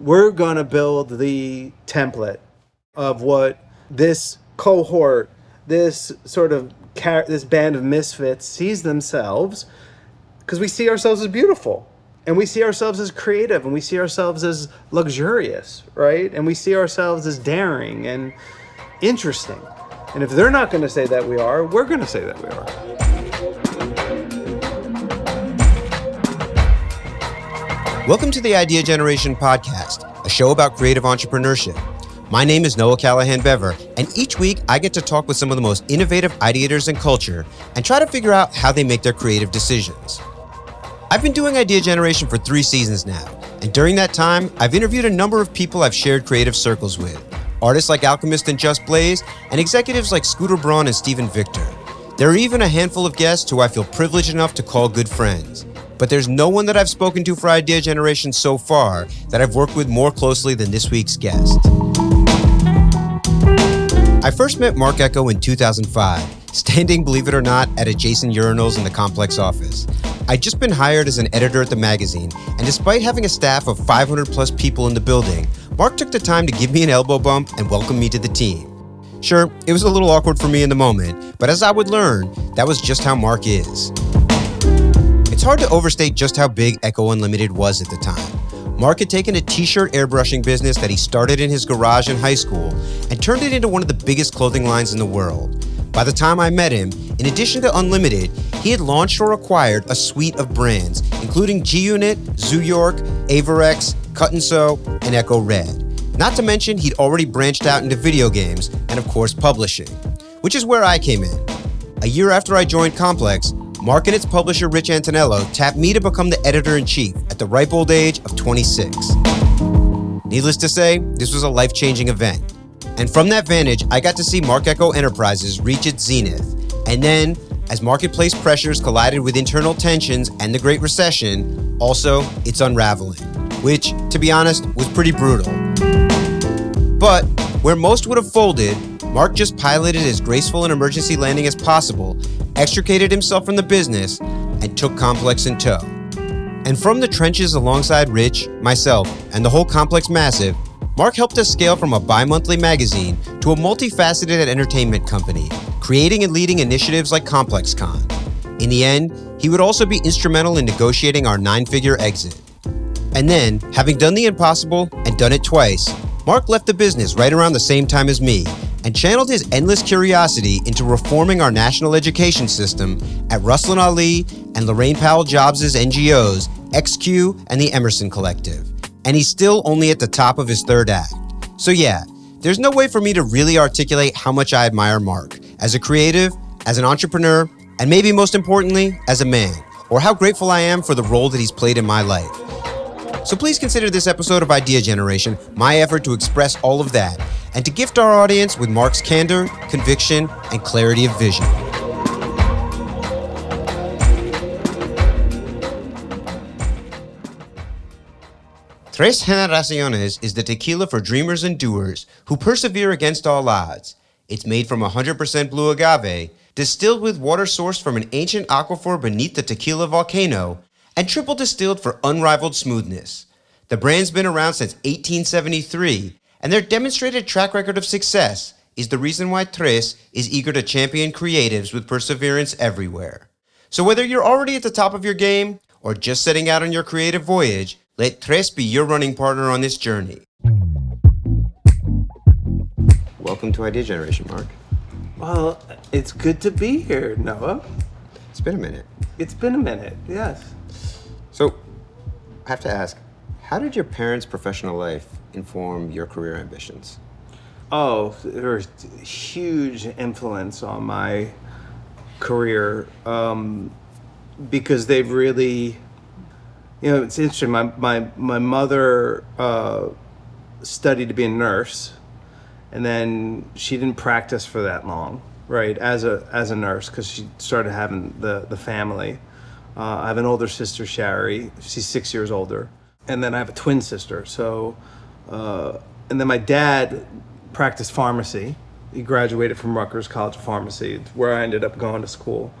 we're going to build the template of what this cohort, this sort of car- this band of misfits sees themselves because we see ourselves as beautiful and we see ourselves as creative and we see ourselves as luxurious, right? And we see ourselves as daring and interesting. And if they're not going to say that we are, we're going to say that we are. Welcome to the Idea Generation Podcast, a show about creative entrepreneurship. My name is Noah Callahan Bever, and each week I get to talk with some of the most innovative ideators in culture and try to figure out how they make their creative decisions. I've been doing Idea Generation for three seasons now, and during that time, I've interviewed a number of people I've shared creative circles with artists like Alchemist and Just Blaze, and executives like Scooter Braun and Steven Victor. There are even a handful of guests who I feel privileged enough to call good friends. But there's no one that I've spoken to for Idea Generation so far that I've worked with more closely than this week's guest. I first met Marc Ecko in 2005, standing, believe it or not, at adjacent urinals in the complex office. I'd just been hired as an editor at the magazine, and despite having a staff of 500 plus people in the building, Marc took the time to give me an elbow bump and welcome me to the team. Sure, it was a little awkward for me in the moment, but as I would learn, that was just how Marc is. It's hard to overstate just how big Ecko Unlimited was at the time. Marc had taken a t shirt airbrushing business that he started in his garage in high school and turned it into one of the biggest clothing lines in the world. By the time I met him, in addition to Unlimited, he had launched or acquired a suite of brands, including G Unit, Zoo York, Avirex, Cut and Sew, and Ecko Red. Not to mention, he'd already branched out into video games and, of course, publishing, which is where I came in. A year after I joined Complex, Marc and its publisher Rich Antonello tapped me to become the editor in chief at the ripe old age of 26. Needless to say, this was a life changing event. And from that vantage, I got to see Marc Ecko Enterprises reach its zenith. And then, as marketplace pressures collided with internal tensions and the Great Recession, also its unraveling, which, to be honest, was pretty brutal. But where most would have folded, Marc just piloted as graceful an emergency landing as possible, extricated himself from the business, and took Complex in tow. And from the trenches alongside Rich, myself, and the whole Complex Massive, Marc helped us scale from a bi monthly magazine to a multifaceted entertainment company, creating and leading initiatives like ComplexCon. In the end, he would also be instrumental in negotiating our nine figure exit. And then, having done the impossible and done it twice, Marc left the business right around the same time as me and channeled his endless curiosity into reforming our national education system at Russlynn Ali and Laurene Powell Jobs' NGOs, XQ, and the Emerson Collective. And he's still only at the top of his third act. So, yeah, there's no way for me to really articulate how much I admire Marc as a creative, as an entrepreneur, and maybe most importantly, as a man, or how grateful I am for the role that he's played in my life. So please consider this episode of Idea Generation my effort to express all of that and to gift our audience with Marc's candor, conviction, and clarity of vision. Tres Generaciones is the tequila for dreamers and doers who persevere against all odds. It's made from 100% blue agave, distilled with water sourced from an ancient aquifer beneath the tequila volcano, and triple distilled for unrivaled smoothness. The brand's been around since 1873, and their demonstrated track record of success is the reason why Tres is eager to champion creatives with perseverance everywhere. So whether you're already at the top of your game or just setting out on your creative voyage, let Tres be your running partner on this journey. Welcome to Idea Generation, Marc. Well, it's good to be here, Noah. It's been a minute. It's been a minute, yes. I have to ask, how did your parents' professional life inform your career ambitions? Oh, there's huge influence on my career um, because they've really, you know, it's interesting. My my my mother uh, studied to be a nurse, and then she didn't practice for that long, right? As a as a nurse, because she started having the the family. Uh, I have an older sister, Shari. She's six years older, and then I have a twin sister. So, uh, and then my dad practiced pharmacy. He graduated from Rutgers College of Pharmacy, where I ended up going to school.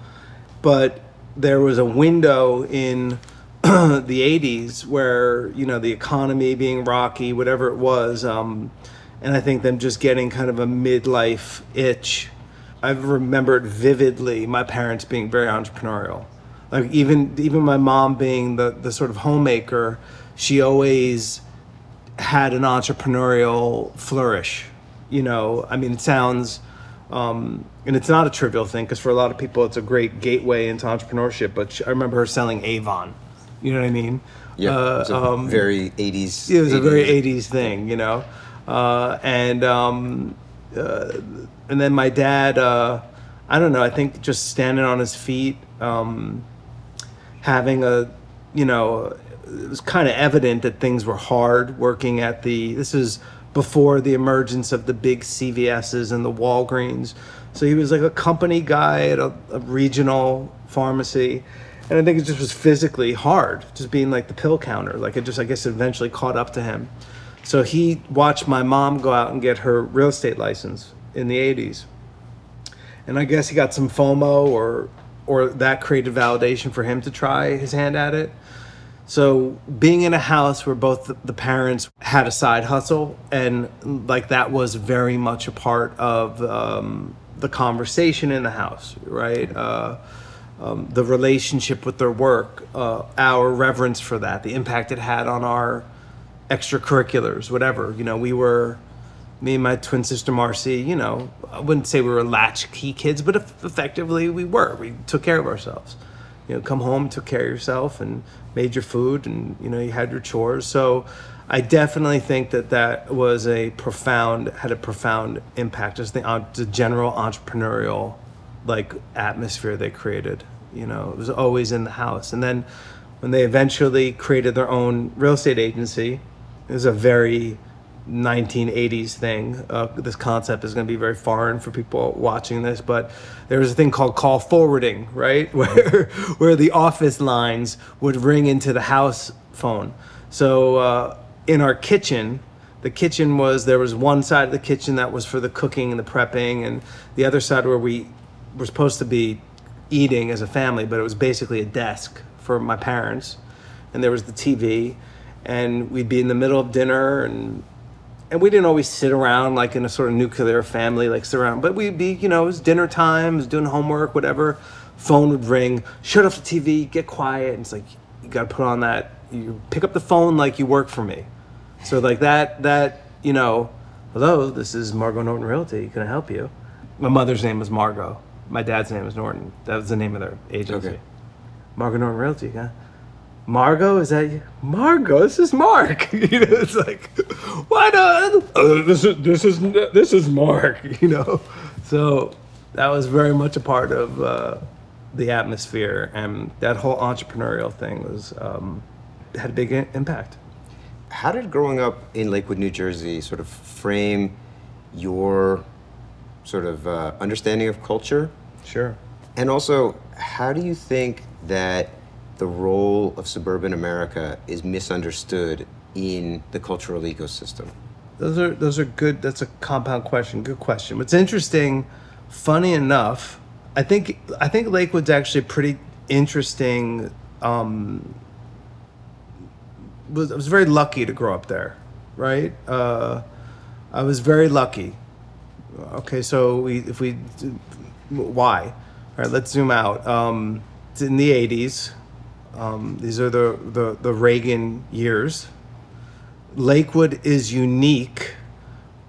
But there was a window in the 80s where you know the economy being rocky whatever it was um, and i think them just getting kind of a midlife itch i remembered vividly my parents being very entrepreneurial like even even my mom being the the sort of homemaker she always had an entrepreneurial flourish you know i mean it sounds um, and it's not a trivial thing because for a lot of people it's a great gateway into entrepreneurship but she, i remember her selling avon you know what I mean? Yeah, Uh, um, very 80s. it was a very 80s. 80s thing, you know? Uh, and, um, uh, and then my dad, uh, I don't know, I think just standing on his feet, um, having a, you know, it was kind of evident that things were hard working at the, this is before the emergence of the big CVS's and the Walgreens. So he was like a company guy at a, a regional pharmacy. And I think it just was physically hard, just being like the pill counter. Like it just, I guess, eventually caught up to him. So he watched my mom go out and get her real estate license in the 80s and I guess he got some FOMO or or that created validation for him to try his hand at it. So being in a house where both the- parents had a side hustle and like that was very much a part of um, the conversation in the house, right? Uh, um, the relationship with their work, uh, our reverence for that, the impact it had on our extracurriculars, whatever. You know, we were me and my twin sister Marcy, you know, I wouldn't say we were latchkey kids, but effectively we were. We took care of ourselves. You know, come home, took care of yourself, and made your food, and you know, you had your chores. So, I definitely think that that was a profound, had a profound impact. Just the, the general entrepreneurial, like atmosphere they created. You know, it was always in the house, and then when they eventually created their own real estate agency, it was a very 1980s thing. Uh, this concept is going to be very foreign for people watching this, but there was a thing called call forwarding, right, where where the office lines would ring into the house phone. So uh, in our kitchen, the kitchen was there was one side of the kitchen that was for the cooking and the prepping, and the other side where we were supposed to be eating as a family, but it was basically a desk for my parents, and there was the TV, and we'd be in the middle of dinner and and we didn't always sit around like in a sort of nuclear family like sit around but we'd be you know it was dinner time it was doing homework whatever. Phone would ring shut off the tv get quiet and it's like you gotta put on that you pick up the phone like you work for me. So like that that you know hello this is margot norton realty can i help you? My mother's name was margot. My dad's name was norton. That was the name of their agency. Okay. margot norton realty huh? Margot, is that you? Margot, this is Marc. You know, it's like, what? Uh, uh, this is this is this is Marc. You know, so that was very much a part of uh, the atmosphere, and that whole entrepreneurial thing was um, had a big impact. How did growing up in Lakewood, New Jersey, sort of frame your sort of uh, understanding of culture? Sure. And also, how do you think that the role of suburban America is misunderstood in the cultural ecosystem? Those are those are good. That's a compound question. Good question. What's interesting, funny enough, I think I think Lakewood's actually pretty interesting. Um, was I was very lucky to grow up there, right? Uh, I was very lucky. Okay, so we if we why? All right, let's zoom out. Um, it's in the '80s. Um, these are the, the the Reagan years. Lakewood is unique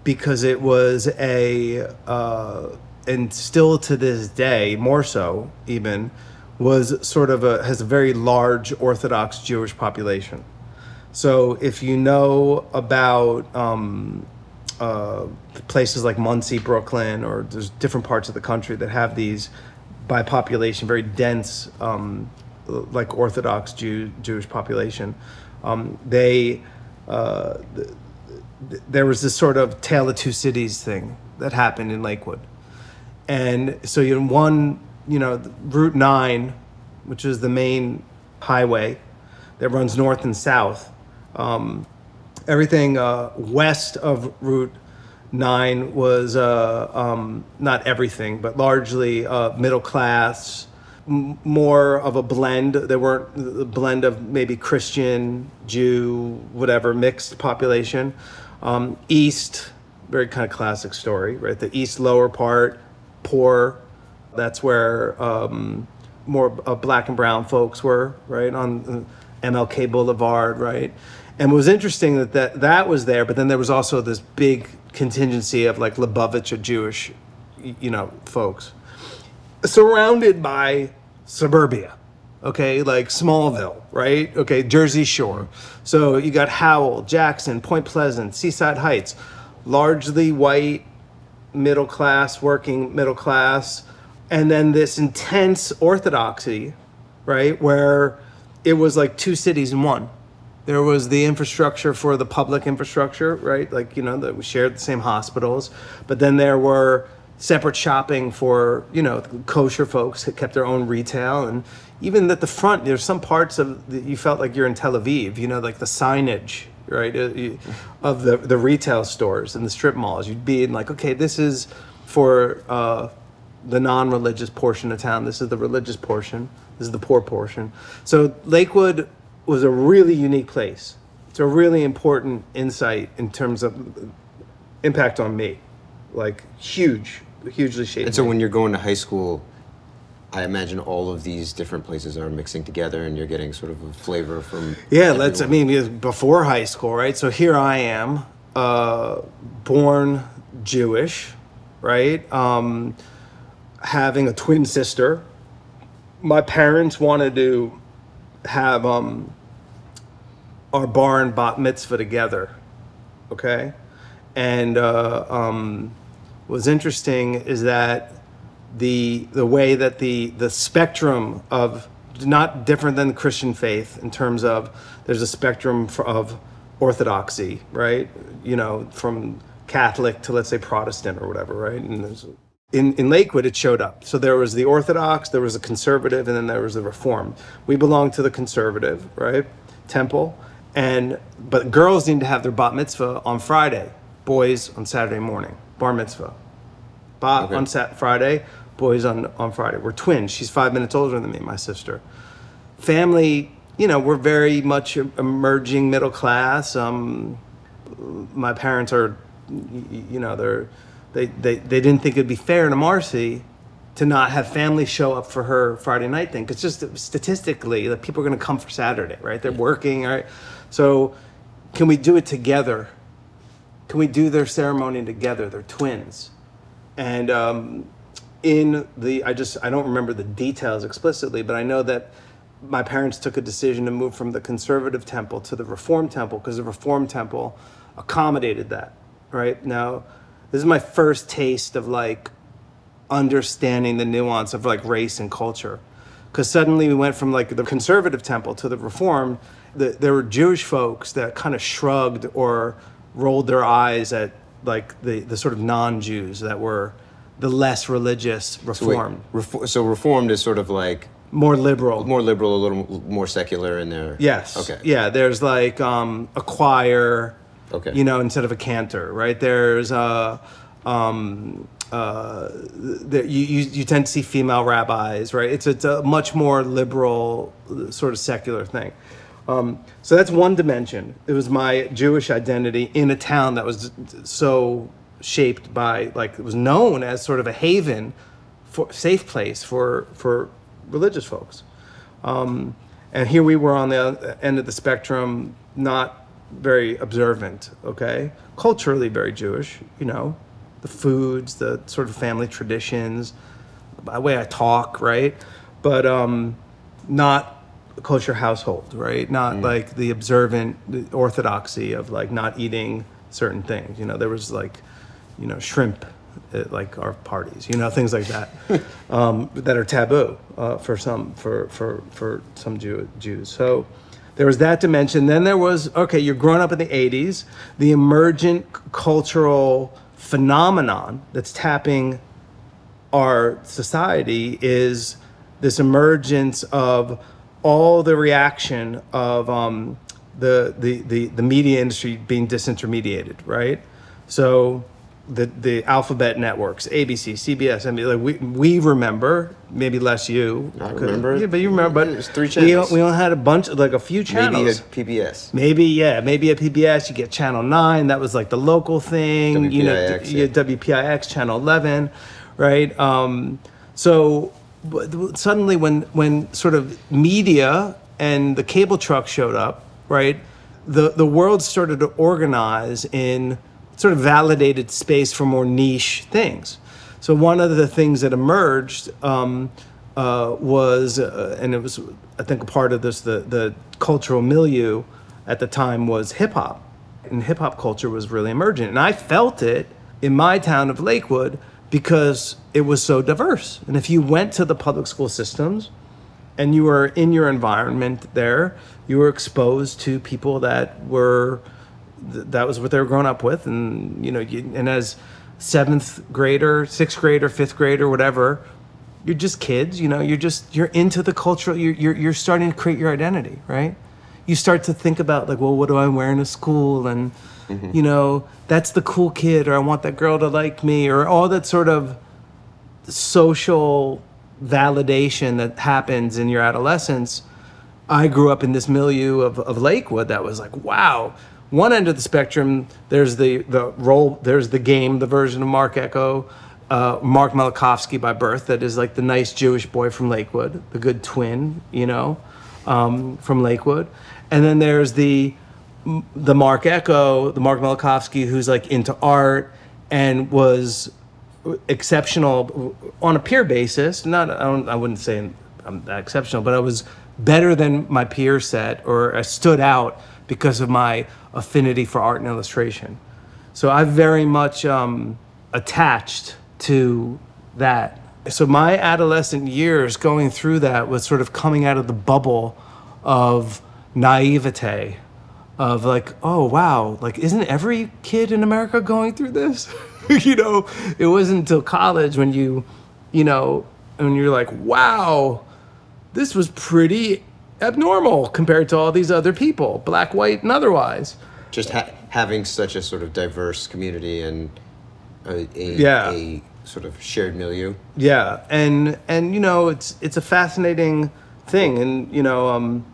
because it was a, uh, and still to this day, more so even, was sort of a, has a very large Orthodox Jewish population. So if you know about um, uh, places like Monsey, Brooklyn, or there's different parts of the country that have these by population very dense, um, like Orthodox Jew, Jewish population. Um, they uh, th- th- there was this sort of tale of two cities thing that happened in Lakewood, and so you one, you know, Route Nine, which is the main highway that runs north and south. Um, everything uh, west of Route 9 was uh, um, not everything, but largely uh, middle class, more of a blend. They weren't a blend of maybe Christian, Jew, whatever mixed population. Um, East, very kind of classic story, right? The East lower part, poor. That's where um, more uh, black and brown folks were, right on uh, MLK Boulevard, right. And it was interesting that, that that was there, but then there was also this big contingency of like Lubavitcher Jewish, you know, folks surrounded by suburbia okay? Like smallville right? Okay jersey shore. So you got howell jackson point pleasant seaside heights. Largely white middle class working middle class. And then this intense orthodoxy right where it was like two cities in one. There was the infrastructure for the public infrastructure right? Like you know that we shared the same hospitals. But then there were separate shopping for you know kosher folks that kept their own retail. And even at the front there's some parts of the, you felt like you're in tel aviv you know like the signage right uh, of the, the retail stores and the strip malls. You'd be in like okay this is for uh, the non-religious portion of town. This is the religious portion. This is the poor portion. So lakewood was a really unique place. It's a really important insight in terms of impact on me. Like huge hugely shaped And so when you're going to high school, I imagine all of these different places are mixing together and you're getting sort of a flavor from. Yeah, let's. I mean, before high school, right? So here I am, uh, born Jewish, right? Um, having a twin sister. My parents wanted to have um, our bar and bat mitzvah together, okay? And uh, um, what's interesting is that the the way that the the spectrum of not different than the Christian faith in terms of there's a spectrum of orthodoxy, right? You know, from Catholic to let's say Protestant or whatever, right? And in in Lakewood, it showed up. So there was the Orthodox, there was a conservative, and then there was the Reformed. We belong to the conservative, right? Temple, and but girls need to have their bat mitzvah on Friday, boys on Saturday morning, bar mitzvah. Bat Okay. on Sat Friday, boys on on Friday. We're twins. She's five minutes older than me, my sister. Family, you know, we're very much emerging middle class. Um, my parents are, you know, they're they, they they didn't think it'd be fair to Marcy to not have family show up for her Friday night thing. Because just statistically, that people are going to come for Saturday, right? They're working, right? So, can we do it together? Can we do their ceremony together? They're twins, and um, in the I just I don't remember the details explicitly, but I know that my parents took a decision to move from the conservative temple to the reform temple because the reform temple accommodated that. Right now, this is my first taste of like understanding the nuance of like race and culture because suddenly we went from like the conservative temple to the reform, the, there were jewish folks that kind of shrugged or rolled their eyes at like the, the sort of non-jews that were the less religious Wait, reformed refor- so reformed is sort of like more liberal more liberal, a little more secular in there. Yes. Okay. Yeah, there's like um, a choir. Okay. You know, instead of a cantor, right? There's uh, um, uh, there, you, you you tend to see female rabbis, right? It's it's a much more liberal, sort of secular thing. Um, so that's one dimension. It was my Jewish identity in a town that was so shaped by like it was known as sort of a haven, for safe place for for religious folks. Um, and here we were on the end of the spectrum, not very observant, okay? Culturally very Jewish, you know, the foods, the sort of family traditions, the way I talk, right? But um, not kosher household, right? Not like the observant the orthodoxy of like not eating certain things. You know, there was like, you know, shrimp at like our parties, you know, things like that um, that are taboo uh, for some for for for some Jew, Jews. So there was that dimension. Then there was okay, you're growing up in the '80s, the emergent cultural phenomenon that's tapping our society is this emergence of all the reaction of um, the, the, the, the media industry being disintermediated, right? So the the alphabet networks, ABC, CBS. I mean, like we we remember maybe less you. I remember. Yeah, but you remember. But was three channels. we only had a bunch, like a few channels. Maybe a PBS. Maybe yeah, maybe a PBS you get Channel Nine. That was like the local thing. you know, WPIX, you yeah. get WPIX Channel Eleven, right? Um, so suddenly, when when sort of media and the cable truck showed up, right? The the world started to organize in sort of validated space for more niche things. So one of the things that emerged um, uh, was, uh, and it was, I think, a part of this, the the cultural milieu at the time was hip hop, and hip hop culture was really emergent, and I felt it in my town of Lakewood because it was so diverse. And if you went to the public school systems, and you were in your environment there, you were exposed to people that were that was what they were growing up with, and you know, you, and as seventh grader, sixth grader, fifth grader, whatever, you're just kids. You know, you're just you're into the cultural. You're you're, you're starting to create your identity, right? You start to think about like, well, what do I wear in a school, and you know, that's the cool kid, or I want that girl to like me, or all that sort of social validation that happens in your adolescence. I grew up in this milieu of, of Lakewood that was like, wow. One end of the spectrum, there's the the role, there's the game, the version of Marc Ecko, uh, Marc Milecofsky by birth, that is like the nice Jewish boy from Lakewood, the good twin, you know, um, from Lakewood. And then there's the the Marc Ecko, the Marc Milecofsky, who's like into art and was exceptional on a peer basis. Not, I, don't, I wouldn't say I'm that exceptional, but I was better than my peer set, or I stood out because of my affinity for art and illustration. So I very much um, attached to that. So my adolescent years going through that was sort of coming out of the bubble of naivete of like, oh wow, like isn't every kid in America going through this? you know, it wasn't until college when you, you know, and you're like, wow, this was pretty abnormal compared to all these other people, black, white, and otherwise. Just ha- having such a sort of diverse community and a, a, Yeah. a sort of shared milieu. Yeah, and and you know it's it's a fascinating thing, and you know um,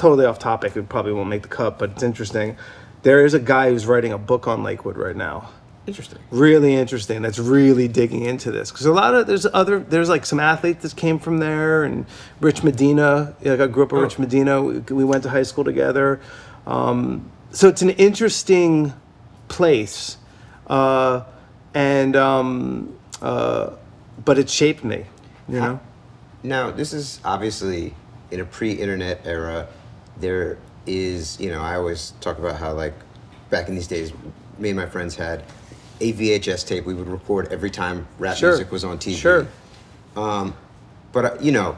totally off topic. It probably won't make the cut, but it's interesting. There is a guy who's writing a book on Lakewood right now. Interesting. Really interesting. That's really digging into this because a lot of there's other there's like some athletes that came from there, and Rich Medina. Like I grew up with Rich Medina. We, we went to high school together. Um, so it's an interesting place, uh, and um, uh, but it shaped me. You know. Now, this is obviously in a pre-internet era. There is, you know, I always talk about how like back in these days, me and my friends had a VHS tape. We would record every time rap Sure. music was on TV. Sure. But uh, you know,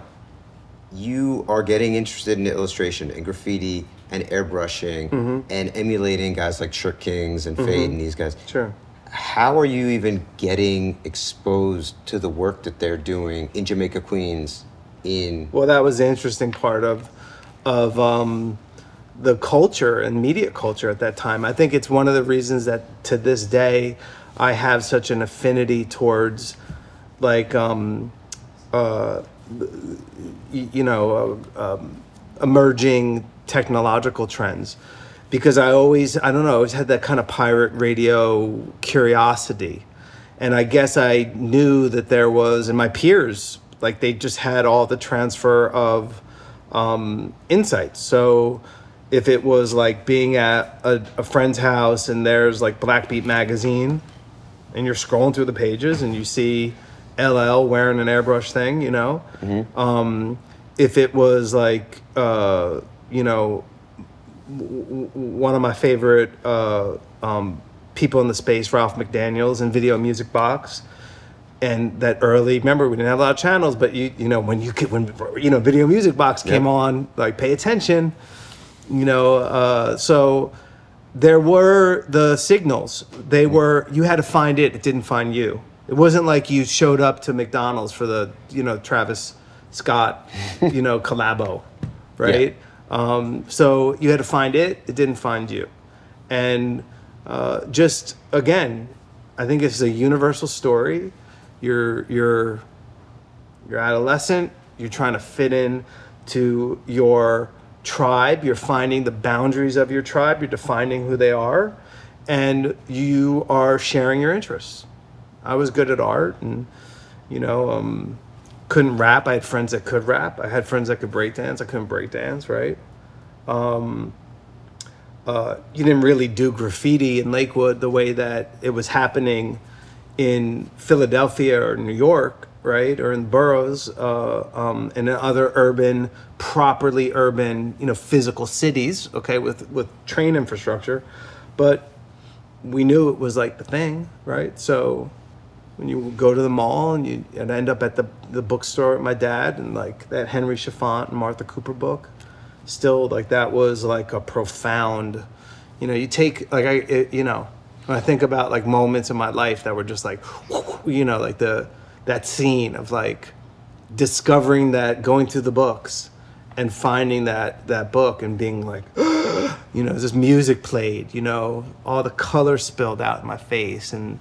you are getting interested in illustration and graffiti and airbrushing Mm-hmm. and emulating guys like Shirt Kings and Phade and these guys. Sure. How are you even getting exposed to the work that they're doing in Jamaica, Queens? In Well, that was the interesting part of of um, the culture and media culture at that time. I think it's one of the reasons that to this day I have such an affinity towards like um, uh, you know uh, um, emerging technological trends because I always I don't know I always had that kind of pirate radio curiosity and I guess I knew that there was and my peers like they just had all the transfer of um, insights so if it was like being at a, a friend's house and there's like Black Beat magazine and you're scrolling through the pages and you see LL wearing an airbrush thing, you know. Um, if it was like, uh, you know, w- w- one of my favorite uh, um, people in the space, Ralph McDaniels, in Video Music Box, and that early. Remember, we didn't have a lot of channels, but you, you know, when you could, when you know, Video Music Box came Yeah. on, like pay attention, you know. Uh, so there were the signals. They were you had to find it. It didn't find you. It wasn't like you showed up to McDonald's for the you know Travis Scott you know collabo, right? Um, so you had to find it. It didn't find you, and uh, just again I think it's a universal story. You're you're you're adolescent. You're trying to fit in to your tribe. You're finding the boundaries of your tribe. You're defining who they are, and you are sharing your interests. I was good at art, and you know, um, couldn't rap. I had friends that could rap. I had friends that could break dance. I couldn't break dance, right? Um, uh, you didn't really do graffiti in Lakewood the way that it was happening in Philadelphia or New York, right, or in boroughs uh, um, and in other urban, properly urban, you know, physical cities, okay, with with train infrastructure, but we knew it was like the thing, right? So when you go to the mall and you would end up at the the bookstore with my dad and like that Henry Chalfant and Martha Cooper book, still like that was like a profound, you know, you take like I it, you know when I think about like moments in my life that were just like, you know, like the that scene of like discovering that going through the books and finding that that book and being like you know this music played you know all the color spilled out in my face and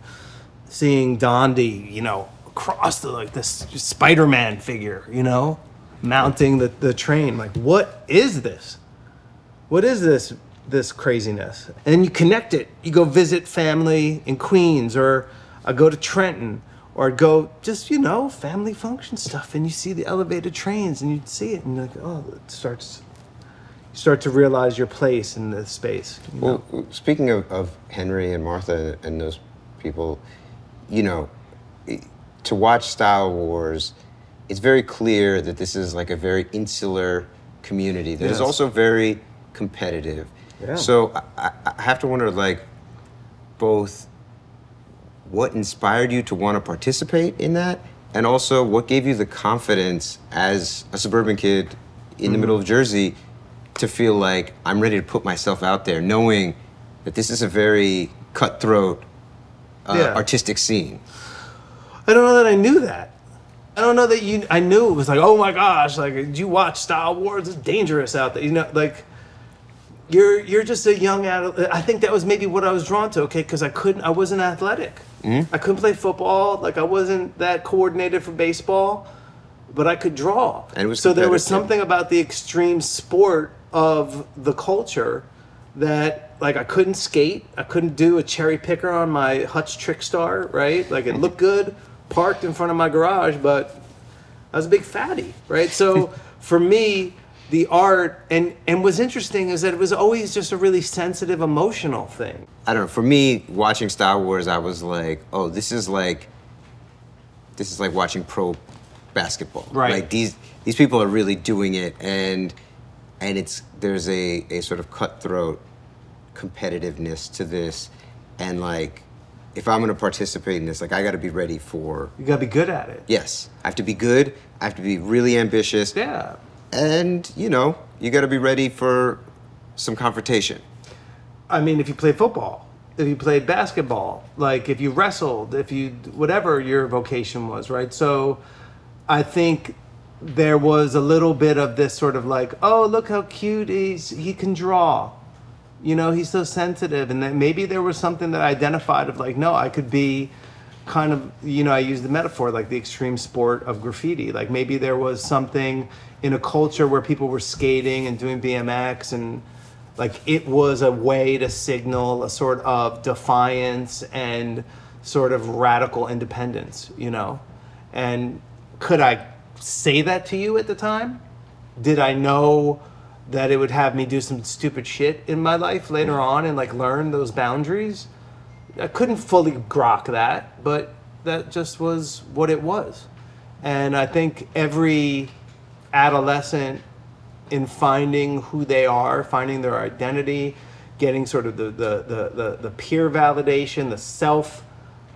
seeing Dondi, you know, across the like this Spider-Man figure, you know, mounting the, the train. Like, what is this? What is this this craziness? And then you connect it. You go visit family in Queens, or I go to Trenton, or go just you know family function stuff, and you see the elevated trains, and you see it, and you're like, oh, it starts. You start to realize your place in the space. You know? Well, speaking of, of Henry and Martha and those people, you know, to watch Style Wars, it's very clear that this is like a very insular community that is Yes. also very competitive. Yeah. So I, I have to wonder, like, both what inspired you to want to participate in that, and also what gave you the confidence as a suburban kid in the middle of Jersey to feel like I'm ready to put myself out there, knowing that this is a very cutthroat uh, Yeah. artistic scene. I don't know that I knew that. I don't know that you. I knew it was like, oh my gosh, like, did you watch Style Wars? It's dangerous out there. You know, like, you're you're just a young adult. Uh, I think that was maybe what I was drawn to. Okay, because I couldn't. I wasn't athletic. Mm-hmm. I couldn't play football. Like, I wasn't that coordinated for baseball, but I could draw. And was so there was something about the extreme sport of the culture that like I couldn't skate. I couldn't do a cherry picker on my Hutch Trickstar, right? Like it looked good, parked in front of my garage, but I was a big fatty, right? So for me, the art and and what's interesting is that it was always just a really sensitive, emotional thing. I don't know. For me, watching Star Wars, I was like, oh, this is like, this is like watching pro basketball. Right. Like these these people are really doing it, and and it's there's a a sort of cutthroat competitiveness to this, and like, if I'm gonna participate in this, like I got to be ready for. You gotta be good at it. Yes, I have to be good. I have to be really ambitious, Yeah. And you know, you got to be ready for some confrontation. I mean, if you played football, if you played basketball, like if you wrestled, if you whatever your vocation was, right? So, I think there was a little bit of this sort of like, oh, look how cute he's he can draw, you know, he's so sensitive, and that maybe there was something that I identified of like, no, I could be kind of you know i use the metaphor like the extreme sport of graffiti like maybe there was something in a culture where people were skating and doing bmx and like it was a way to signal a sort of defiance and sort of radical independence you know? And could i say that to you at the time? Did i know that it would have me do some stupid shit in my life later on and like learn those boundaries? I couldn't fully grok that, but that just was what it was. And I think every adolescent in finding who they are, finding their identity, getting sort of the the, the, the, the peer validation, the self,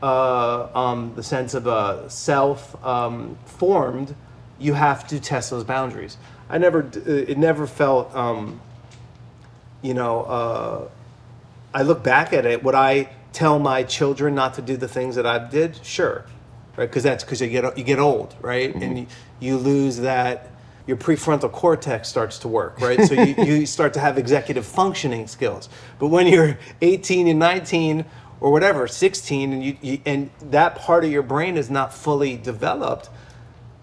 uh, um, the sense of a self um, formed, you have to test those boundaries. I never, it never felt, um, you know, uh, I look back at it. Would I tell my children not to do the things that I did? Sure, right? Because that's because you get you get old, right? And you, you lose that. Your prefrontal cortex starts to work, right? So you, you start to have executive functioning skills. But when you're 18 and 19, or whatever, 16, and you, you and that part of your brain is not fully developed.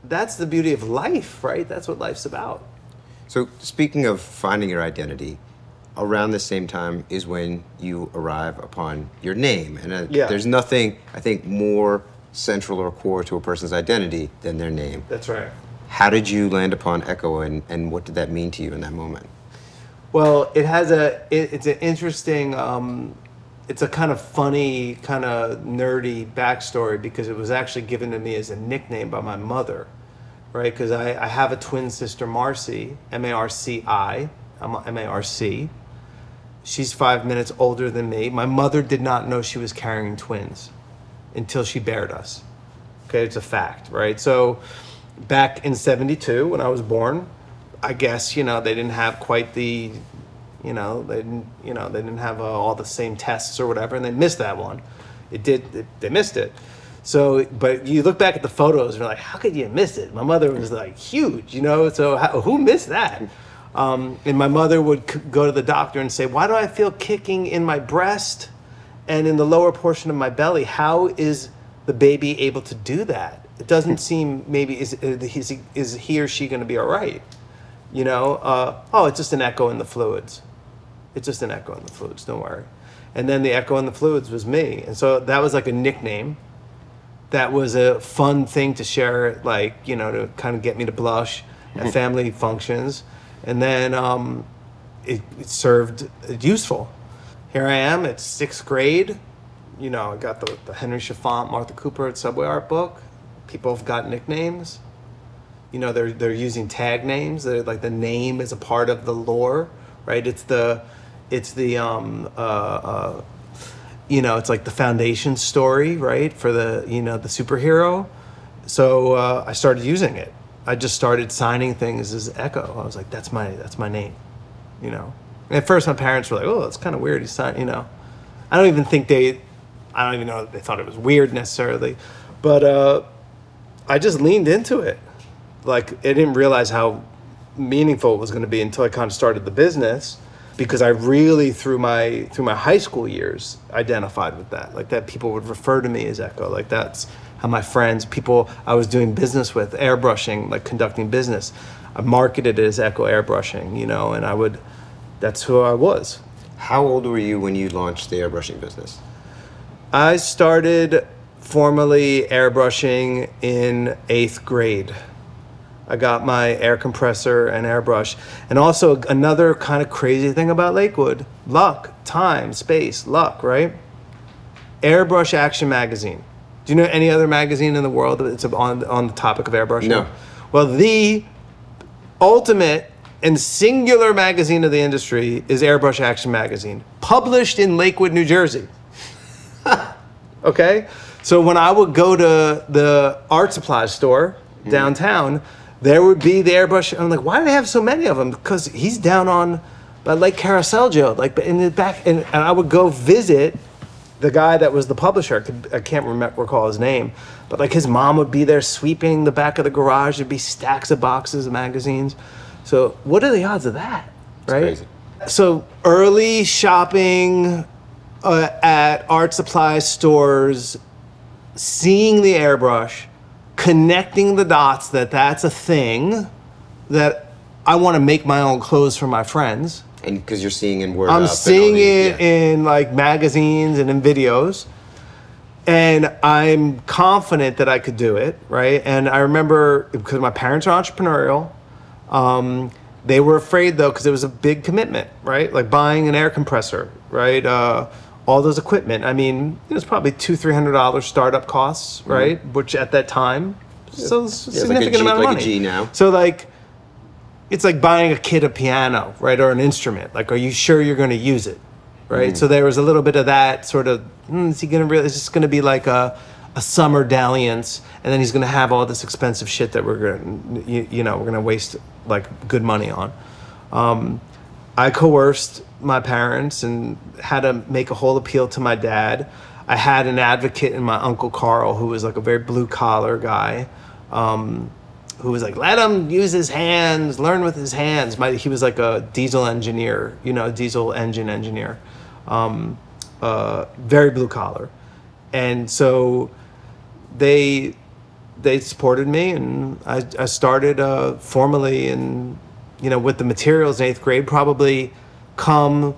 That's the beauty of life, right? That's what life's about. So, speaking of finding your identity, around the same time is when you arrive upon your name. And uh, Yeah. there's nothing, I think, more central or core to a person's identity than their name. That's right. How did you land upon Ecko and, and what did that mean to you in that moment? Well, it has a it, it's an interesting um, it's a kind of funny, kind of nerdy backstory because it was actually given to me as a nickname by my mother, right? Because I, I have a twin sister, Marcy, M A R C I, I'm M A R C. She's five minutes older than me. My mother did not know she was carrying twins until she bared us. Okay, it's a fact, right? So back in 72 when I was born, I guess, you know, they didn't have quite the you know, they didn't, you know, they didn't have uh, all the same tests or whatever, and they missed that one. It did, it, they missed it. So, but you look back at the photos and you're like, how could you miss it? My mother was like huge, you know. So how, who missed that? Um, and my mother would c- go to the doctor and say, why do I feel kicking in my breast and in the lower portion of my belly? How is the baby able to do that? It doesn't seem maybe is is he, is he or she going to be all right? You know, uh, oh, it's just an echo in the fluids. It's just an echo in the fluids. Don't worry. And then the echo in the fluids was me, and so that was like a nickname. That was a fun thing to share, like you know, to kind of get me to blush at family functions, and then um, it, it served it useful. Here I am at sixth grade. You know, I got the, the Henry Chalfant, Martha Cooper at Subway Art book. People have got nicknames. You know they're they're using tag names. They're like the name is a part of the lore right? It's the it's the um uh, uh you know it's like the foundation story right for the you know the superhero. So uh, i started using it. I just started signing things as echo. I was like that's my that's my name you know? And at first my parents were like oh it's kind of weird he's signed, you know? I don't even think they i don't even know they thought it was weird necessarily. But uh i just leaned into it. Like I didn't realize how meaningful it was going to be until I kind of started the business because I really through my through my high school years identified with that. Like that people would refer to me as Ecko. Like that's how my friends people I was doing business with airbrushing like conducting business. I marketed it as Ecko airbrushing you know and I would that's who I was. How old were you when you launched the airbrushing business? I started formally airbrushing in eighth grade. I got my air compressor and airbrush. And also, another kind of crazy thing about Lakewood luck, time, space, luck, right? Airbrush Action Magazine. Do you know any other magazine in the world that's on, on the topic of airbrushing? No. Well, the ultimate and singular magazine of the industry is Airbrush Action Magazine, published in Lakewood, New Jersey. Okay? So when I would go to the art supply store downtown, there would be the airbrush. I'm like, why do they have so many of them? Because he's down on by Lake Carasaljo. Like in the back, and, and I would go visit the guy that was the publisher. I, could, I can't remember recall his name, but like his mom would be there sweeping the back of the garage. There'd be stacks of boxes of magazines. So what are the odds of that? right? crazy. So early shopping uh, at art supply stores, seeing the airbrush, connecting the dots that that's a thing that I want to make my own clothes for my friends. And because you're seeing in word I'm up seeing it yeah. in like magazines and in videos. And I'm confident that I could do it, right? And I remember because my parents are entrepreneurial, um, they were afraid though because it was a big commitment, right? Like buying an air compressor, right? Uh, all those equipment. I mean, it was probably two, three hundred dollars startup costs, right? Which at that time, so Mm-hmm. Yeah, like significant G- amount of like a money. G now. So like, it's like buying a kid a piano, right, or an instrument. Like, are you sure you're going to use it, right? So there was a little bit of that sort of. Hmm, is he going to really? Is this going to be like a a summer dalliance, and then he's going to have all this expensive shit that we're going to, you, you know, we're going to waste like good money on. Um, I coerced my parents and had to make a whole appeal to my dad. I had an advocate in my uncle Carl, who was like a very blue collar guy, um, who was like, "Let him use his hands, learn with his hands." My, he was like a diesel engineer, you know, diesel engine engineer, um, uh, very blue collar, and so they they supported me, and I, I started uh, formally in you know with the materials in eighth grade. Probably come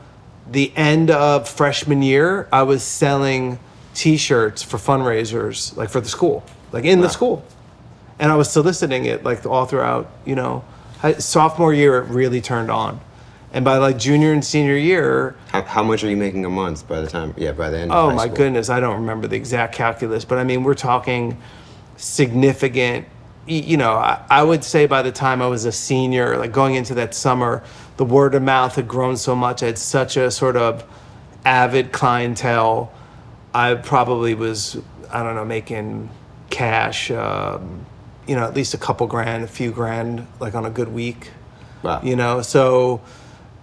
the end of freshman year, I was selling T-shirts for fundraisers, like for the school, like in the school, and I was soliciting it like all throughout. You know, I, sophomore year it really turned on, and by like junior and senior year, How, how much are you making a month by the time? Yeah, by the end. Oh of high school Oh my school? goodness, I don't remember the exact calculus, but I mean, we're talking significant. You know, I, I would say by the time I was a senior, like going into that summer, the word of mouth had grown so much. I had such a sort of avid clientele. I probably was, I don't know, making cash, um, you know, at least a couple grand, a few grand, like on a good week Wow. you know so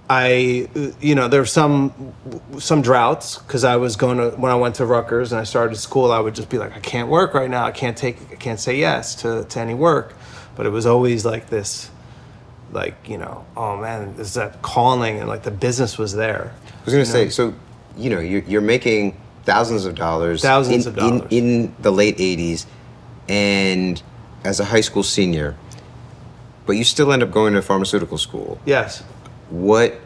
i you know there were some some droughts because i was going to when i went to Rutgers and i started school i would just be like i can't work right now i can't take i can't say yes to, to any work but it was always like this like you know oh man is that calling and like the business was there I was gonna say, so you know, you're, you're making thousands of dollars, Thousands in, of dollars. in, in the late '80s, and as a high school senior, but you still end up going to pharmaceutical school. yes What,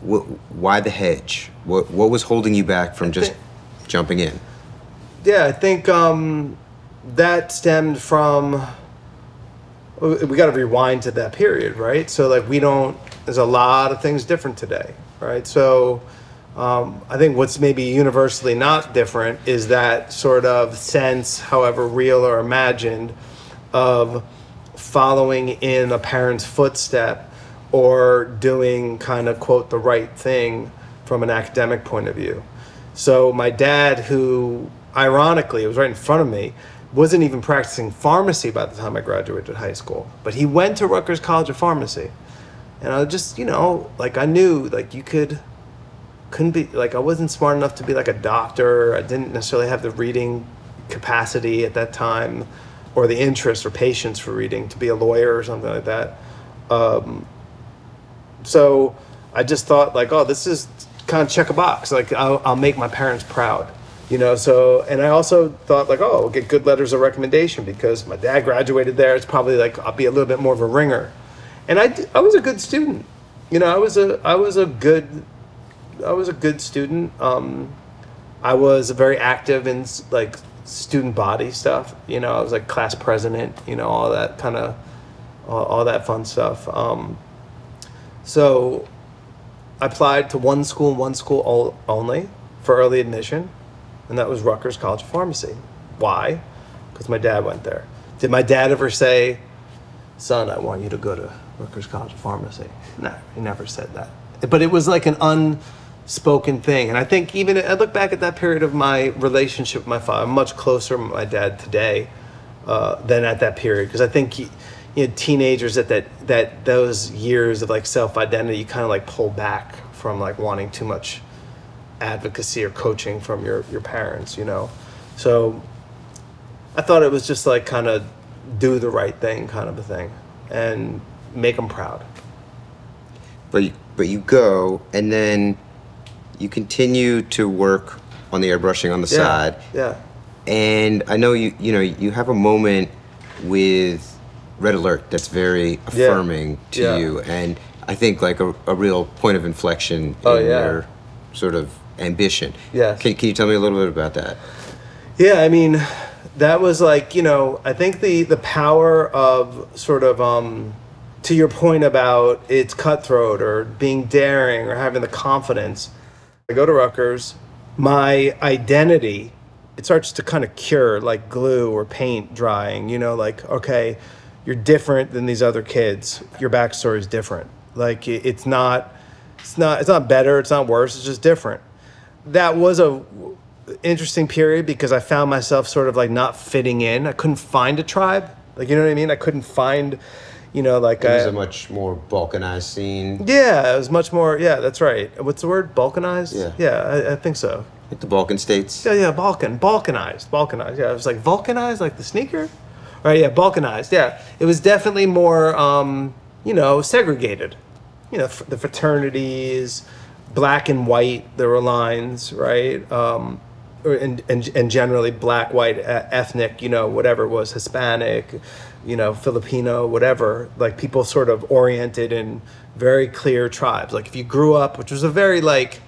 what why the hedge? What, what was holding you back from just jumping in? Yeah, I think um, that stemmed from. We got to rewind to that period, right? So, like, we don't. There's a lot of things different today, right? So, um, I think what's maybe universally not different is that sort of sense, however real or imagined, of following in a parent's footstep or doing kind of quote the right thing from an academic point of view. So my dad, who ironically was right in front of me, wasn't even practicing pharmacy by the time I graduated high school, but he went to Rutgers College of Pharmacy, and I just you know like I knew like you could couldn't be like I wasn't smart enough to be like a doctor. I didn't necessarily have the reading capacity at that time, or the interest or patience for reading to be a lawyer or something like that. Um, so I just thought like, oh, this is kind of check a box. Like I'll, I'll make my parents proud, you know. So and I also thought like, oh, I'll get good letters of recommendation because my dad graduated there. It's probably like I'll be a little bit more of a ringer, and i i was a good student. You know, I was a I was a good I was a good student. Um, I was very active in like student body stuff. You know, I was like class president. You know, all that kind of all, all that fun stuff. Um, so I applied to one school, one school ol- only for early admission, and that was Rutgers College of Pharmacy. Why? Because my dad went there. Did my dad ever say, "Son, I want you to go to Rutgers College of Pharmacy"? No, he never said that. But it was like an unspoken thing, and I think even I look back at that period of my relationship with my father, I'm much closer with my dad today uh, than at that period because I think he, you know teenagers at that that those years of like self identity, you kind of like pull back from like wanting too much advocacy or coaching from your your parents, you know. So I thought it was just like kind of do the right thing, kind of a thing, and make them proud. But you, but you go and then you continue to work on the airbrushing on the Yeah, side. yeah, And I know you you know you have a moment with Red Alert that's very Yeah. affirming to Yeah. you, and I think like a, a real point of inflection Oh, in yeah. your sort of ambition. Yes. Can, can you tell me a little bit about that? yeah. I mean, that was like you know I think the the power of sort of um to your point about it's cutthroat or being daring or having the confidence. I go to Rutgers, my identity it starts to kind of cure like glue or paint drying. You know, like okay, you're different than these other kids. Your backstory is different. Like it- it's not, it's not, it's not better. It's not worse. It's just different. That was a interesting period because I found myself sort of like not fitting in. I couldn't find a tribe. Like you know what I mean? I couldn't find, you know, like It was I- a much more balkanized scene. yeah, it was much more. Yeah, that's right. What's the word? Balkanized. Yeah. Yeah, I, I think so. Like the Balkan states. Yeah, yeah, Balkan, Balkanized, Balkanized. Yeah, it was like vulcanized, like the sneaker. Right? Yeah, Balkanized. Yeah, it was definitely more, um, you know, segregated. You know, f- the fraternities, black and white. There were lines, right? Um, and, and and generally black, white, ethnic, you know, whatever was, Hispanic, you know, Filipino, whatever. Like people sort of oriented in very clear tribes. Like if you grew up, which was a very like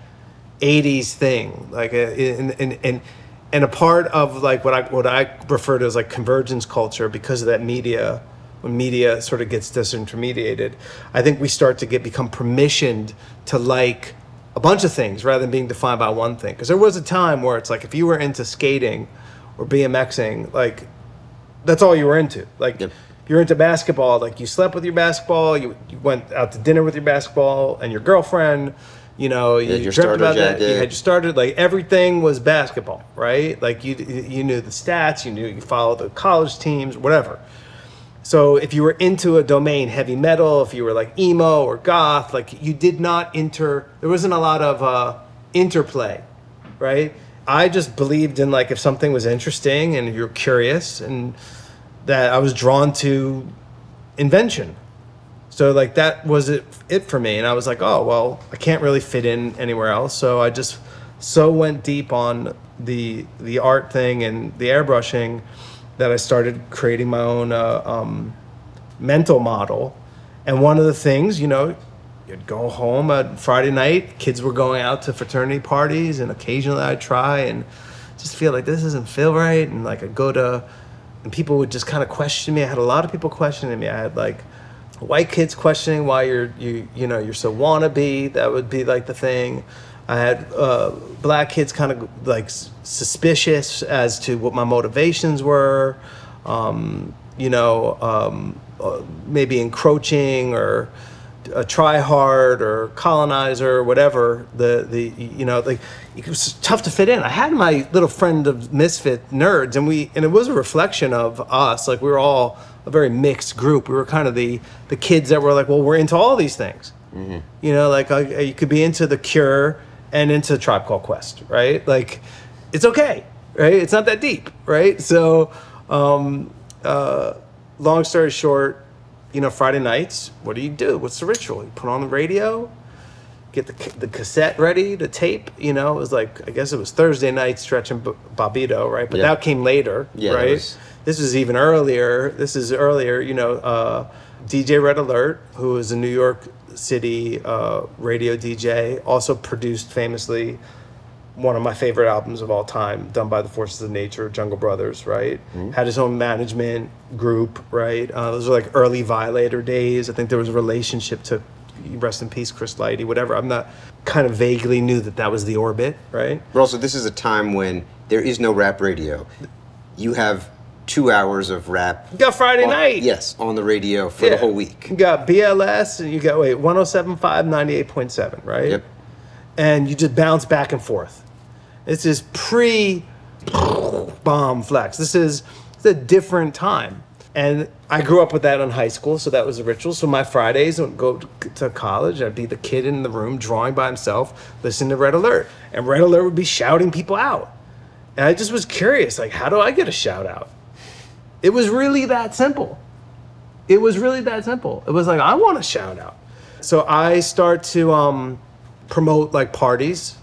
80s thing like uh, in in in and a part of like what I what I refer to as like convergence culture because of that media when media sort of gets disintermediated I think we start to get become permissioned to like a bunch of things rather than being defined by one thing because there was a time where it's like if you were into skating or BMXing like that's all you were into. Like Yep. you're into basketball, like you slept with your basketball, you, you went out to dinner with your basketball and your girlfriend, you know, you had dreamt about that. You had your started like everything was basketball, right? Like you you knew the stats, you knew you followed the college teams, whatever. So if you were into a domain, heavy metal, if you were like emo or goth, like you did not enter. There wasn't a lot of uh, interplay, right? I just believed in like if something was interesting and you're curious, and that I was drawn to invention. So like that was it it for me, and I was like, oh well, I can't really fit in anywhere else. So I just so went deep on the the art thing and the airbrushing that I started creating my own uh, um, mental model. And one of the things, you know, you'd go home at Friday night, kids were going out to fraternity parties, and occasionally I'd try and just feel like this doesn't feel right. And like I'd go to, and people would just kind of question me. I had a lot of people questioning me. I had like white kids questioning why you're you you know you're so wannabe. That would be like the thing. I had uh, black kids kind of like suspicious as to what my motivations were. Um, you know, um, uh, maybe encroaching or a try hard or colonizer or whatever the the you know like it was tough to fit in. I had my little friend of misfit nerds and we and it was a reflection of us like we were all a very mixed group. We were kind of the the kids that were like well we're into all these things. You know like uh, you could be into the cure and into tribe called quest right like it's okay right it's not that deep right so um uh long story short you know, Friday nights, what do you do? What's the ritual? You put on the radio, get the, the cassette ready to tape. You know, it was like, I guess it was Thursday night, stretching B- Bobbito, right? But Yeah. that came later, Yeah, right? was- This was even earlier. This is earlier, you know, uh, DJ Red Alert, who is a New York City uh, radio DJ, also produced famously one of my favorite albums of all time, done by the Forces of Nature, Jungle Brothers, right? Had his own management group, right? Uh, those were like early Violator days. I think there was a relationship to rest in peace, Chris Lighty, whatever. I'm not kind of vaguely knew that that was the orbit, right? But also, this is a time when there is no rap radio. You have two hours of rap. You got Friday on- night. Yes, on the radio for the whole week. You got BLS and you got, wait, 1075, 98.7, right? Yep. and you just bounce back and forth. This is pre bomb flex. This is a different time. And I grew up with that in high school, so that was a ritual. So my Fridays would go to- to college. I'd be the kid in the room drawing by himself, listening to Red Alert, and Red Alert would be shouting people out. And I just was curious, like, how do I get a shout out? It was really that simple. It was really that simple. It was like I want a shout out. So I start to um, promote like parties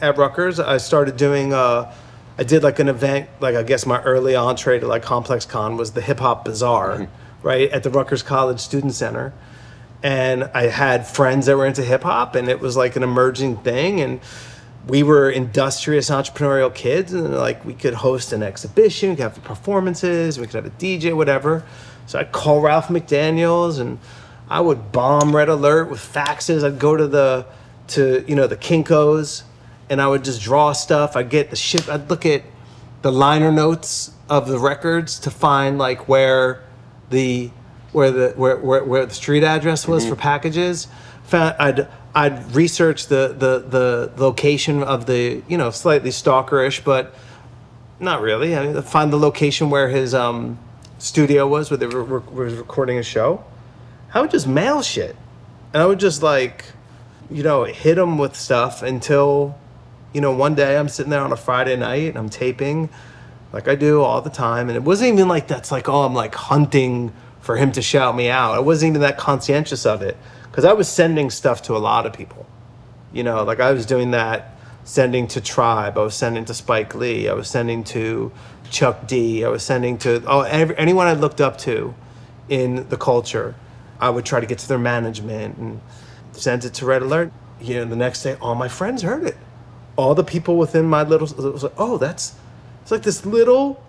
at Rutgers. I started doing. Uh, I did like an event, like I guess my early entree to like Complex Con was the Hip Hop Bazaar, right at the Rutgers College Student Center, and I had friends that were into hip hop, and it was like an emerging thing, and we were industrious entrepreneurial kids, and like we could host an exhibition, we could have performances, we could have a DJ, whatever. So I'd call Ralph McDaniels, and I would bomb Red Alert with faxes. I'd go to the to you know the Kinkos, and I would just draw stuff. I'd get the shit. I'd look at the liner notes of the records to find like where the where the where where, where the street address was mm-hmm. for packages. Found I'd I'd research the, the the location of the you know slightly stalkerish, but not really. I mean, find the location where his um, studio was, where they were, were, was recording a show. I would just mail shit, and I would just like, you know, hit him with stuff until, you know, one day I'm sitting there on a Friday night and I'm taping, like I do all the time, and it wasn't even like that's like oh I'm like hunting for him to shout me out. I wasn't even that conscientious of it because I was sending stuff to a lot of people You know, like I was doing that, sending to Tribe. I was sending to Spike Lee. I was sending to Chuck D. I was sending to oh every, anyone I looked up to in the culture. I would try to get to their management and send it to Red Alert. You know, the next day, all my friends heard it. All the people within my little it was like, oh, that's it's like this little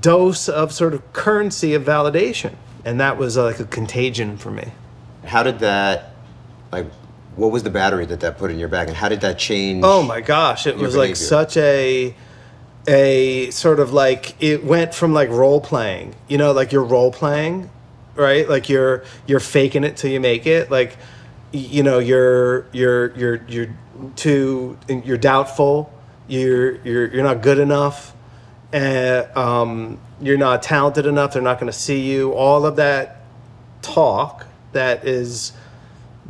dose of sort of currency of validation, and that was uh, like a contagion for me. How did that, like, what was the battery that that put in your bag, and how did that change? Oh my gosh, it was like such a a sort of like it went from like role playing, you know, like you're role playing, right? Like you're you're faking it till you make it. Like you know, you're you're you're you're too you're doubtful. You're you're you're not good enough. And um, you're not talented enough. They're not going to see you. All of that talk that is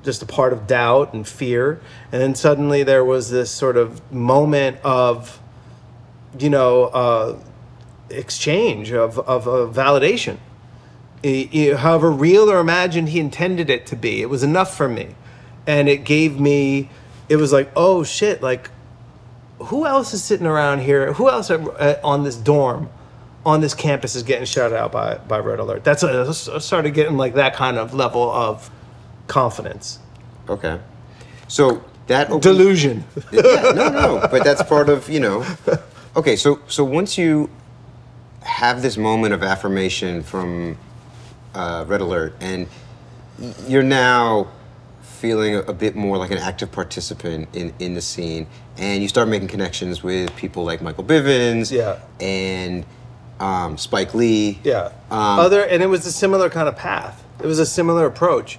just a part of doubt and fear. And then suddenly there was this sort of moment of, you know, uh, exchange of, of, of validation. I- I- however real or imagined he intended it to be, it was enough for me. And it gave me, it was like, oh shit, like, who else is sitting around here? Who else are, uh, on this dorm, on this campus is getting shouted out by, by Red Alert? That's I started getting like that kind of level of confidence. Okay. So that opened- Delusion. yeah, no, no, but that's part of you know. Okay, so so once you have this moment of affirmation from uh, Red Alert, and you're now feeling a, a bit more like an active participant in in the scene, and you start making connections with people like Michael Bivins, Yeah. and um, Spike Lee, Yeah. Um, Other and it was a similar kind of path. It was a similar approach,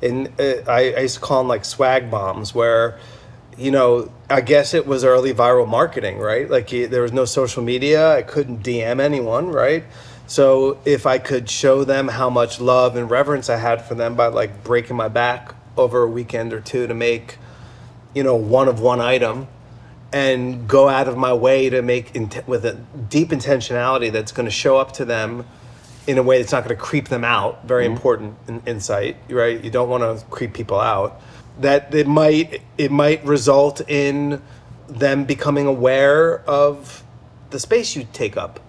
and uh, I, I used to call them like swag bombs, where, you know, I guess it was early viral marketing, right? Like you, there was no social media. I couldn't DM anyone, right? So if I could show them how much love and reverence I had for them by like breaking my back over a weekend or two to make, you know, one of one item and go out of my way to make int- with a deep intentionality that's going to show up to them in a way that's not going to creep them out. Very important in, insight, right? You don't want to creep people out. That it might it might result in them becoming aware of the space you take up.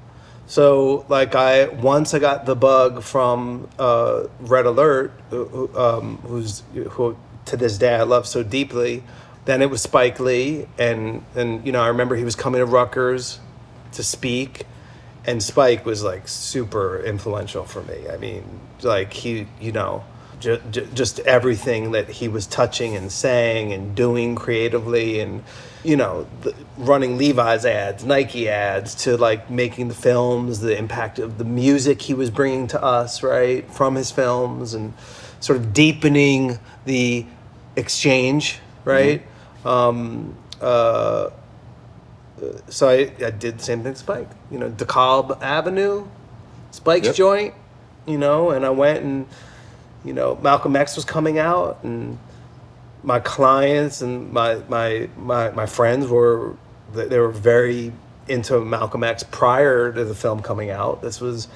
So, like I once I got the bug from uh, Red Alert, um, who's who to this day I love so deeply. Then it was Spike Lee, and and you know I remember he was coming to Rutgers to speak, and Spike was like super influential for me. I mean, like he, you know, ju- ju- just everything that he was touching and saying and doing creatively, and you know, the, running Levi's ads, Nike ads, to like making the films, the impact of the music he was bringing to us, right, from his films, and sort of deepening the exchange, right. Mm-hmm. Um, uh, so I, I did the same thing Spike. You know, DeKalb Avenue, Spike's Yep. joint, you know, and I went and, you know, Malcolm X was coming out and my clients and my, my, my, my friends were, they they were very into Malcolm X prior to the film coming out. This was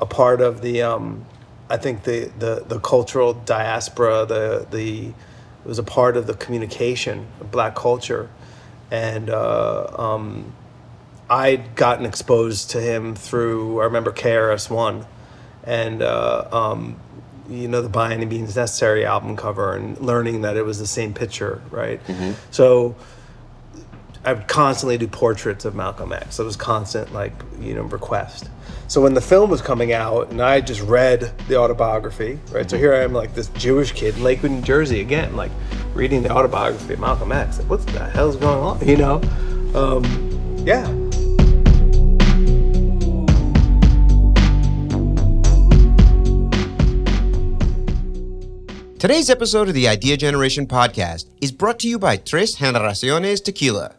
a part of the, um, I think the, the, the cultural diaspora, the, the, it was a part of the communication of black culture. And, uh, um, I'd gotten exposed to him through I remember KRS One, and uh, um, you know the By Any Means Necessary album cover, and learning that it was the same picture, right? So I would constantly do portraits of Malcolm X. It was constant, like you know, request. So when the film was coming out, and I just read the autobiography, right? So here I am, like this Jewish kid in Lakewood, New Jersey, again, like reading the autobiography of Malcolm X. Like, what the hell's going on? You know? Um, yeah. Today's episode of the Idea Generation podcast is brought to you by Tres Generaciones Tequila.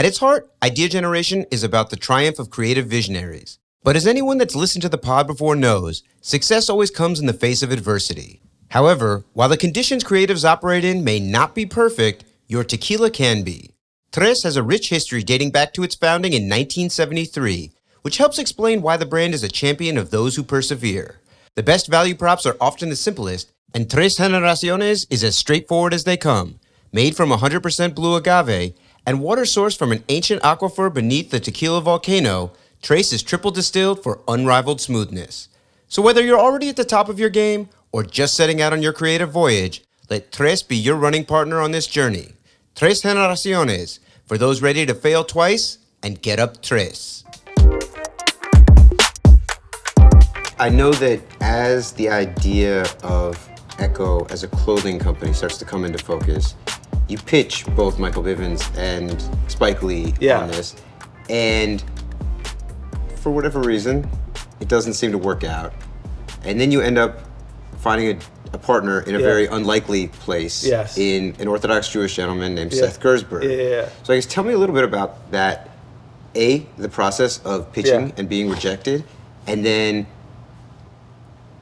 At its heart, Idea Generation is about the triumph of creative visionaries. But as anyone that's listened to the pod before knows, success always comes in the face of adversity. However, while the conditions creatives operate in may not be perfect, your tequila can be. Tres has a rich history dating back to its founding in 1973, which helps explain why the brand is a champion of those who persevere. The best value props are often the simplest, and Tres Generaciones is as straightforward as they come. made from 100% blue agave, and water sourced from an ancient aquifer beneath the tequila volcano, Tres is triple distilled for unrivaled smoothness. So whether you're already at the top of your game or just setting out on your creative voyage, let Tres be your running partner on this journey. Tres Generaciones, for those ready to fail twice and get up tres. I know that as the idea of Ecko as a clothing company starts to come into focus, you pitch both Michael Bivins and Spike Lee Yeah. on this, and for whatever reason, it doesn't seem to work out. And then you end up finding a, a partner in a Yeah. very unlikely place Yes. in an Orthodox Jewish gentleman named Yeah. Seth Gerszberg. Yeah. So I guess tell me a little bit about that. A, the process of pitching and being rejected, and then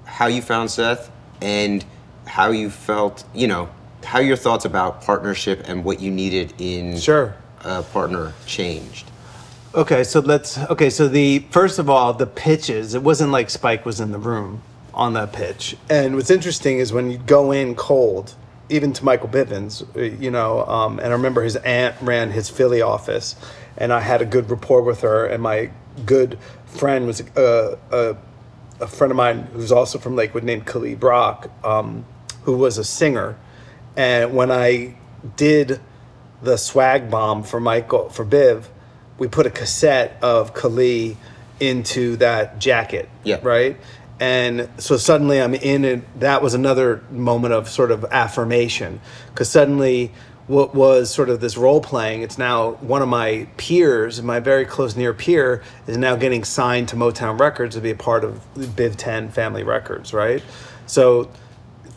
how you found Seth and how you felt, you know, how your thoughts about partnership and what you needed in Sure. a partner changed. Okay, so let's. Okay, so the first of all, the pitches. It wasn't like Spike was in the room on that pitch. And what's interesting is when you go in cold, even to Michael Bivins, uh, you know. Um, and I remember his aunt ran his Philly office, and I had a good rapport with her. And my good friend was uh, a a friend of mine who's also from Lakewood named Khalid Brock, um, who was a singer. And when I did the swag bomb for Michael for Biv, we put a cassette of Kali into that jacket. Yeah. Right. And so suddenly I'm in it. That was another moment of sort of affirmation because suddenly what was sort of this role playing, it's now one of my peers, my very close near peer, is now getting signed to Motown Records to be a part of Biv 10 Family Records, right? So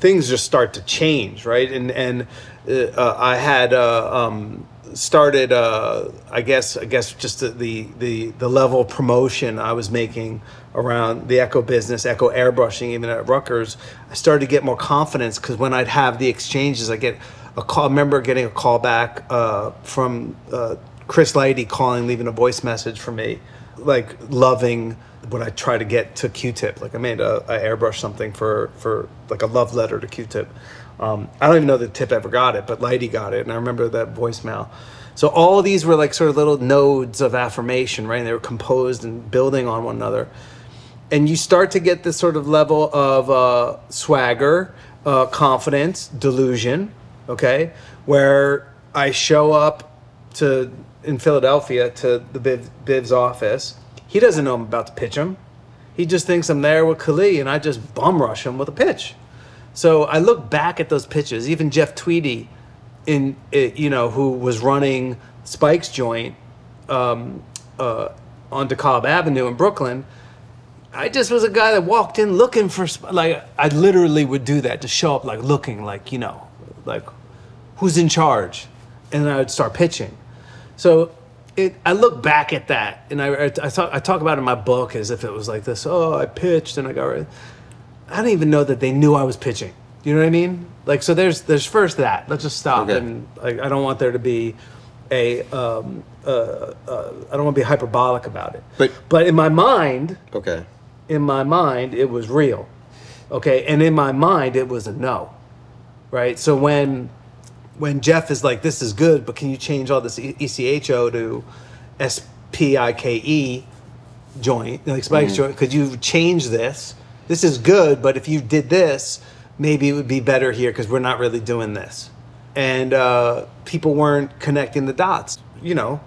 things just start to change, right? And and uh, uh, I had uh, um, started, uh, I guess, I guess just the, the the level of promotion I was making around the Ecko business, Ecko airbrushing, even at Rutgers. I started to get more confidence because when I'd have the exchanges, I get a call. I remember getting a call back uh, from uh, Chris Lighty calling, leaving a voice message for me, like loving when I try to get to Q-Tip. Like I made a, I airbrush something for for like a love letter to Q-Tip. Um, I don't even know that Tip ever got it, but Lighty got it, and I remember that voicemail. So all these were like sort of little nodes of affirmation, right? And they were composed and building on one another and you start to get this sort of level of uh, swagger, uh, confidence, delusion, okay, where I show up to in Philadelphia to the Biv, Biv's office. He doesn't know I'm about to pitch him. He just thinks I'm there with Khalid, and I just bum rush him with a pitch. So I look back at those pitches. Even Jeff Tweedy, in you know, who was running Spike's joint um, uh, on DeKalb Avenue in Brooklyn. I just was a guy that walked in looking for like I literally would do that to show up like looking like you know like who's in charge, and I would start pitching. So it I look back at that and I I, I talk I talk about it in my book as if it was like this. Oh, I pitched and I got. Right. I didn't even know that they knew I was pitching. You know what I mean? Like so. There's there's first that. Let's just stop Okay. and like I don't want there to be a um, uh, uh, I don't want to be hyperbolic about it. But- but in my mind, Okay. in my mind it was real okay and in my mind it was a no right so when when jeff is like this is good but can you change all this E- Ecko to spike E joint like spike's joint? Could you change this? This is good but if you did this maybe it would be better here because we're not really doing this. And uh, people weren't connecting the dots you know?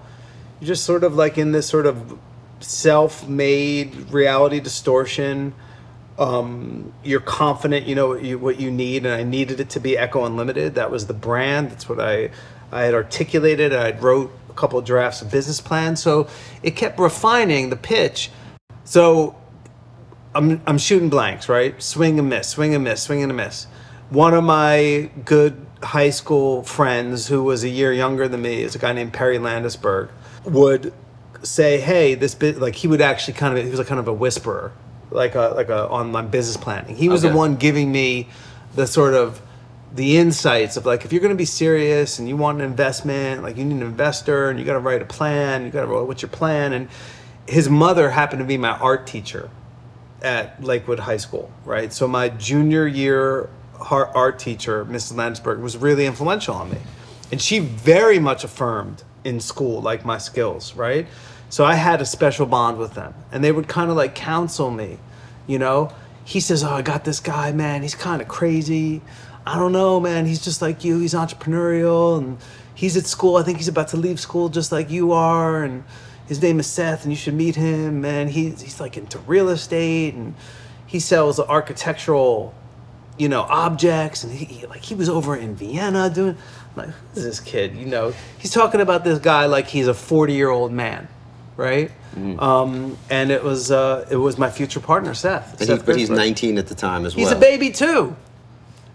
You're just sort of like in this sort of self-made reality distortion um, you're confident you know what you, what you need and i needed it to be Ecko unlimited. That was the brand. That's what i i had articulated. I wrote a couple of drafts of business plans. So it kept refining the pitch. So I'm, I'm shooting blanks, right? Swing and miss, swing and miss, swing and a miss. One of my good high school friends, who was a year younger than me, is a guy named Perry Landisberg, would say, "Hey, this bit," like he would actually kind of, he was kind of a whisperer, like a like a on my business planning. He was the one giving me the sort of the insights of like if you're going to be serious and you want an investment, like you need an investor and you got to write a plan, you got to write what's your plan. And his mother happened to be my art teacher at Lakewood High School, right? So my junior year art teacher, Mrs. Landsberg, was really influential on me. and she very much affirmed in school like my skills, right? So I had a special bond with them, and they would kind of like counsel me, you know. He says, "Oh, I got this guy, man. He's kind of crazy. I don't know, man. He's just like you. He's entrepreneurial, and he's at school. I think he's about to leave school just like you are, and." His name is Seth, and you should meet him. Man, he's he's like into real estate, and he sells architectural you know, objects, and he, he- like he was over in Vienna doing. I'm like, this kid? You know, he's talking about this guy like he's a 40 year old man, right? Mm. Um, and it was uh, it was my future partner, Seth. And he, but he's 19 at the time as well. He's a baby too,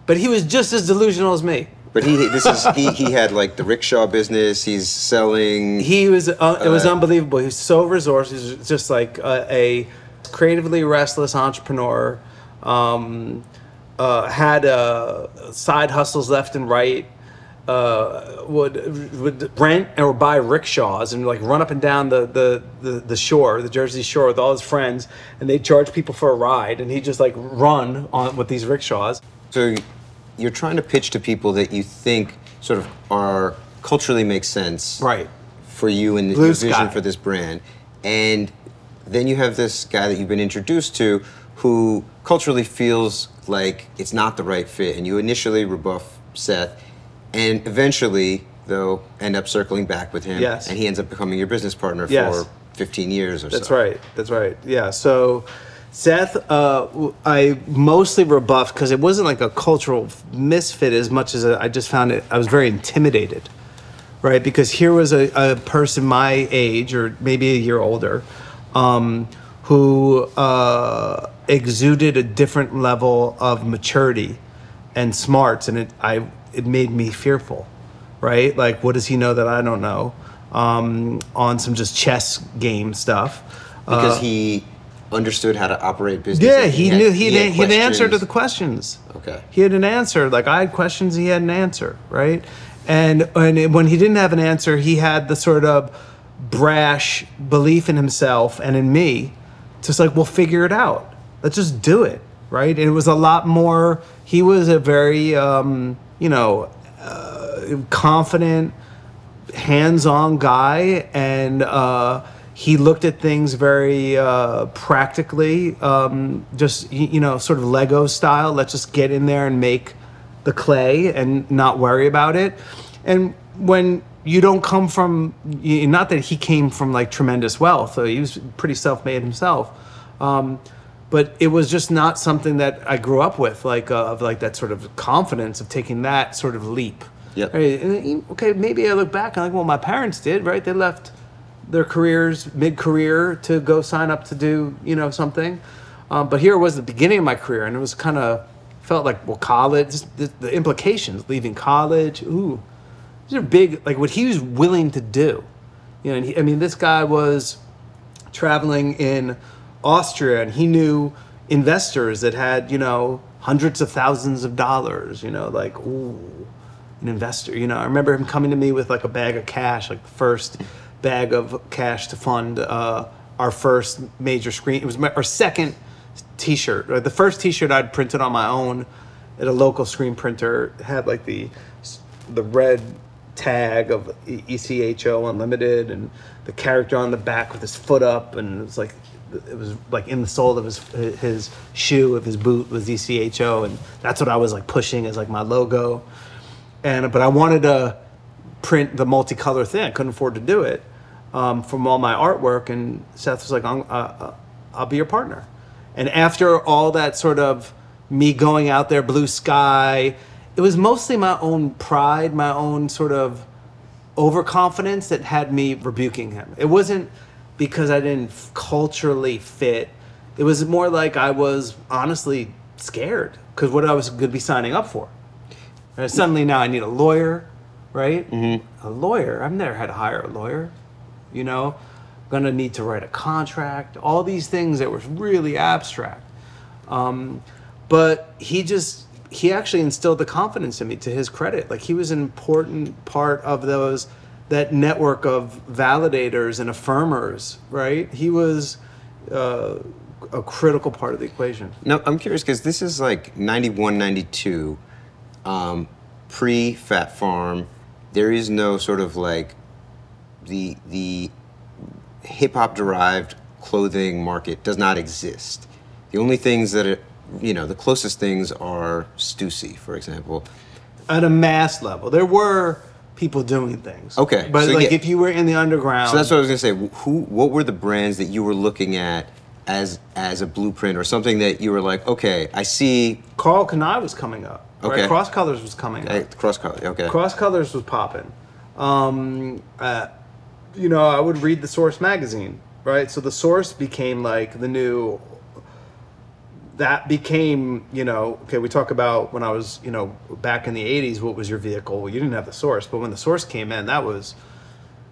but he was just as delusional as me. But he this is he, he had like the rickshaw business. He's selling. He was uh, it was Uh, unbelievable. He was so resourceful. He was just like a, a creatively restless entrepreneur. Um, uh, had uh, side hustles left and right. Uh, would would rent or buy rickshaws and like run up and down the, the, the, the shore, the Jersey Shore, with all his friends, and they charge people for a ride, and he just like run on with these rickshaws. So you're trying to pitch to people that you think sort of are culturally make sense Right. for you and Blue your vision sky. for this brand. And then you have this guy that you've been introduced to who culturally feels like it's not the right fit. And you initially rebuff Seth and eventually, though, end up circling back with him. Yes. And he ends up becoming your business partner Yes. for 15 years or so. That's right. That's right. Yeah. So, Seth, uh, I mostly rebuffed because it wasn't like a cultural misfit as much as I just found it. I was very intimidated, right? Because here was a, a person my age or maybe a year older, um, who uh, exuded a different level of maturity and smarts, and it I it made me fearful, right? Like, what does he know that I don't know? Um, on some just chess game stuff. Because Uh, he understood how to operate business. yeah, and he, had- knew he, had had, he had an answer to the questions. Okay. He had an answer. Like I had questions, he had an answer, right? And and when he didn't have an answer, he had the sort of brash belief in himself and in me, just like we'll figure it out. Let's just do it, right? And it was a lot more. He was a very, um, you know, uh, confident, hands-on guy and uh, he looked at things very uh, practically um, just you know sort of lego style. Let's just get in there and make the clay and not worry about it. And when you don't come from not that he came from like tremendous wealth so he was pretty self-made himself um, but it was just not something that I grew up with, like uh, of like that sort of confidence of taking that sort of leap. Yep. Right? And, okay, maybe I look back and like, well, my parents did, right? They left their careers mid-career to go sign up to do, you know, something. Um, but here was the beginning of my career, and it was kind of felt like, well, college, the, the implications, leaving college, ooh, these are big. Like what he was willing to do, you know. And he, I mean, this guy was traveling in Austria and he knew investors that had, you know, hundreds of thousands of dollars, you know, like, ooh, an investor. You know, I remember him coming to me with like a bag of cash, like the first bag of cash to fund uh, our first major screen. It was my, our second t shirt. Right? The first t shirt I'd printed on my own at a local screen printer had like the, the red tag of ECKO Unlimited and the character on the back with his foot up and it was like it was like in the sole of his his shoe of his boot was ECKO and that's what I was like pushing as like my logo. And but I wanted to print the multicolor thing. I couldn't afford to do it um, from all my artwork and Seth was like I'm, uh, uh, I'll be your partner. And after all that sort of me going out there blue sky it was mostly my own pride my own sort of overconfidence that had me rebuking him. It wasn't because I didn't f- culturally fit. It was more like I was honestly scared because what I was going to be signing up for. And suddenly now I need a lawyer, right? Mm-hmm. A lawyer. I've never had to hire a lawyer. You know, going to need to write a contract. All these things that were really abstract. Um, but he just he actually instilled the confidence in me to his credit like he was an important part of those that network of validators and affirmers right he was uh, a critical part of the equation Now, I'm curious because this is like 91, 92, um, pre Phat Farm, there is no sort of like the the hip hop derived clothing market does not exist. The only things that are, you know, the closest things are Stussy, for example. At a mass level, there were people doing things. Okay, but so like yeah. if you were in the underground, So that's what I was gonna say. Who, what were the brands that you were looking at as as a blueprint or something that you were like, okay, I see Karl Kani was coming up. Okay. Right? Cross Colors was coming up. cross color. Okay. Cross Colors was popping. Um, uh, you know, I would read the Source magazine, right? So the Source became like the new. That became, you know, okay. We talk about when I was, you know, back in the '80s. What was your vehicle? Well, you didn't have the Source, but when the Source came in, that was,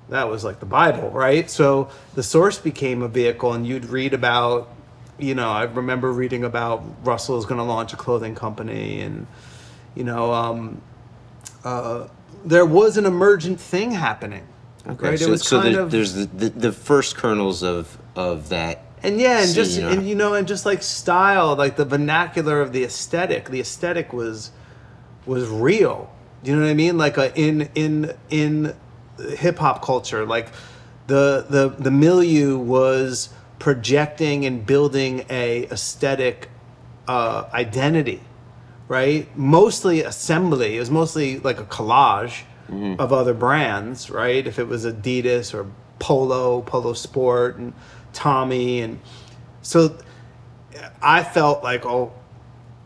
that was like the Bible, right? So the Source became a vehicle, and you'd read about, you know, I remember reading about Russell is going to launch a clothing company, and you know, um, uh, there was an emergent thing happening. Okay. Right? So, it was so there- of, there's the, the, the first kernels of of that. And yeah, and just and you know, and just like style, like the vernacular of the aesthetic. The aesthetic was was real. You know what I mean? Like a, in in in hip hop culture, like the the the milieu was projecting and building a aesthetic uh, identity, right? Mostly assembly. It was mostly like a collage of other brands, right? If it was Adidas or Polo, Polo Sport, and Tommy, and so I felt like, oh,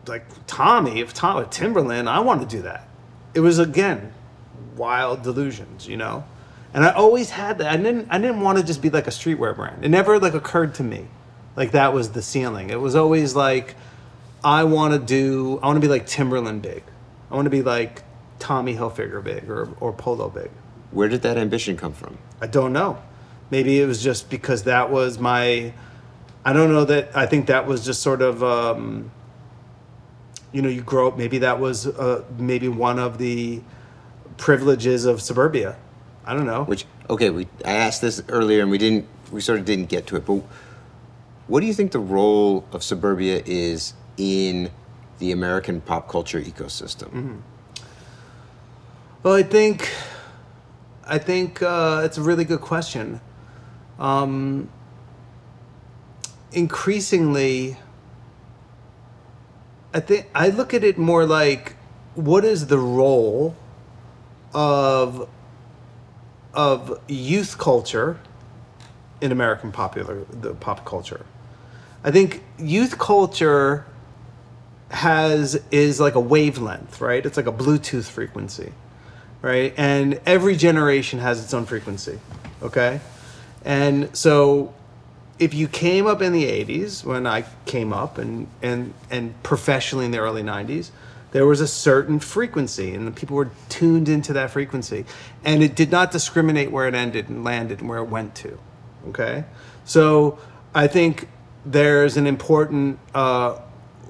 like Tommy, if Tom Timberland, I want to do that. It was again wild delusions, you know. And I always had that. I didn't. I didn't want to just be like a streetwear brand. It never like occurred to me, like that was the ceiling. It was always like, I want to do. I want to be like Timberland big. I want to be like Tommy Hilfiger big or or Polo big. Where did that ambition come from? I don't know. Maybe it was just because that was my. I don't know that. I think that was just sort of. Um, you know, you grow up. Maybe that was uh, maybe one of the privileges of suburbia. I don't know. Which okay, we I asked this earlier and we didn't we sort of didn't get to it, but what do you think the role of suburbia is in the American pop culture ecosystem? Mm-hmm. Well, I think, I think uh, it's a really good question. Um, increasingly, I think I look at it more like, what is the role of of youth culture in American popular the pop culture? I think youth culture has is like a wavelength, right? It's like a Bluetooth frequency, right? And every generation has its own frequency, okay? And so if you came up in the 80s when I came up and and and professionally in the early 90s, there was a certain frequency and the people were tuned into that frequency and it did not discriminate where it ended and landed and where it went to. Okay? So I think there's an important uh,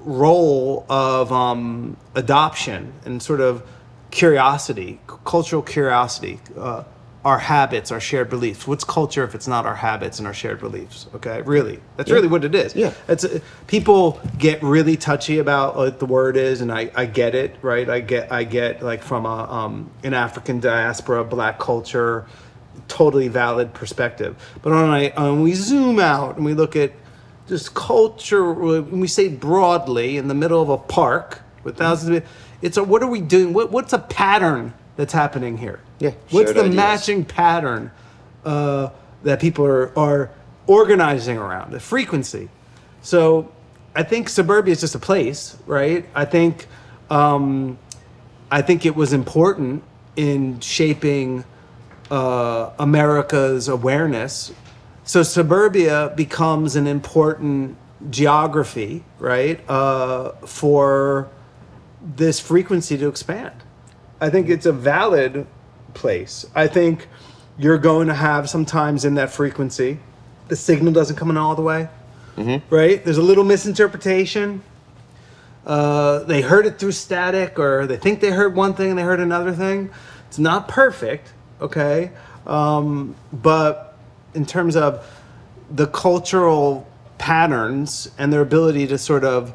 role of um, adoption and sort of curiosity, cultural curiosity, uh, our habits, our shared beliefs. What's culture if it's not our habits and our shared beliefs? Okay, really, that's really what it is. Yeah. it's uh, people get really touchy about what the word is, and I, I get it, right? I get I get like from a um, an African diaspora, black culture, totally valid perspective. But when I when we zoom out and we look at just culture, when we say broadly, in the middle of a park with thousands of, it's a what are we doing? What what's a pattern that's happening here? Yeah, What's shared the ideas. matching pattern uh, that people are are organizing around? The frequency. So I think suburbia is just a place, right? I think um, I think it was important in shaping uh, America's awareness. So suburbia becomes an important geography, right, uh, for this frequency to expand. I think it's a valid place. I think you're going to have sometimes in that frequency, the signal doesn't come in all the way, right? There's a little misinterpretation. Uh, they heard it through static, or they think they heard one thing and they heard another thing. It's not perfect, okay? Um, but in terms of the cultural patterns and their ability to sort of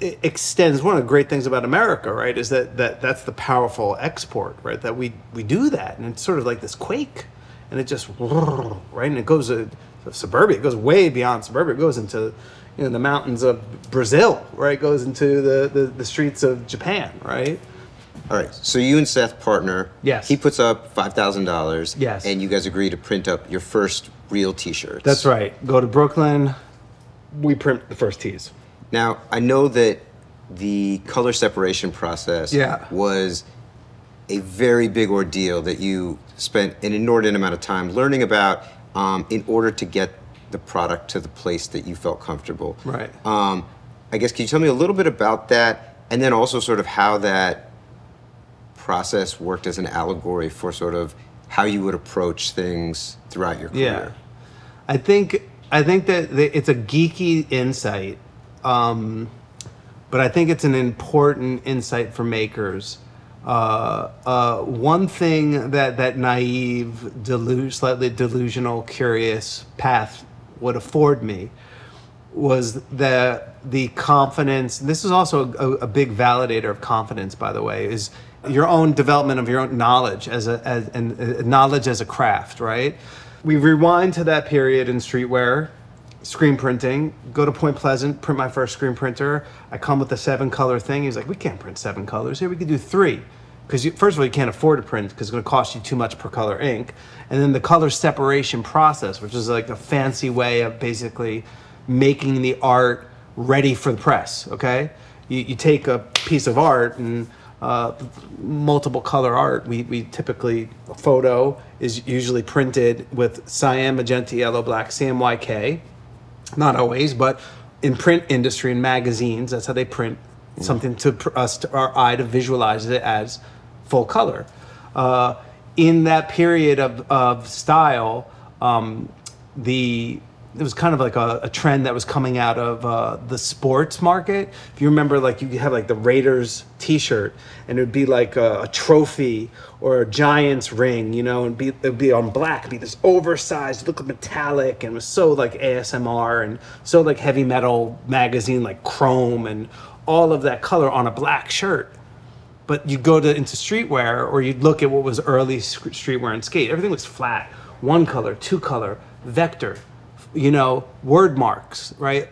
extends one of the great things about America, right, is that, that that's the powerful export, right? That we we do that, and it's sort of like this quake, and it just right, and it goes to suburbia. It goes way beyond suburbia. It goes into you know the mountains of Brazil, right? It goes into the, the the streets of Japan, right? All right. So you and Seth partner. Yes. He puts up five thousand dollars. Yes. And you guys agree to print up your first real T-shirts. That's right. Go to Brooklyn. We print the first tees. Now I know that the color separation process Yeah. was a very big ordeal that you spent an inordinate amount of time learning about um, in order to get the product to the place that you felt comfortable. Right. Um, I guess can you tell me a little bit about that, and then also sort of how that process worked as an allegory for sort of how you would approach things throughout your career? Yeah, I think I think that it's a geeky insight, um, but I think it's an important insight for makers. Uh, uh, one thing that that naive, delu- slightly delusional, curious path would afford me was the the confidence. This is also a, a big validator of confidence, by the way, is your own development of your own knowledge as a as and uh, knowledge as a craft, right? We rewind to that period in streetwear, screen printing. Go to Point Pleasant, print my first screen printer. I come with a seven color thing. He's like, we can't print seven colors here. We could do three. Because first of all, you can't afford to print because it's going to cost you too much per color ink. And then the color separation process, which is like a fancy way of basically making the art ready for the press. Okay, you, you take a piece of art and uh, multiple color art. We, we typically a photo is usually printed with cyan, magenta, yellow, black, CMYK. Not always, but in print industry and magazines, that's how they print something to pr- us to our eye to visualize it as full color. Uh, in that period of, of style, um, the it was kind of like a, a trend that was coming out of uh, the sports market. If you remember, like you have like the Raiders T-shirt, and it would be like a, a trophy or a Giants ring, you know, and be it'd be on black, be this oversized, look metallic, and was so like ASMR and so like heavy metal magazine, like Chrome and all of that color on a black shirt. But you'd go to into streetwear or you'd look at what was early streetwear and skate. Everything was flat. One color two color vector you know word marks right?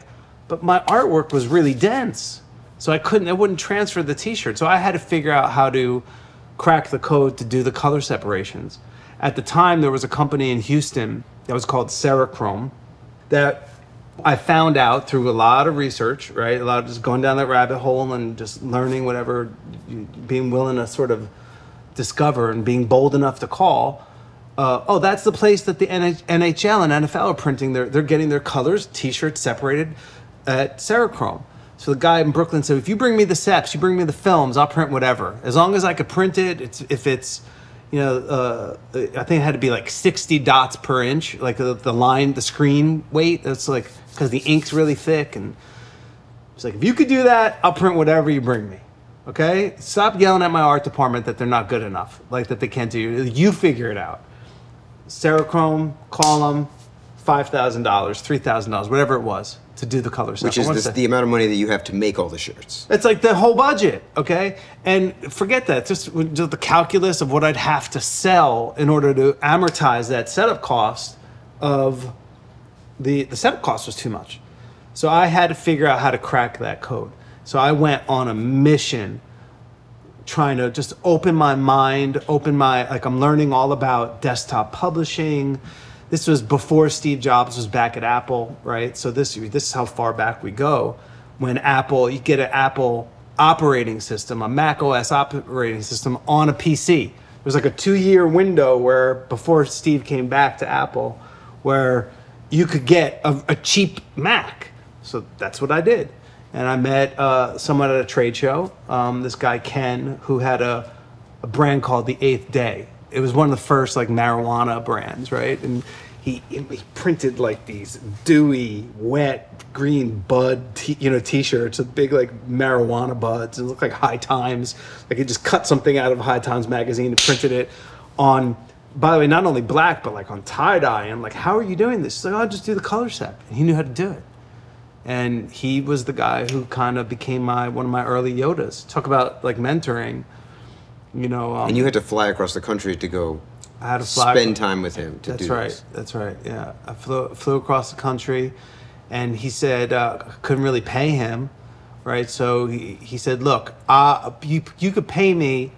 But my artwork was really dense so i couldn't i wouldn't transfer the t-shirt. So i had to figure out how to crack the code to do the color separations at the time there was a company in houston that was called Serachrome that I found out through a lot of research, right? A lot of just going down that rabbit hole and just learning whatever, being willing to sort of discover and being bold enough to call. Uh, oh, that's the place that the NH- NHL and NFL are printing their, they're getting their colors, T-shirts separated at Serachrome. So the guy in Brooklyn said, if you bring me the seps, you bring me the films, I'll print whatever. As long as I could print it, it's if it's, you know, uh, I think it had to be like 60 dots per inch, like the, the line, the screen weight. That's like because the ink's really thick, and it's like if you could do that, I'll print whatever you bring me. Okay, stop yelling at my art department that they're not good enough, like that they can't do. You figure it out. Dollars, three thousand dollars, whatever it was, to do the color. Which is this, the amount of money that you have to make all the shirts. It's like the whole budget, okay? And forget that. Just, just the calculus of what I'd have to sell in order to amortize that setup cost of the the setup cost was too much. So I had to figure out how to crack that code. So I went on a mission trying to just open my mind, open my like I'm learning all about desktop publishing. This was before Steve Jobs was back at Apple, right? So this this is how far back we go. When Apple, you get an Apple operating system, a Mac OS operating system on a PC. It was like a two-year window where before Steve came back to Apple, where you could get a, a cheap Mac. So that's what I did and I met uh, someone at a trade show. Um, this guy Ken, who had a, a brand called the Eighth Day. It was one of the first like marijuana brands, right? And he, he printed like these dewy, wet green bud, t- you know, T-shirts with big like marijuana buds. It looked like High Times. Like he just cut something out of High Times magazine and printed it on. By the way, not only black but like on tie dye. And I'm like, how are you doing this? He's like, oh, I'll just do the color set. And he knew how to do it. and he was the guy who kind of became my one of my early Yodas. Talk about like mentoring, you know. Um, And you had to fly across the country to go I had to fly. spend time with him to That's do right. this. That's right. Yeah, I flew flew across the country, and he said uh, couldn't really pay him, right? So he, he said, "Look, uh, you you could pay me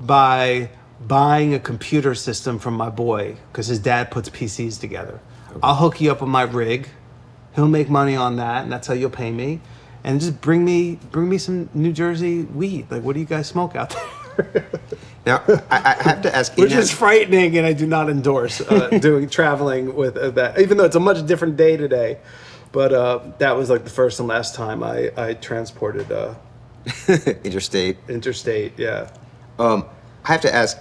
by buying a computer system from my boy because his dad puts PCs together. I'll hook you up with my rig. He'll make money on that, and that's how you'll pay me. And just bring me bring me some New Jersey weed. Like, what do you guys smoke out there?" Now, I, I have to ask. which is frightening, and I do not endorse uh, doing traveling with uh, that. Even though it's a much different day today, but uh, that was like the first and last time I I transported uh, interstate. interstate. Yeah, Um, I have to ask.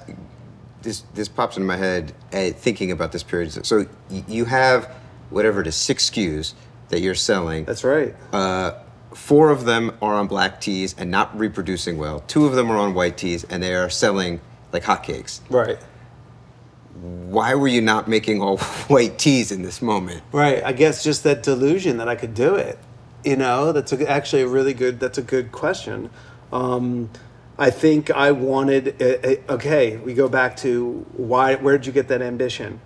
This this pops into my head uh, thinking about this period. So y- you have whatever it is, six SKUs that you're selling. that's right. Uh, four of them are on black tees and not reproducing well. Two of them are on white tees and they are selling like hotcakes. Right, Why were you not making all white tees in this moment? right. I guess just that delusion that I could do it. You know, that's a, actually a really good. That's a good question. Um, I think I wanted. uh, uh, okay, we go back to why. Where did you get that ambition?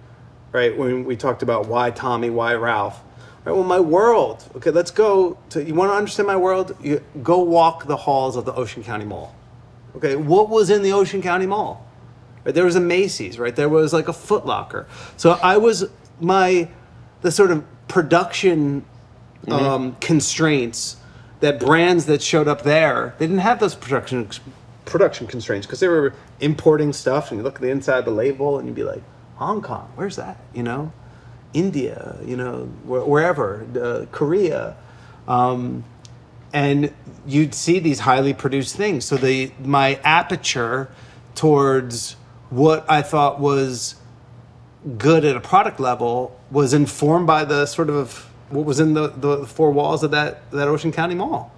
Right when we talked about why Tommy, why Ralph. Right. Well, my world. Okay, let's go to. You want to understand my world? You go walk the halls of the Ocean County Mall. Okay, what was in the Ocean County Mall? Right, there was a Macy's, right? There was like a Foot Locker. So I was my the sort of production um, constraints that brands that showed up there they didn't have those production production constraints because they were importing stuff and you look at the inside of the label and you'd be like Hong Kong, where's that? You know, India, you know, wh- wherever, uh, Korea. Um, and you'd see these highly produced things. So the my aperture towards what I thought was good at a product level was informed by the sort of what was in the, the four walls of that that Ocean County Mall.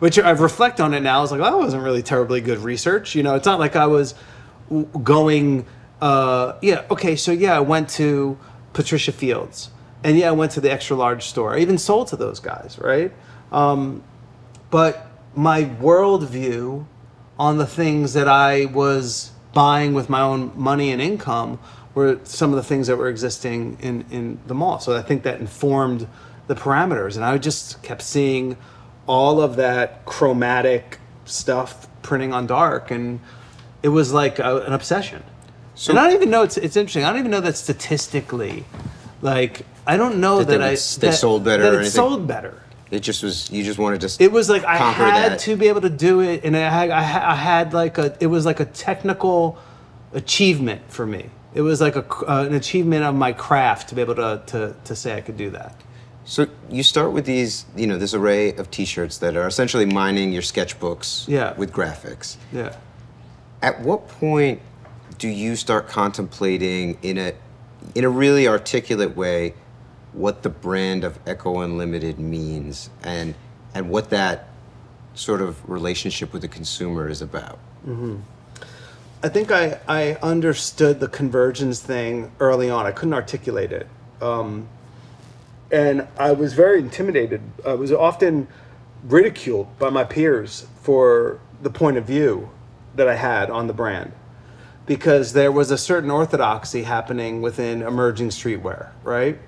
Which I've reflect on it now. I was like, oh, that wasn't really terribly good research. You know, it's not like I was going. Uh, yeah, okay, so yeah, I went to Patricia Fields, and yeah, I went to the extra large store. I even sold to those guys, right? Um, but my worldview on the things that I was buying with my own money and income were some of the things that were existing in, in the mall. So I think that informed the parameters. And I just kept seeing all of that chromatic stuff printing on dark. And it was like a, an obsession. And I don't even know, it's, it's interesting. I don't even know that statistically, like, I don't know That that, they I they that- sold better that or it sold better. It just was. You just wanted to. It was like I had that. to be able to do it, and I had, I had I had like a it was like a technical achievement for me. It was like a uh, an achievement of my craft to be able to, to to say I could do that. So you start with these, you know, this array of T-shirts that are essentially mining your sketchbooks Yeah. with graphics. Yeah. At what point do you start contemplating in a in a really articulate way what the brand of Ecko Unlimited means and and what that sort of relationship with the consumer is about? I think I, I understood the convergence thing early on. I couldn't articulate it. Um, and I was very intimidated. I was often ridiculed by my peers for the point of view that I had on the brand because there was a certain orthodoxy happening within emerging streetwear, right?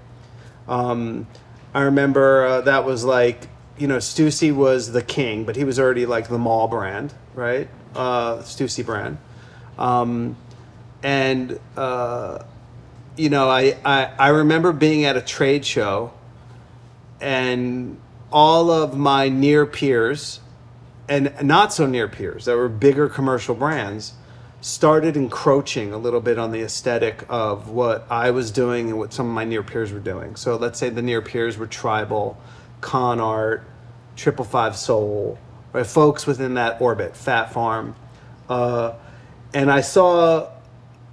Um, I remember uh, that was like, you know, Stussy was the king, but he was already like the mall brand, right? Uh, Stussy brand. Um, and, uh, you know, I, I, I remember being at a trade show and all of my near peers and not so near peers that were bigger commercial brands started encroaching a little bit on the aesthetic of what I was doing and what some of my near peers were doing. So let's say the near peers were tribal, con art, triple five soul, right? Folks within that orbit, Phat Farm. Uh, and I saw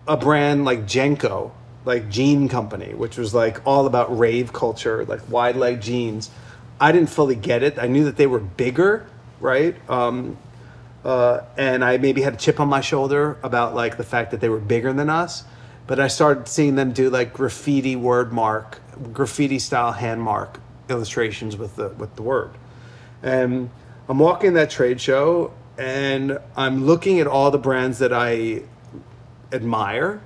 a brand like JNCO, like Jean Company, which was like all about rave culture, like wide leg jeans. I didn't fully get it. I knew that they were bigger, right? Um, uh, and I maybe had a chip on my shoulder about like the fact that they were bigger than us. But I started seeing them do like graffiti word mark, graffiti style hand mark illustrations with the with the word. And I'm walking that trade show and I'm looking at all the brands that I admire.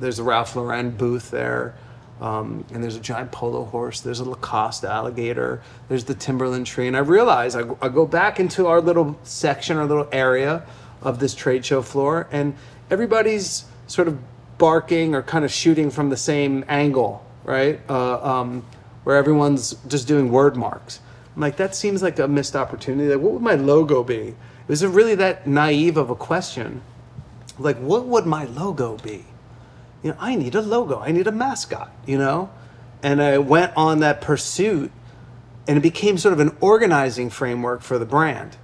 There's a Ralph Lauren booth there. Um, and there's a giant polo horse. There's a Lacoste alligator. There's the Timberland tree. And I realize I, I go back into our little section, our little area of this trade show floor, and everybody's sort of barking or kind of shooting from the same angle, right? Uh, um, where everyone's just doing word marks. I'm like, that seems like a missed opportunity. Like, what would my logo be? Was it really that naive of a question? Like, what would my logo be? You know, I need a logo. I need a mascot, you know? And I went on that pursuit and it became sort of an organizing framework for the brand,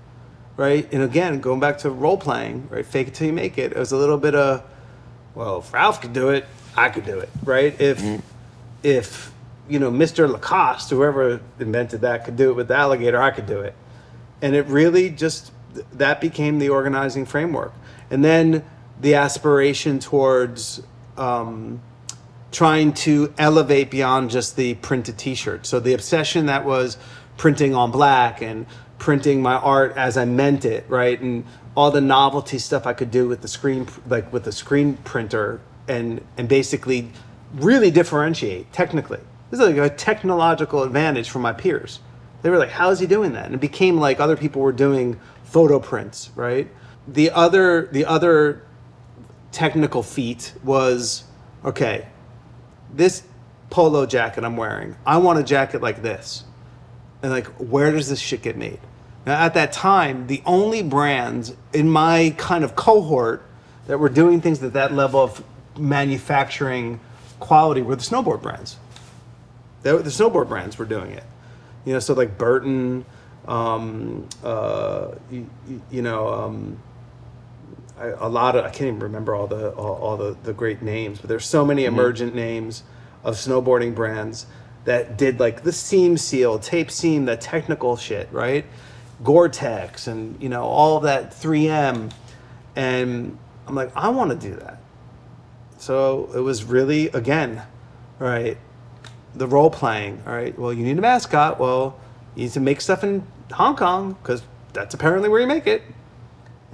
right? And again, going back to role playing, right? Fake it till you make it. It was a little bit of, well, if Ralph could do it, I could do it, right? If, mm-hmm. if, you know, Mr. Lacoste, whoever invented that, could do it with the alligator, I could do it. And it really just, that became the organizing framework. And then the aspiration towards um, trying to elevate beyond just the printed t-shirt. So the obsession that was printing on black and printing my art as I meant it, right? And all the novelty stuff I could do with the screen like with the screen printer and and basically really differentiate technically. This is like a technological advantage for my peers. They were like, "How is he doing that?" And it became like other people were doing photo prints, right? The other the other technical feat was okay, this polo jacket I'm wearing, I want a jacket like this. And like, where does this shit get made? Now, at that time, the only brands in my kind of cohort that were doing things at that level of manufacturing quality were the snowboard brands. The snowboard brands were doing it. You know, so like Burton, um, uh, you, you know, um, I, a lot of I can't even remember all the all, all the, the great names, but there's so many mm-hmm. emergent names of snowboarding brands that did like the seam seal, tape seam, the technical shit, right? Gore-Tex and you know all of that 3M, and I'm like I want to do that. So it was really again, right? The role playing. All right. Well, you need a mascot. Well, you need to make stuff in Hong Kong because that's apparently where you make it.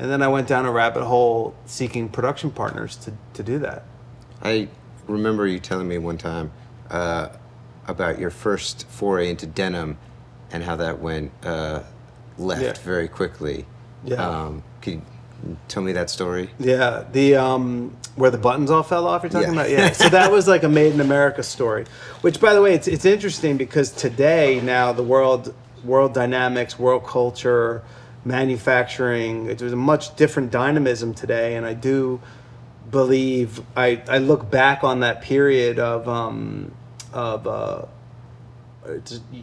And then I went down a rabbit hole seeking production partners to, to do that. I remember you telling me one time uh, about your first foray into denim and how that went uh, left Yeah. very quickly. Yeah. Um, could you tell me that story? Yeah, the um, where the buttons all fell off. You're talking Yeah. about, yeah. So that was like a made in America story. Which, by the way, it's it's interesting because today now the world world dynamics, world culture, manufacturing. There's a much different dynamism today, and I do believe I I look back on that period of um, of uh,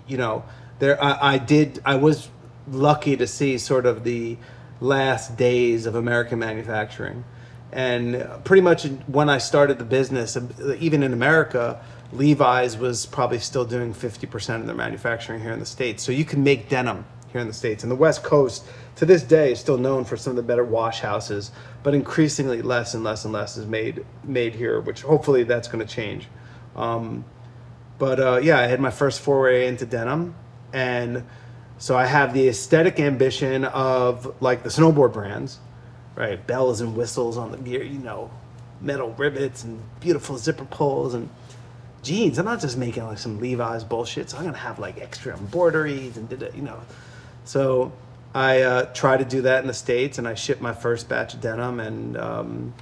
you know there I, I did i was lucky to see sort of the last days of american manufacturing. And pretty much when i started the business even in america levi's was probably still doing 50% of their manufacturing here in the states. So you can make denim here in the states and the west coast to this day is still known for some of the better wash houses but increasingly less and less and less is made made here which hopefully that's going to change um, but uh, yeah, I had my first foray into denim, and so I have the aesthetic ambition of like the snowboard brands, right? Bells and whistles on the gear, you know, metal rivets and beautiful zipper pulls and jeans. I'm not just making like some Levi's bullshit. So I'm gonna have like extra embroideries and you know. So I uh, try to do that in the states, and I shipped my first batch of denim and. Um,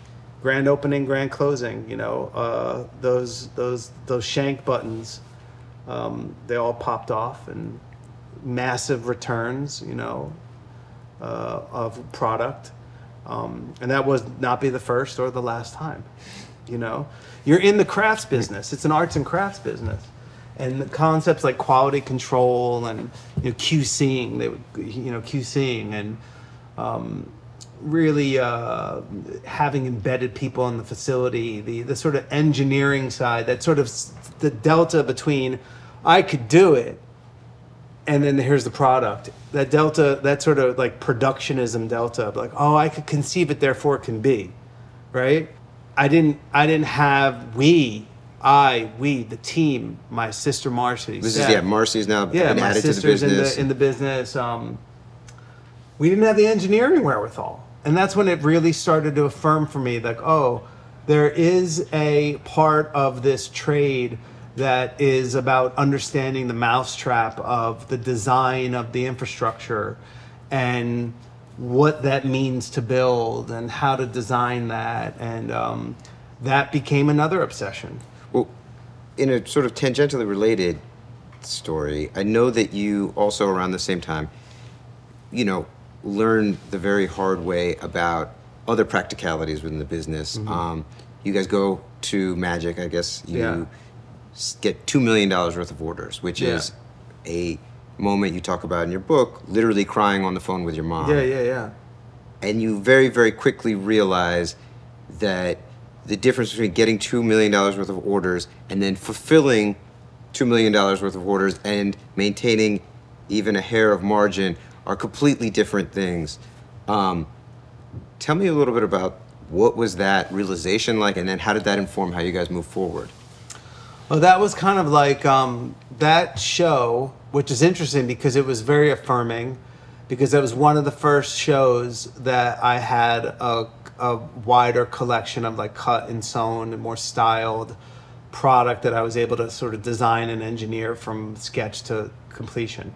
grand opening, grand closing. You know, uh, those those those shank buttons, um, they all popped off, and massive returns. You know, uh, of product, um, and that was not be the first or the last time. You know, you're in the crafts business. It's an arts and crafts business. And the concepts like quality control and you know QCing, they would you know QCing and um, really uh, having embedded people in the facility, the the sort of engineering side, that sort of the delta between I could do it and then here's the product. That delta, that sort of like productionism delta, like oh I could conceive it, therefore it can be, right? I didn't I didn't have we I, we, the team, my sister Marcy. This is yeah. Marcy's now yeah, been my added to the sister's in business. the in the business. Um, we didn't have the engineering wherewithal, and that's when it really started to affirm for me, like, oh, there is a part of this trade that is about understanding the mousetrap of the design of the infrastructure and what that means to build and how to design that and um, that became another obsession in a sort of tangentially related story, I know that you also around the same time, you know, learned the very hard way about other practicalities within the business. Mm-hmm. Um, you guys go to Magic, I guess you Yeah. get two million dollars worth of orders, which Yeah. is a moment you talk about in your book, literally crying on the phone with your mom yeah yeah yeah and you very very quickly realize that the difference between getting $2 million worth of orders and then fulfilling $2 million worth of orders and maintaining even a hair of margin are completely different things. Um, tell me a little bit about what was that realization like and then how did that inform how you guys move forward? Well, that was kind of like um, that show, which is interesting because it was very affirming, because it was one of the first shows that I had a, a wider collection of like cut and sewn and more styled product that I was able to sort of design and engineer from sketch to completion.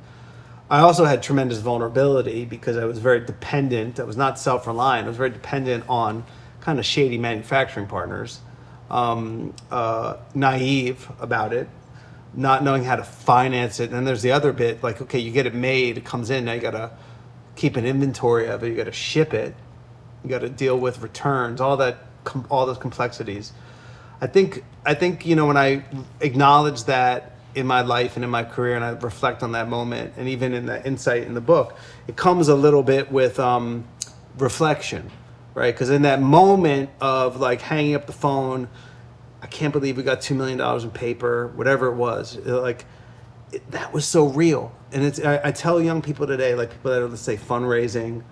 I also had tremendous vulnerability because I was very dependent. I was not self reliant. I was very dependent on kind of shady manufacturing partners, um, uh, naive about it, not knowing how to finance it. And then there's the other bit like, okay, you get it made, it comes in, now you got to keep an inventory of it, you got to ship it, you got to deal with returns, all that, com- all those complexities. I think I think you know when I acknowledge that in my life and in my career, and I reflect on that moment, and even in the insight in the book, it comes a little bit with um, reflection, right? Because in that moment of like hanging up the phone, I can't believe we got two million dollars in paper, whatever it was, it, like it, that was so real. And it's I, I tell young people today, like people that are let's say fundraising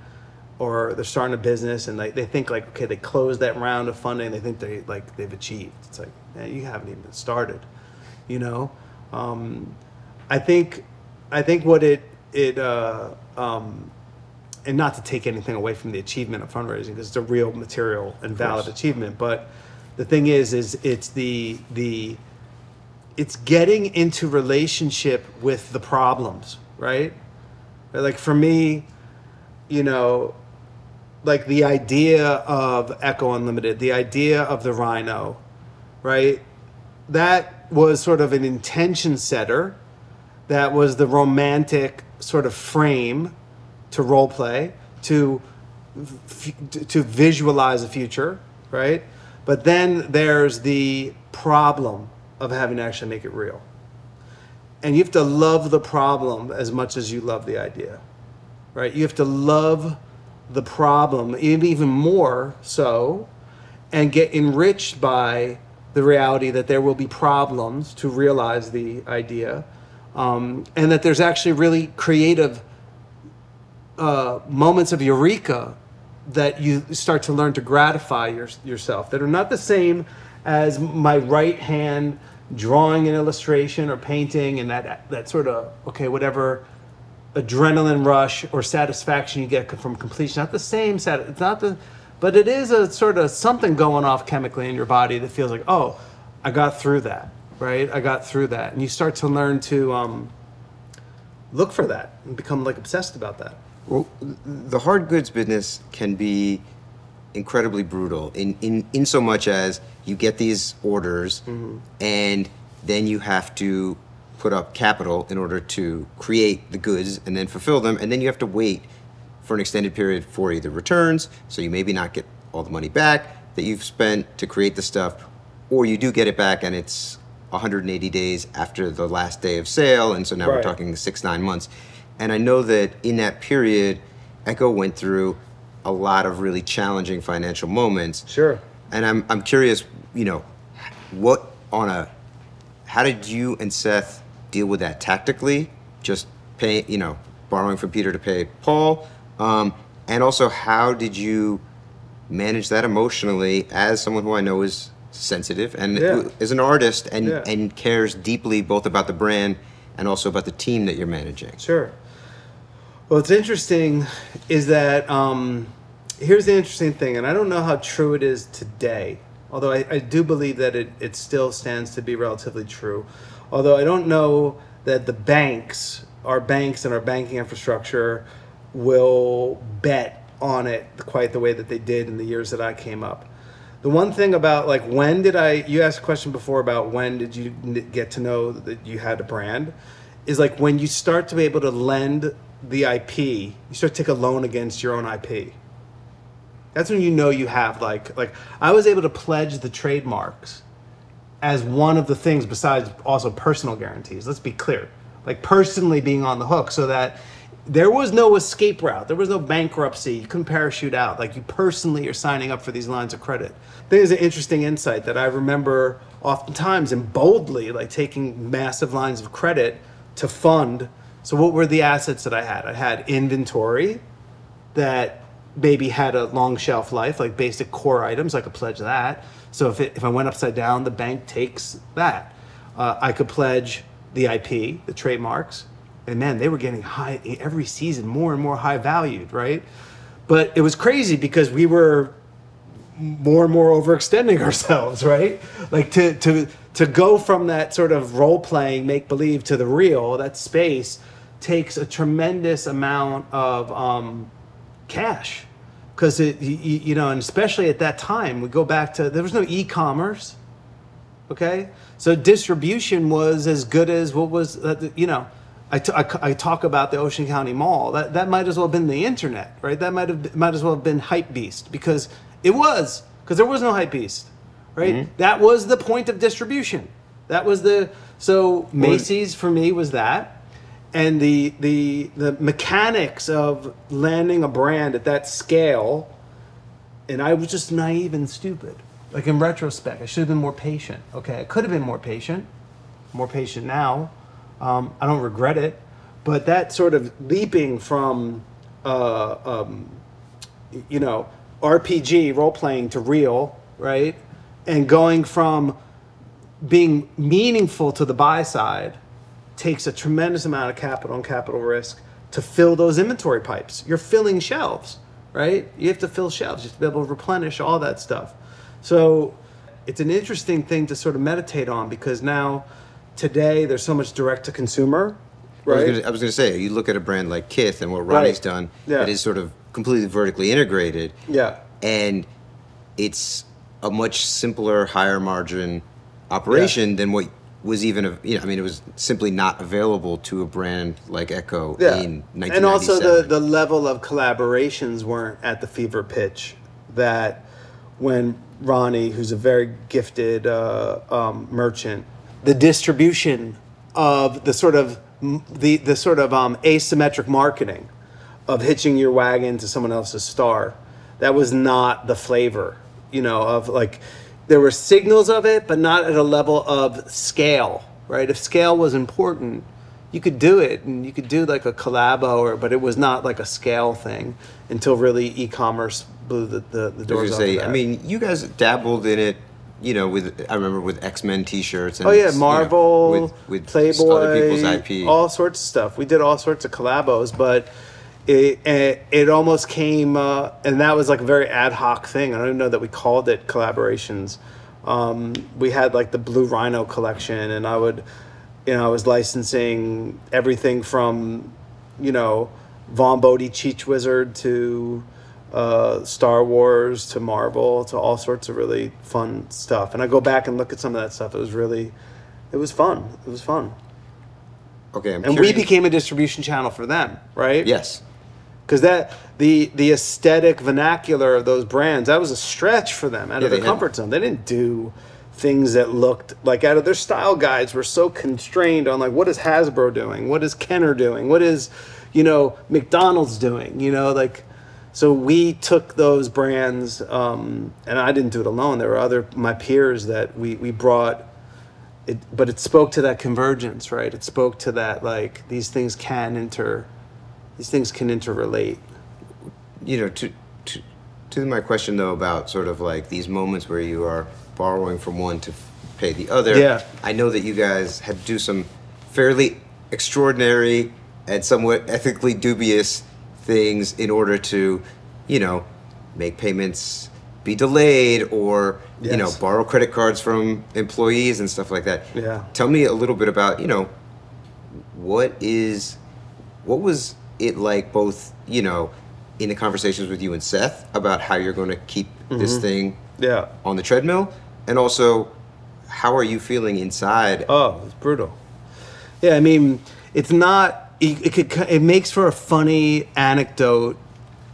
or they're starting a business and they, they think like okay they closed that round of funding they think they like they've achieved. It's like man you haven't even started you know? Um, i think i think what it it uh, um, and not to take anything away from the achievement of fundraising because it's a real material and valid achievement but the thing is is it's the the it's getting into relationship with the problems right like for me you know like the idea of Ecko Unlimited, the idea of the Rhino, right? That was sort of an intention setter. That was the romantic sort of frame to role play, to to visualize a future, right? But then there's the problem of having to actually make it real. And you have to love the problem as much as you love the idea, right? You have to love the problem even more so and get enriched by the reality that there will be problems to realize the idea um, and that there's actually really creative uh, moments of eureka that you start to learn to gratify your, yourself that are not the same as my right hand drawing an illustration or painting and that that sort of okay whatever adrenaline rush or satisfaction you get from completion not the same sat it's not the but it is a sort of something going off chemically in your body that feels like oh i got through that right? I got through that. And you start to learn to um, look for that and become like obsessed about that Well, the hard goods business can be incredibly brutal in, in, in so much as you get these orders mm-hmm. and then you have to put up capital in order to create the goods and then fulfill them. And then you have to wait for an extended period for either returns so you maybe not get all the money back that you've spent to create the stuff or you do get it back and it's 180 days after the last day of sale. And so now we're talking six nine months and i know that in that period Ecko went through a lot of really challenging financial moments sure and i'm, I'm curious you know what on a how did you and seth deal with that tactically just pay you know borrowing from peter to pay paul um, and also how did you manage that emotionally as someone who i know is sensitive and Yeah. is an artist and Yeah. and cares deeply both about the brand and also about the team that you're managing. Sure. Well, what's interesting is that um, here's the interesting thing, and I don't know how true it is today, although I, I do believe that it, it still stands to be relatively true. Although I don't know that the banks, our banks and our banking infrastructure, will bet on it quite the way that they did in the years that I came up. The one thing about like when did I you asked a question before about when did you get to know that you had a brand is like when you start to be able to lend the IP, you start to take a loan against your own IP. That's when you know you have like like I was able to pledge the trademarks as one of the things besides also personal guarantees. Let's be clear. Like personally being on the hook so that there was no escape route. There was no bankruptcy. You couldn't parachute out. Like you personally are signing up for these lines of credit. Think an interesting insight that I remember oftentimes and boldly like taking massive lines of credit to fund. So what were the assets that I had? I had inventory that maybe had a long shelf life, like basic core items. I could pledge that. So if, it, if I went upside down, the bank takes that. Uh, I could pledge the IP, the trademarks, and man, they were getting high every season, more and more high valued, right? But it was crazy because we were more and more overextending ourselves, right? Like to to to go from that sort of role playing, make believe to the real, that space takes a tremendous amount of um, cash because it you, you know, and especially at that time, we go back to there was no e-commerce, okay? So distribution was as good as what was uh, you know. I, t- I, c- I talk about the Ocean County Mall. That that might as well have been the internet, right? That might have might as well have been Hypebeast because it was because there was no Hypebeast, right? That was the point of distribution. That was the so Macy's for me was that, and the the the mechanics of landing a brand at that scale, and I was just naive and stupid. Like in retrospect, I should have been more patient. Okay, I could have been more patient, more patient now. Um, I don't regret it, but that sort of leaping from, uh, um, you know, RPG role playing to real, right, and going from being meaningful to the buy side takes a tremendous amount of capital and capital risk to fill those inventory pipes. You're filling shelves, right? You have to fill shelves. You have to be able to replenish all that stuff. So it's an interesting thing to sort of meditate on because now, today, there's so much direct to consumer, I was right? I was going to say, you look at a brand like Kith and what Ronnie's Right. done, Yeah. that is sort of completely vertically integrated. Yeah. and it's a much simpler, higher margin operation than what was even, a, you know, I mean, it was simply not available to a brand like Ecko yeah. in 1997. and also the the level of collaborations weren't at the fever pitch that when Ronnie, who's a very gifted uh, um, merchant, the distribution of the sort of the the sort of um, asymmetric marketing of hitching your wagon to someone else's star, that was not the flavor, you know, of like there were signals of it, but not at a level of scale, right? If scale was important, you could do it and you could do like a collabo or but it was not like a scale thing until really e-commerce blew the, the, the doors off say. I mean, you guys dabbled in it, you know, with I remember with X Men T-shirts. And Oh yeah, you know, Marvel, with, with Playboy, other people's IP. all sorts of stuff. We did all sorts of collabos, but it it, it almost came, uh, and that was like a very ad hoc thing. I don't even know that we called it collaborations. Um, we had like the Blue Rhino collection, and I would, you know, I was licensing everything from, you know, Vaughn Bodē Cheech Wizard to uh, Star Wars to Marvel to all sorts of really fun stuff. And I go back and look at some of that stuff. It was really, it was fun. It was fun. okay, I'm And curious. we became a distribution channel for them, right? yes. Because that the the aesthetic vernacular of those brands that was a stretch for them out Yeah, of their comfort zone. They didn't do things that looked like out of their style guides were so constrained on like what is Hasbro doing, what is Kenner doing, what is you know McDonald's doing, you know like. So we took those brands, um, and I didn't do it alone. There were other my peers that we we brought it, but it spoke to that convergence, right? It spoke to that like these things can inter, these things can interrelate. you know, to, to to my question though about sort of like these moments where you are borrowing from one to pay the other. Yeah. I know that you guys had to do some fairly extraordinary and somewhat ethically dubious things in order to, you know, make payments be delayed or you know borrow credit cards from employees and stuff like that. Yeah. Tell me a little bit about you know what is what was it like both you know in the conversations with you and Seth about how you're going to keep this mm-hmm. thing Yeah. on the treadmill and also how are you feeling inside Oh, it's brutal. Yeah, I mean, it's not. It, it could. It makes for a funny anecdote,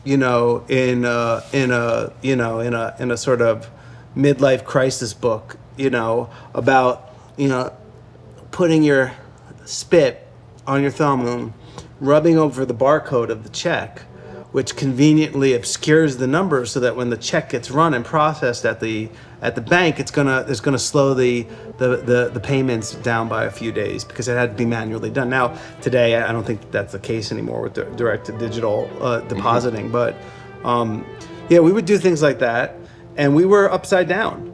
you know, in a, in a you know in a in a sort of midlife crisis book, you know, about you know putting your spit on your thumb and rubbing over the barcode of the check, which conveniently obscures the numbers so that when the check gets run and processed at the at the bank, it's gonna it's gonna slow the the, the, the payments down by a few days because it had to be manually done. Now today, I don't think that's the case anymore with di- direct to digital uh, depositing, but um, yeah, we would do things like that, and we were upside down.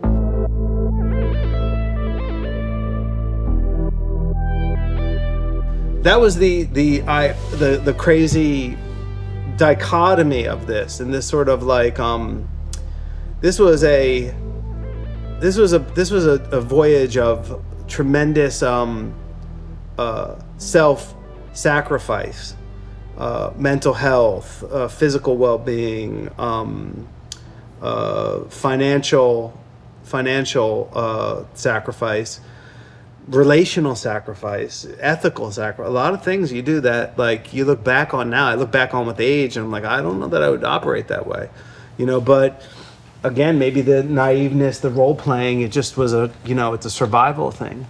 That was the the I the the crazy dichotomy of this and this sort of like um this was a this was a this was a, a voyage of tremendous um uh self sacrifice uh mental health uh, physical well-being um uh financial financial uh sacrifice relational sacrifice, ethical sacrifice, a lot of things you do that like you look back on now. I look back on with age and I'm like, I don't know that I would operate that way, you know, but again, maybe the naiveness, the role playing, it just was a, you know, it's a survival thing,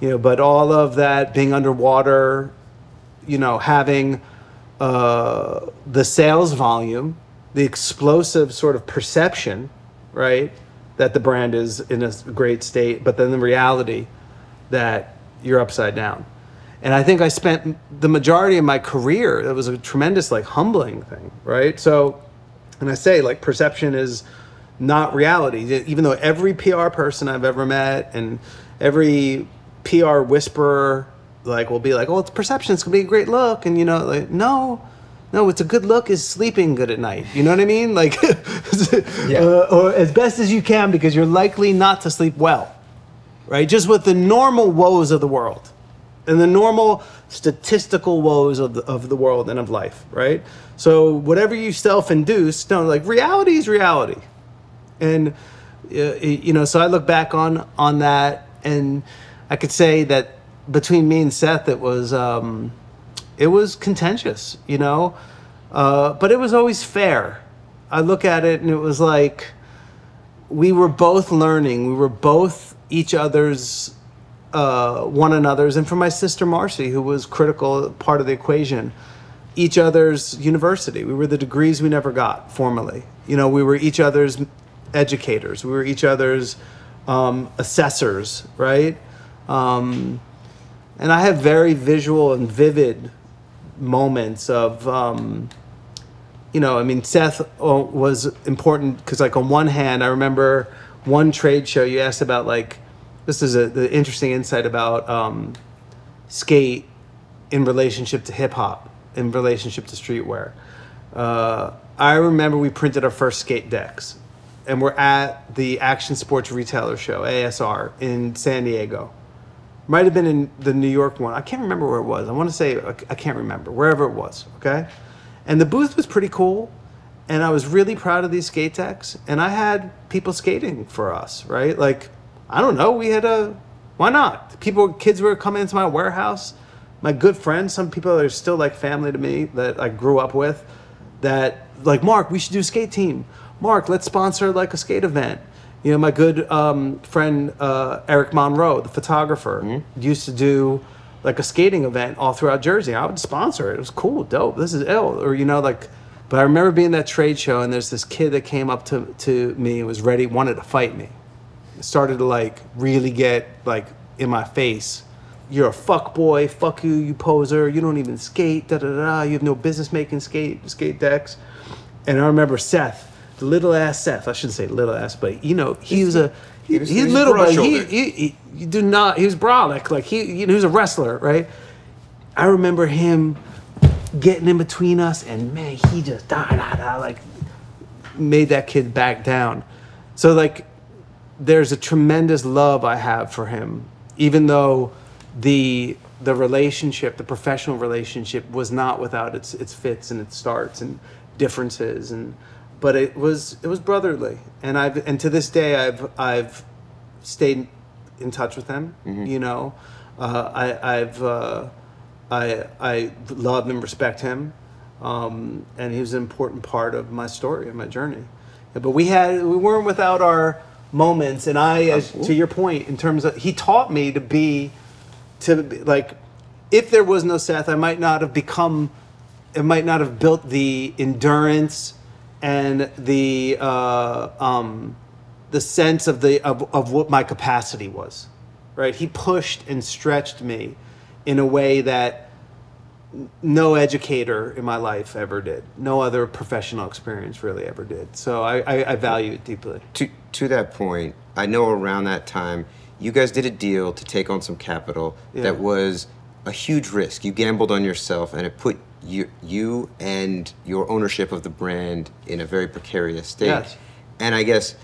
you know, but all of that being underwater, you know, having uh, the sales volume, the explosive sort of perception, right, that the brand is in a great state, but then the reality that you're upside down. And I think I spent the majority of my career, it was a tremendous, like, humbling thing, right? So, and I say, like, perception is not reality. Even though every PR person I've ever met and every PR whisperer, like, will be like, oh, it's perception, it's gonna be a great look. And, you know, like, no, no, it's a good look is sleeping good at night. You know what I mean? Like, uh, or as best as you can because you're likely not to sleep well right? Just with the normal woes of the world and the normal statistical woes of the, of the world and of life, right? So whatever you self-induce, no, like reality is reality. And uh, you know, so I look back on on that and I could say that between me and Seth it was um it was contentious, you know? Uh, but it was always fair. I look at it and it was like we were both learning. We were both each other's, uh, one another's, and for my sister Marcy, who was critical part of the equation, each other's university. We were the degrees we never got formally. You know, we were each other's educators. We were each other's um, assessors, right? Um, and I have very visual and vivid moments of. Um, you know, I mean, Seth uh, was important because, like, on one hand, I remember one trade show you asked about, like, this is a the interesting insight about um, skate in relationship to hip hop, in relationship to streetwear. Uh, I remember we printed our first skate decks, and we're at the Action Sports Retailer Show (ASR) in San Diego. Might have been in the New York one. I can't remember where it was. I want to say I can't remember wherever it was. Okay, and the booth was pretty cool, and I was really proud of these skate decks. And I had people skating for us, right? Like, I don't know, we had a why not? People, kids were coming into my warehouse. My good friends, some people that are still like family to me that I grew up with, that like Marc, we should do a skate team. Marc, let's sponsor like a skate event. You know, my good um, friend uh, Eric Monroe, the photographer, used to do like a skating event all throughout Jersey. I would sponsor it. It was cool, dope. This is ill, or you know, like. But I remember being at that trade show, and there's this kid that came up to to me and was ready, wanted to fight me. Started to like really get like in my face. You're a fuck boy. Fuck you, you poser. You don't even skate. Da da da. You have no business making skate skate decks. And I remember Seth, the little ass Seth. I shouldn't say little ass, but you know he was a He was- he's little, but he, he, he, you do not. He was brolic, like he, you know, he was a wrestler, right? I remember him getting in between us, and man, he just da da da like made that kid back down. So like, there's a tremendous love I have for him, even though the the relationship, the professional relationship, was not without its its fits and its starts and differences, and but it was it was brotherly, and I've and to this day I've I've stayed in touch with them. You know, uh, I I've uh, I I love and respect him, um, and he was an important part of my story and my journey. But we had we weren't without our moments, and I, as to your point, in terms of he taught me to be to be, like if there was no Seth, I might not have become, it might not have built the endurance and the uh, um, the sense of the of, of what my capacity was, right? He pushed and stretched me in a way that no educator in my life ever did. No other professional experience really ever did. So I, I, I value it deeply. to to that point, I know around that time you guys did a deal to take on some capital Yeah. that was a huge risk. You gambled on yourself, and it put you you and your ownership of the brand in a very precarious state. Yes. And I guess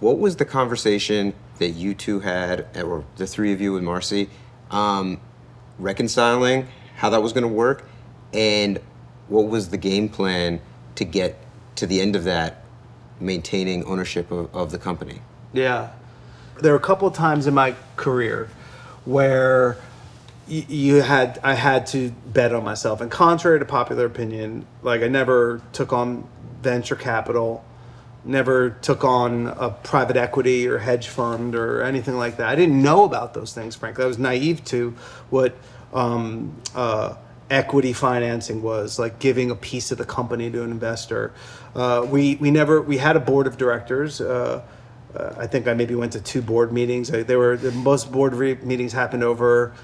what was the conversation that you two had, or the three of you with Marcy, um, reconciling how that was going to work, and what was the game plan to get to the end of that, maintaining ownership of, of the company? Yeah. There were a couple of times in my career where y- you had I had to bet on myself. And contrary to popular opinion, like I never took on venture capital, never took on a private equity or hedge fund or anything like that. I didn't know about those things, frankly. I was naive to what um, uh, equity financing was, like giving a piece of the company to an investor. Uh, we we never we had a board of directors. Uh, uh, I think I maybe went to two board meetings. I, there were the most board re- meetings happened over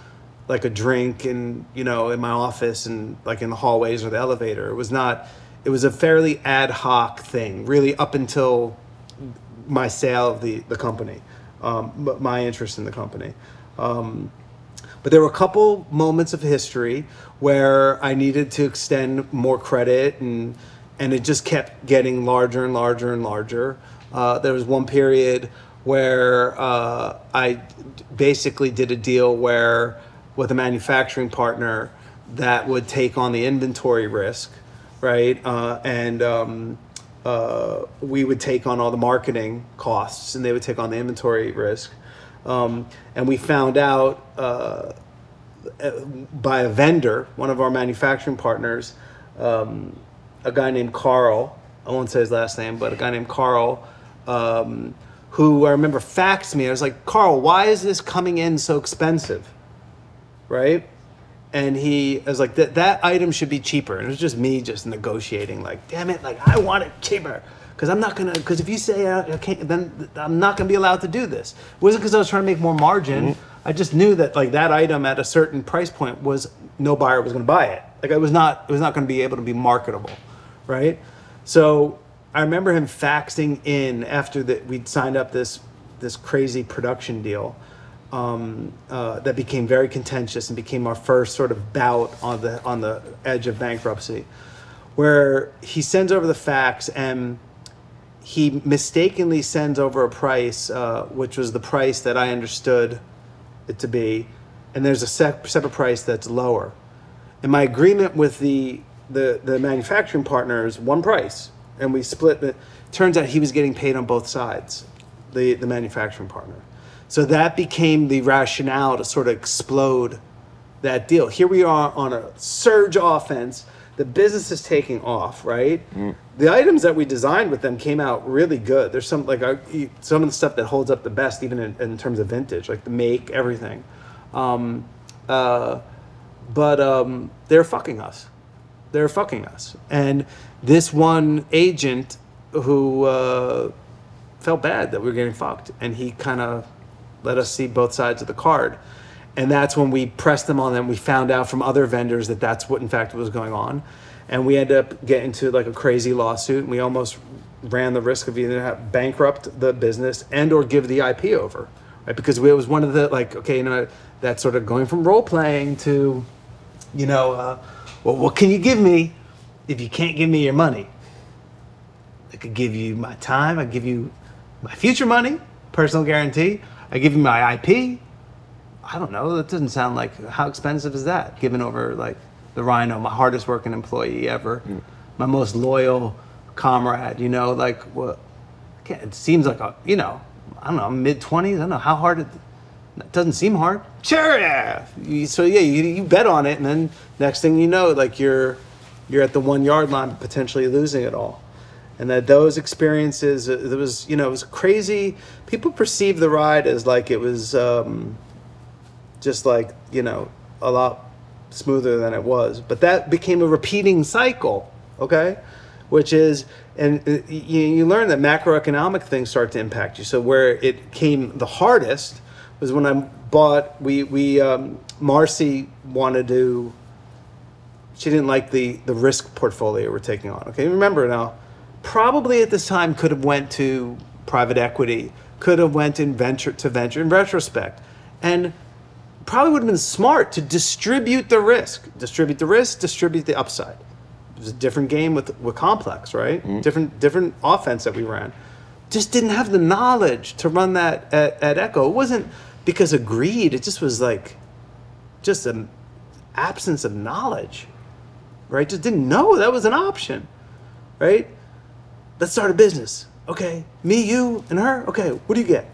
like a drink and you know in my office and like in the hallways or the elevator. It was not. It was a fairly ad hoc thing, really, up until my sale of the the company, um, my interest in the company. Um, but there were a couple moments of history where I needed to extend more credit and and it just kept getting larger and larger and larger. Uh, there was one period where uh, I basically did a deal where with a manufacturing partner that would take on the inventory risk, right? Uh, and um, uh, we would take on all the marketing costs and they would take on the inventory risk. Um, and we found out uh, by a vendor, one of our manufacturing partners, um, a guy named Carl. I won't say his last name, but a guy named Carl, um, who I remember faxed me. I was like, Carl, why is this coming in so expensive? Right? And he was like, that that item should be cheaper. And it was just me just negotiating, like, damn it, like I want it cheaper. Because I'm not gonna, because if you say I I can't, then I'm not gonna be allowed to do this. It wasn't because I was trying to make more margin. I just knew that like that item at a certain price point was no buyer was gonna buy it. Like I was not, it was not gonna be able to be marketable, right? So I remember him faxing in after that we'd signed up this this crazy production deal um, uh, that became very contentious and became our first sort of bout on the on the edge of bankruptcy, where he sends over the fax and he mistakenly sends over a price, uh, which was the price that I understood it to be, and there's a sep- separate price that's lower. And my agreement with the the the manufacturing partner is one price, and we split it. Turns out he was getting paid on both sides, the the manufacturing partner. So that became the rationale to sort of explode that deal. Here we are on a surge offense. The business is taking off, right? The items that we designed with them came out really good. There's some like uh, some of the stuff that holds up the best, even in, in terms of vintage, like the make, everything. Um, uh, but um, they're fucking us. They're fucking us. And this one agent who uh, felt bad that we were getting fucked, and he kind of let us see both sides of the card. And that's when we pressed them on them. We found out from other vendors that that's what, in fact, was going on. And we ended up getting to like a crazy lawsuit. And we almost ran the risk of either bankrupt the business and or give the IP over, right? Because it was one of the like, okay, you know, that sort of going from role playing to, you know, uh, well, what can you give me if you can't give me your money? I could give you my time. I give you my future money, personal guarantee. I give you my IP. I don't know. That doesn't sound like how expensive is that? Giving over like the Rhino, my hardest working employee ever, my most loyal comrade. You know, like what? Well, it seems like a you know, I don't know, mid twenties. I don't know how hard it. It doesn't seem hard. Sure, yeah. You- So yeah, you, you bet on it, and then next thing you know, like you're you're at the one yard line, potentially losing it all. And that those experiences, it was you know, it was crazy. People perceive the ride as like it was. Um, just like you know a lot smoother than it was. But that became a repeating cycle okay? Which is and uh, you, you learn that macroeconomic things start to impact you. So where it came the hardest was when i bought we we um, marcy wanted to she didn't like the the risk portfolio we're taking on okay? Remember now probably at this time could have went to private equity could have went in venture to venture in retrospect. And probably would have been smart to distribute the risk. Distribute the risk distribute the upside. It was a different game with with complex right? Mm-hmm. Different different offense that we ran. Just didn't have the knowledge to run that at, at Ecko. It wasn't because of greed. It just was like just an absence of knowledge right? Just didn't know that was an option right? Let's start a business. Okay me you and her. Okay what do you get?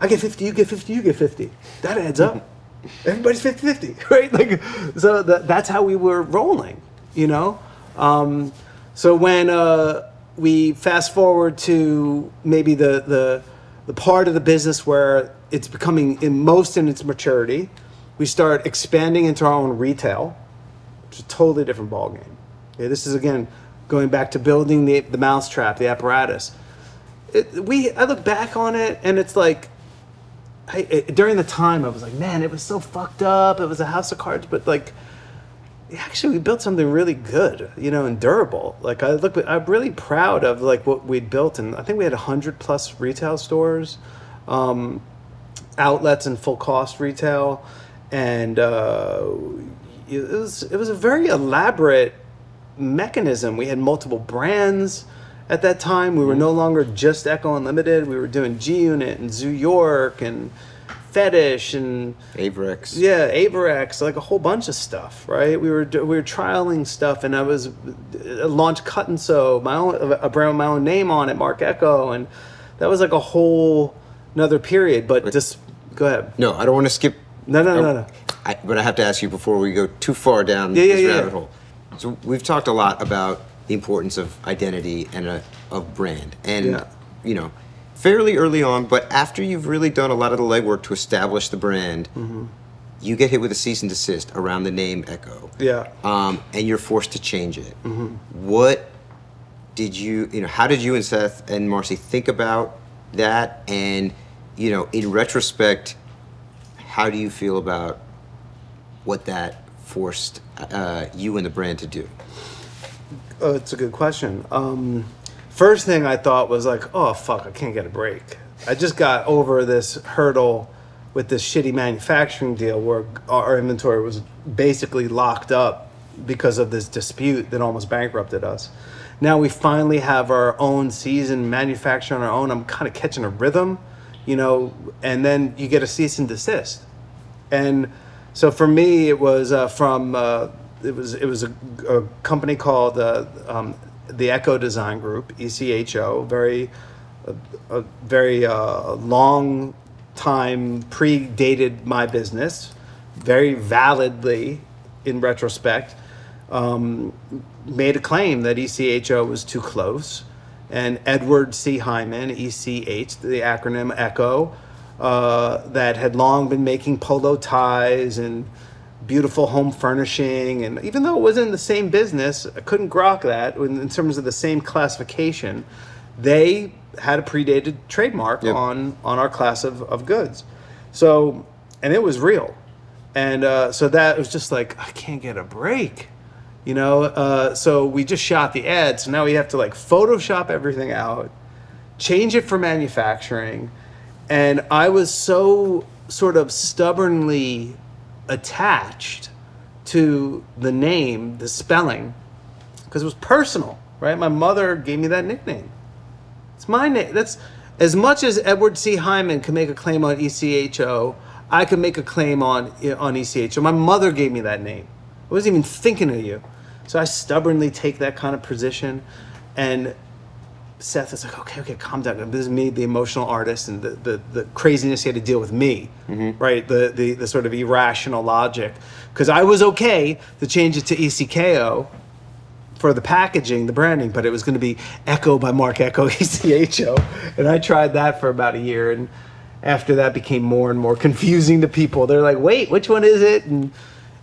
I get 50 you get 50 you get 50 that adds up everybody's 50-50 right? Like so that, that's how we were rolling you know? Um, so when uh, we fast forward to maybe the, the the part of the business where it's becoming in most in its maturity we start expanding into our own retail which is a totally different ballgame. Okay, this is again going back to building the, the mousetrap the apparatus. It, we i look back on it and it's like I, it, during the time, I was like, man, it was so fucked up. It was a house of cards, but like, actually, we built something really good, you know, and durable. Like, I look, I'm really proud of like what we'd built, and I think we had hundred plus retail stores, um, outlets, and full cost retail, and uh, it was it was a very elaborate mechanism. We had multiple brands at that time. We were no longer just Ecko Unlimited. We were doing G Unit and Zoo York and Fetish and Avirex. yeah, Avirex, like a whole bunch of stuff, right? We were we were trialing stuff, and I was uh, launched Cut and Sew, my own a brand with my own name on it, Marc Ecko, and that was like a whole another period. But just go ahead. No, I don't want to skip. No, no, no, no. I, but I have to ask you before we go too far down Yeah, yeah, this yeah, rabbit yeah. hole. So we've talked a lot about the importance of identity and a, of brand, and Yeah. you know, fairly early on. But after you've really done a lot of the legwork to establish the brand, Mm-hmm. you get hit with a cease and desist around the name Echo. Yeah. Um, and you're forced to change it. Mm-hmm. What did you, you know, how did you and Seth and Marcy think about that? And, you know, in retrospect, how do you feel about what that forced uh, you and the brand to do? Oh, it's a good question. Um, first thing I thought was like, oh fuck, I can't get a break. I just got over this hurdle with this shitty manufacturing deal where our inventory was basically locked up because of this dispute that almost bankrupted us. Now we finally have our own season, manufacture on our own. I'm kind of catching a rhythm, you know, and then you get a cease and desist and so for me it was uh, from uh, it was it was a, a company called uh, um, the Echo Design Group ECHO very a, a very uh, long time predated my business very validly in retrospect um, made a claim that ECHO was too close and Edward C. Hyman, ECH, the acronym ECHO, uh, that had long been making polo ties and beautiful home furnishing. And even though it wasn't in the same business, I couldn't grok that in, in terms of the same classification. They had a predated trademark Yep. on, on our class of, of goods. So, and it was real. And uh, so that was just like, I can't get a break You know, uh, so we just shot the ad. So now we have to like Photoshop everything out, change it for manufacturing, and I was so sort of stubbornly attached to the name, the spelling, because it was personal, right? My mother gave me that nickname. It's my name. That's as much as Edward C. Hyman can make a claim on ECHO, I can make a claim on on ECHO. My mother gave me that name. I wasn't even thinking of you. So I stubbornly take that kind of position and Seth is like, okay, okay, calm down. This is me, the emotional artist, and the, the, the craziness he had to deal with me, mm-hmm. right? The, the the sort of irrational logic. Because I was okay to change it to ECKO for the packaging, the branding, but it was going to be Echo by Mark Echo ECHO, and I tried that for about a year, and after that became more and more confusing to people. They're like, wait, which one is it? And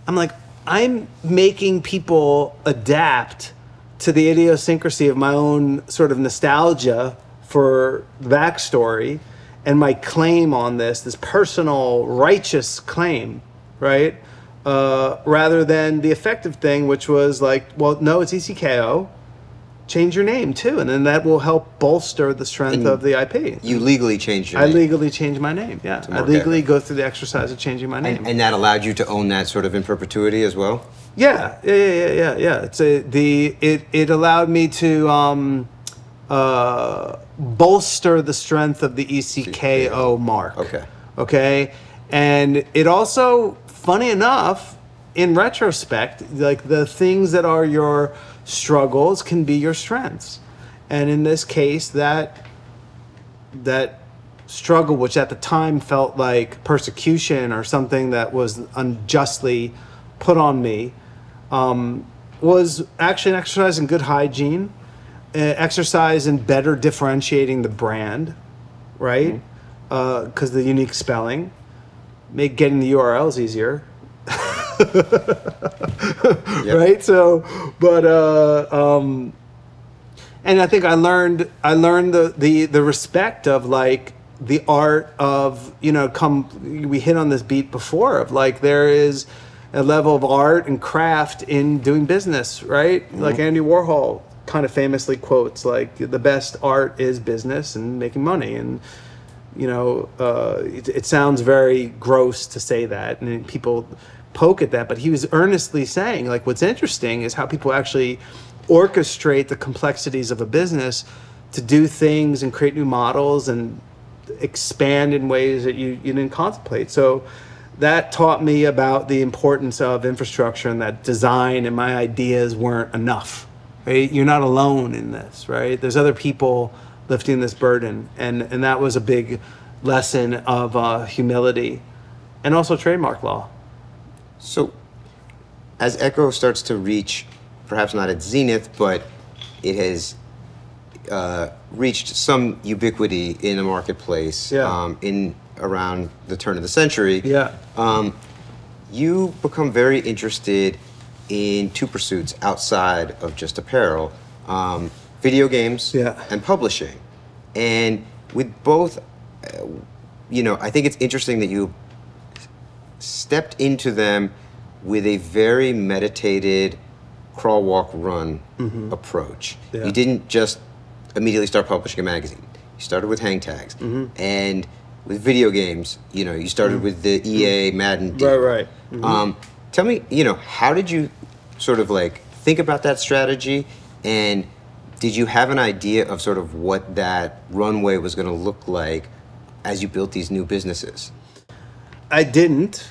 I'm like, I'm making people adapt to the idiosyncrasy of my own sort of nostalgia for the backstory and my claim on this, this personal righteous claim, right? Uh, rather than the effective thing, which was like, well, no, it's ECKO. Change your name too, and then that will help bolster the strength And of the IP. You legally changed your name. I name. legally changed my name. Yeah, I legally go through the exercise of changing my name. and, and that allowed you to own that sort of in perpetuity as well? Yeah, yeah, yeah, yeah, yeah. yeah. It's a, the it it allowed me to um, uh, bolster the strength of the ECKO mark. Okay. Okay, and it also, funny enough, in retrospect, like the things that are your struggles can be your strengths, and in this case, that that struggle, which at the time felt like persecution or something that was unjustly put on me, um, was actually an exercise in good hygiene, uh, exercise in better differentiating the brand, right? Because the unique spelling, make getting the URLs easier. right so but uh um and I think I learned I learned the the the respect of like the art of you know come we hit on this beat before of like there is a level of art and craft in doing business right? Like Andy Warhol kind of famously quotes like the best art is business and making money. And you know uh, it, it sounds very gross to say that and people poke at that but he was earnestly saying like what's interesting is how people actually orchestrate the complexities of a business to do things and create new models and expand in ways that you, you didn't contemplate. So that taught me about the importance of infrastructure and that design and my ideas weren't enough. Right? You're not alone in this, right? There's other people lifting this burden. And, and that was a big lesson of uh, humility and also trademark law. So, as Ecko starts to reach, perhaps not its zenith, but it has uh, reached some ubiquity in the marketplace Yeah. um, in around the turn of the century. Yeah. Um, you become very interested in two pursuits outside of just apparel um, video games Yeah. and publishing. And with both, uh, you know, I think it's interesting that you stepped into them with a very meditated crawl, walk, run approach. Yeah. You didn't just immediately start publishing a magazine. You started with hang tags. And with video games, you know, you started mm. with the EA mm-hmm. Madden deal. Right, right. Mm-hmm. Um, tell me, you know, how did you sort of like think about that strategy and did you have an idea of sort of what that runway was going to look like as you built these new businesses? I didn't.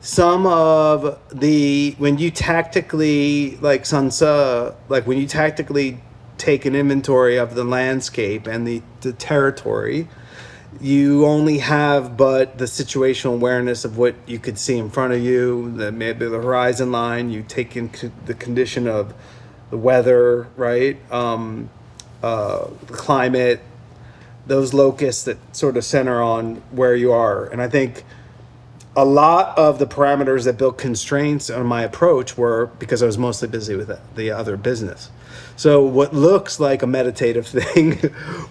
Some of the when you tactically like Tzu, like when you tactically take an inventory of the landscape and the, the territory, you only have but the situational awareness of what you could see in front of you, the maybe the horizon line. You take into the condition of the weather, right? Um, uh, the climate, those locusts that sort of center on where you are. And I think a lot of the parameters that built constraints on my approach were because I was mostly busy with the other business. So what looks like a meditative thing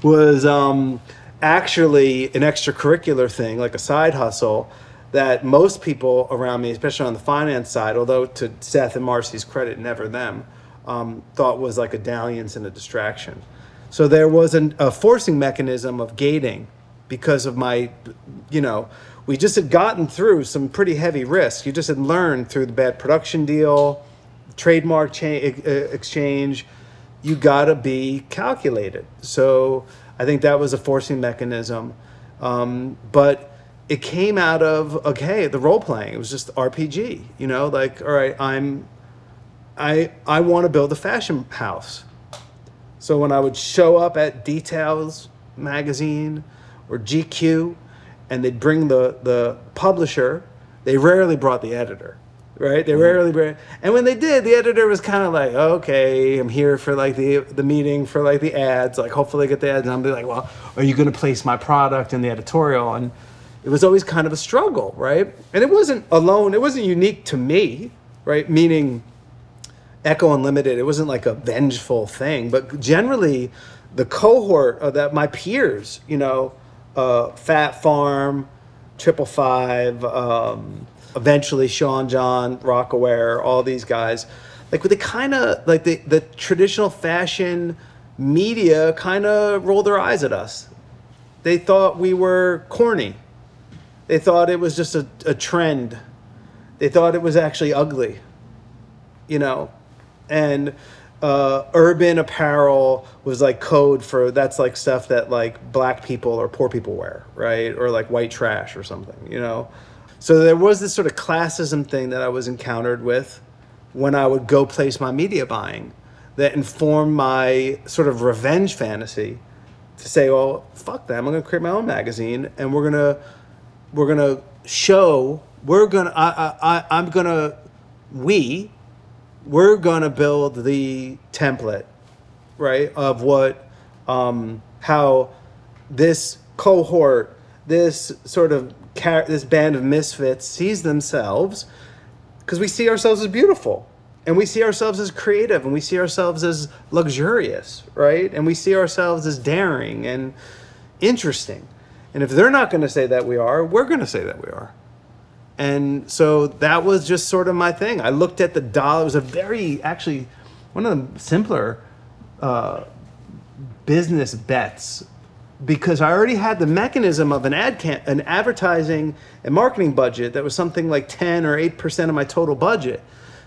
was um, actually an extracurricular thing, like a side hustle that most people around me, especially on the finance side, although to Seth and Marcy's credit, never them, um, thought was like a dalliance and a distraction. So there was an, a forcing mechanism of gating because of my, you know, we just had gotten through some pretty heavy risks. You just had learned through the bad production deal, trademark cha- exchange. You got to be calculated. So I think that was a forcing mechanism. Um, but it came out of okay, the role playing. It was just RPG. You know, like all right, I'm, I I want to build a fashion house. So when I would show up at Details magazine or GQ, and they'd bring the the publisher, they rarely brought the editor, right? They rarely bring. And when they did, the editor was kind of like, okay, I'm here for like the the meeting for like the ads, like hopefully I get the ads, and I'm be like, well, are you going to place my product in the editorial? And it was always kind of a struggle, right? And it wasn't alone. It wasn't unique to me, right? Meaning Ecko Unlimited, it wasn't like a vengeful thing, but generally, the cohort of that my peers, you know, uh, Phat Farm, Triple Five, um, eventually Sean John, Rocawear, all these guys, like they kind of like the the traditional fashion media kind of rolled their eyes at us. They thought we were corny. They thought it was just a, a trend. They thought it was actually ugly you know, and uh, urban apparel was like code for that's like stuff that like black people or poor people wear, right? Or like white trash or something, you know. So there was this sort of classism thing that I was encountered with when I would go place my media buying that informed my sort of revenge fantasy to say, well, fuck that, I'm gonna create my own magazine and we're gonna we're gonna show we're gonna I, I, I I'm gonna we we're gonna build the template right of what um, how this cohort this sort of car- this band of misfits sees themselves because we see ourselves as beautiful and we see ourselves as creative and we see ourselves as luxurious right and we see ourselves as daring and interesting and if they're not going to say that we are we're going to say that we are and so that was just sort of my thing. I looked at the dollar. It was a very, actually, one of the simpler uh, business bets because I already had the mechanism of an ad an advertising and marketing budget that was something like 10 or 8% of my total budget.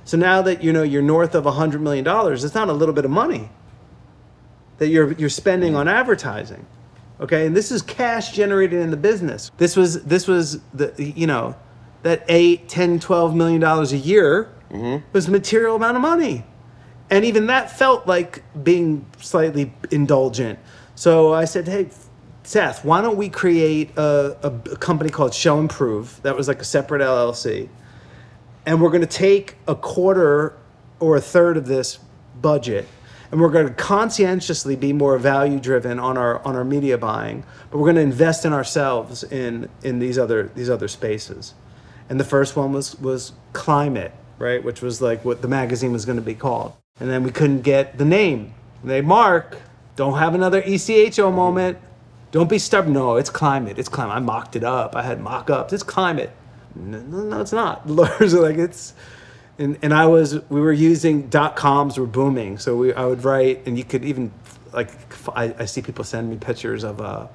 So now that you know you're north of 100 million dollars, it's not a little bit of money that you're you're spending on advertising. Okay? And this is cash generated in the business. This was this was the you know that 8, 10, 12 million dollars a year mm-hmm. was a material amount of money. And even that felt like being slightly indulgent. So I said, hey, Seth, why don't we create a, a, a company called Show Improve? That was like a separate LLC. And we're going to take a quarter or a third of this budget and we're going to conscientiously be more value driven on our on our media buying but we're going to invest in ourselves in in these other these other spaces and the first one was was climate right which was like what the magazine was going to be called and then we couldn't get the name they mark don't have another echo moment. Don't be stubborn. No it's climate. It's climate. I mocked it up. I had mock-ups. It's climate. No, no, it's not. Lawyers are like it's and, and i was we were using dot coms were booming. So we i would write and you could even like I see people send me pictures of uh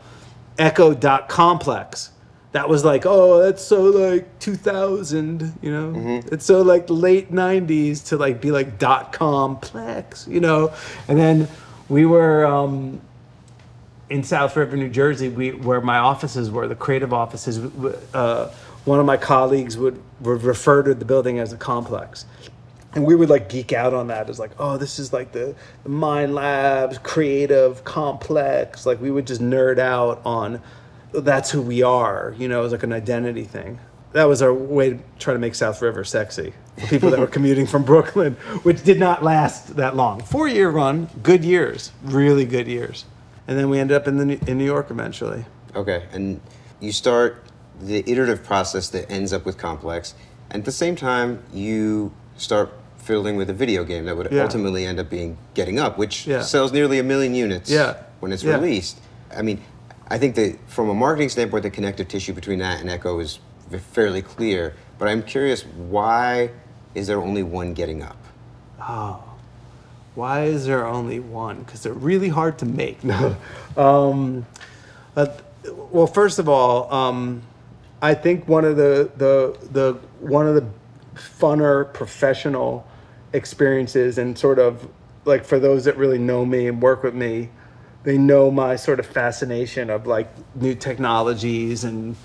echo dot complex. That was like oh that's so like 2000 you know? It's so like late 90s to like be like dot complex you know? And then we were um in South River, New Jersey, we where my offices were, the creative offices. Uh, one of my colleagues would, would refer to the building as a complex, and we would like geek out on that as like, oh, this is like the, the Mind Labs creative complex. Like we would just nerd out on that's who we are. You know, it was like an identity thing. That was our way to try to make South River sexy for people that were commuting from Brooklyn, which did not last that long. Four year run, good years, really good years, and then we ended up in the in New York eventually. Okay, and you start the iterative process that ends up with complex, and at the same time you start fiddling with a video game that would Yeah. ultimately end up being Getting Up, which Yeah. sells nearly a million units Yeah. when it's Yeah. released. I mean, I think that from a marketing standpoint, the connective tissue between that and Ecko is v- fairly clear. But I'm curious, why is there only one getting up? Oh, why is there only one? Because they're really hard to make. No. um, uh, well, first of all, um, I think one of the, the the one of the funner professional experiences and sort of like for those that really know me and work with me, they know my sort of fascination of like new technologies and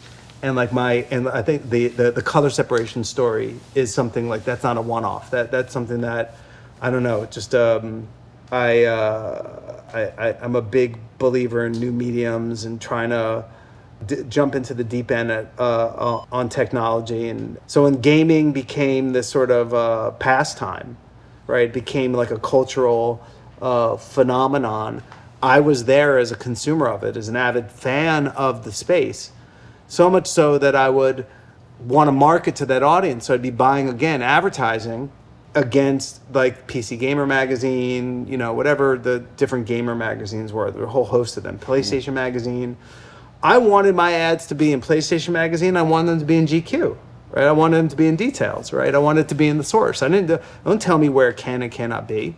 and like my and I think the the, the color separation story is something like that's not a one off. That that's something that I don't know. Just um, I, uh, I, I I'm a big believer in new mediums and trying to d- jump into the deep end at, uh, uh, on technology. And so when gaming became this sort of uh, pastime, right, became like a cultural uh, phenomenon. I was there as a consumer of it, as an avid fan of the space. So much so that I would want to market to that audience. So I'd be buying again advertising against like PC Gamer magazine, you know, whatever the different gamer magazines were. There were a whole host of them. Mm-hmm. PlayStation magazine. I wanted my ads to be in PlayStation magazine. I wanted them to be in GQ, right? I wanted them to be in details, right? I wanted it to be in the source. I didn't. Don't tell me where it can and cannot be.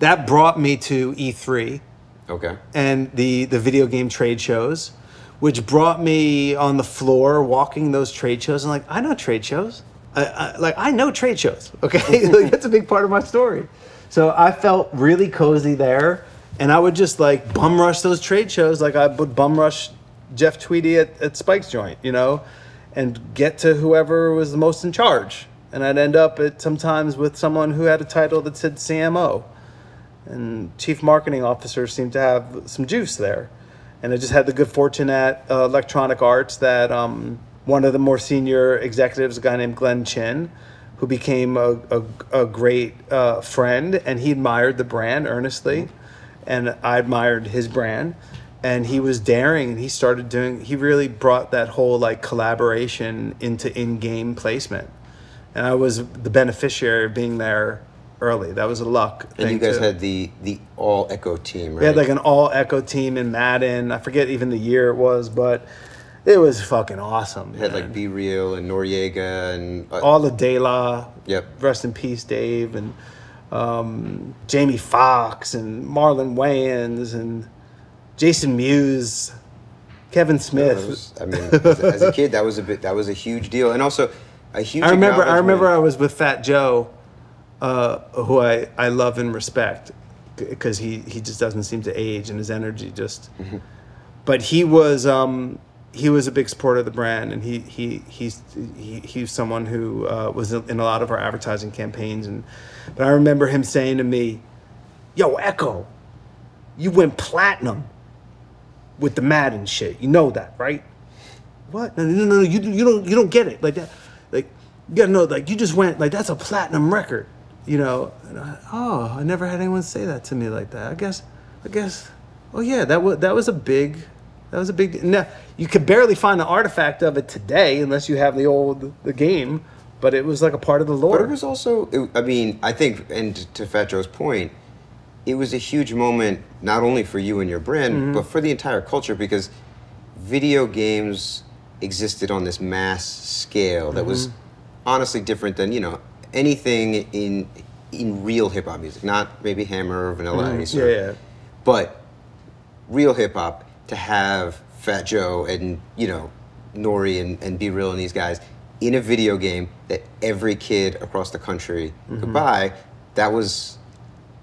That brought me to E3 Okay. and the the video game trade shows, which brought me on the floor walking those trade shows and like I know trade shows, I, I, like I know trade shows. Okay, like, that's a big part of my story. So I felt really cozy there, and I would just like bum rush those trade shows like I would bum rush Jeff Tweedy at, at Spike's joint, you know, and get to whoever was the most in charge. And I'd end up at sometimes with someone who had a title that said CMO and chief marketing officer seemed to have some juice there. And I just had the good fortune at uh, Electronic Arts that um, one of the more senior executives, a guy named Glenn Chin, who became a, a, a great uh, friend, and he admired the brand earnestly, and I admired his brand. And he was daring, and he started doing. He really brought that whole like collaboration into in-game placement, and I was the beneficiary of being there early. That was a luck. And you guys too. had the the all Ecko team, right? We had like an all Ecko team in Madden. I forget even the year it was, but it was fucking awesome. had man. like B-Real and Noreaga and uh, all the De La. Yep. Rest in peace, Dave, and um, Jamie Foxx and Marlon Wayans and Jason Mewes, Kevin Smith. was- I mean, as, as a kid, that was a bit that was a huge deal, and also a huge. I remember. I remember. I was with Fat Joe, uh, who I, I love and respect, because he he just doesn't seem to age and his energy just. But he was um, he was a big supporter of the brand, and he he he's he, he's someone who uh, was in a lot of our advertising campaigns, and but I remember him saying to me, "Yo, Ecko, you went platinum with the Madden shit. You know that, right?" what? No, no, no, no, you, you don't, you don't get it like that. Like, you gotta know, like, you just went, like, that's a platinum record, you know? I, oh, I never had anyone say that to me like that. I guess, I guess, oh yeah, that was, that was a big, that was a big, now, you could barely find an artifact of it today unless you have the old, the game, but it was like a part of the lore. But it was also, it, I mean, I think, and to Fat Joe's point, it was a huge moment not only for you and your brand, Mm-hmm. but for the entire culture because video games existed on this mass scale that was Mm-hmm. honestly different than you know anything in in real hip hop music, not maybe Hammer or Vanilla Ice, or- Mm-hmm. yeah, yeah. but real hip hop to have Fat Joe and you know Nori and, and B-Real and these guys in a video game that every kid across the country Mm-hmm. could buy, that was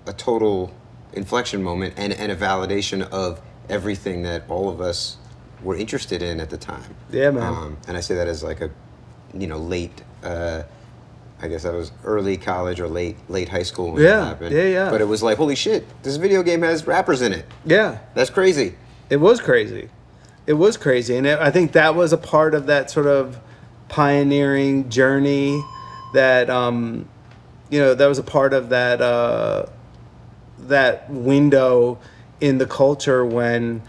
a total inflection moment and, and a validation of everything that all of us were interested in at the time. Yeah, man. Um, and I say that as like a, you know, late. Uh, I guess that was early college or late late high school when Yeah, it happened. yeah, yeah. But it was like, holy shit, this video game has rappers in it. Yeah. That's crazy. It was crazy. It was crazy, and it, I think that was a part of that sort of pioneering journey. That um, you know, that was a part of that uh, that window in the culture when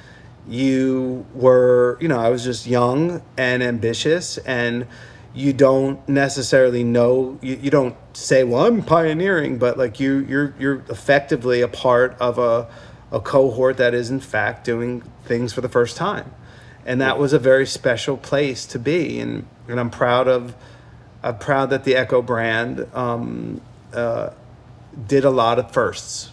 you were, you know, I was just young and ambitious, and you don't necessarily know. You, you don't say, "Well, I'm pioneering," but like you, you're you're effectively a part of a a cohort that is in fact doing things for the first time and that was a very special place to be, and and I'm proud of, I'm proud that the Ecko brand um, uh, did a lot of firsts.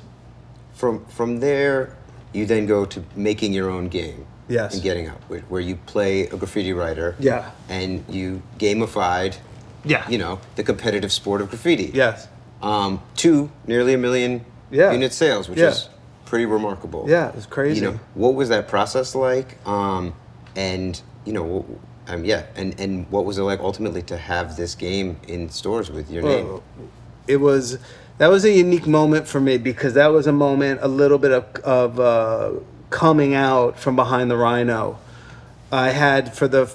From from there, you then go to making your own game. Yes. And getting up, where, where you play a graffiti writer. Yeah. And you gamified. Yeah. You know the competitive sport of graffiti. Yes. Um, to nearly a million Yeah. unit sales, which Yeah. is pretty remarkable. Yeah, it's crazy. You know, what was that process like? Um, and you know, wh- um, yeah, and and what was it like ultimately to have this game in stores with your name? It was that was a unique moment for me because that was a moment a little bit of, of uh, coming out from behind the rhino. I had for the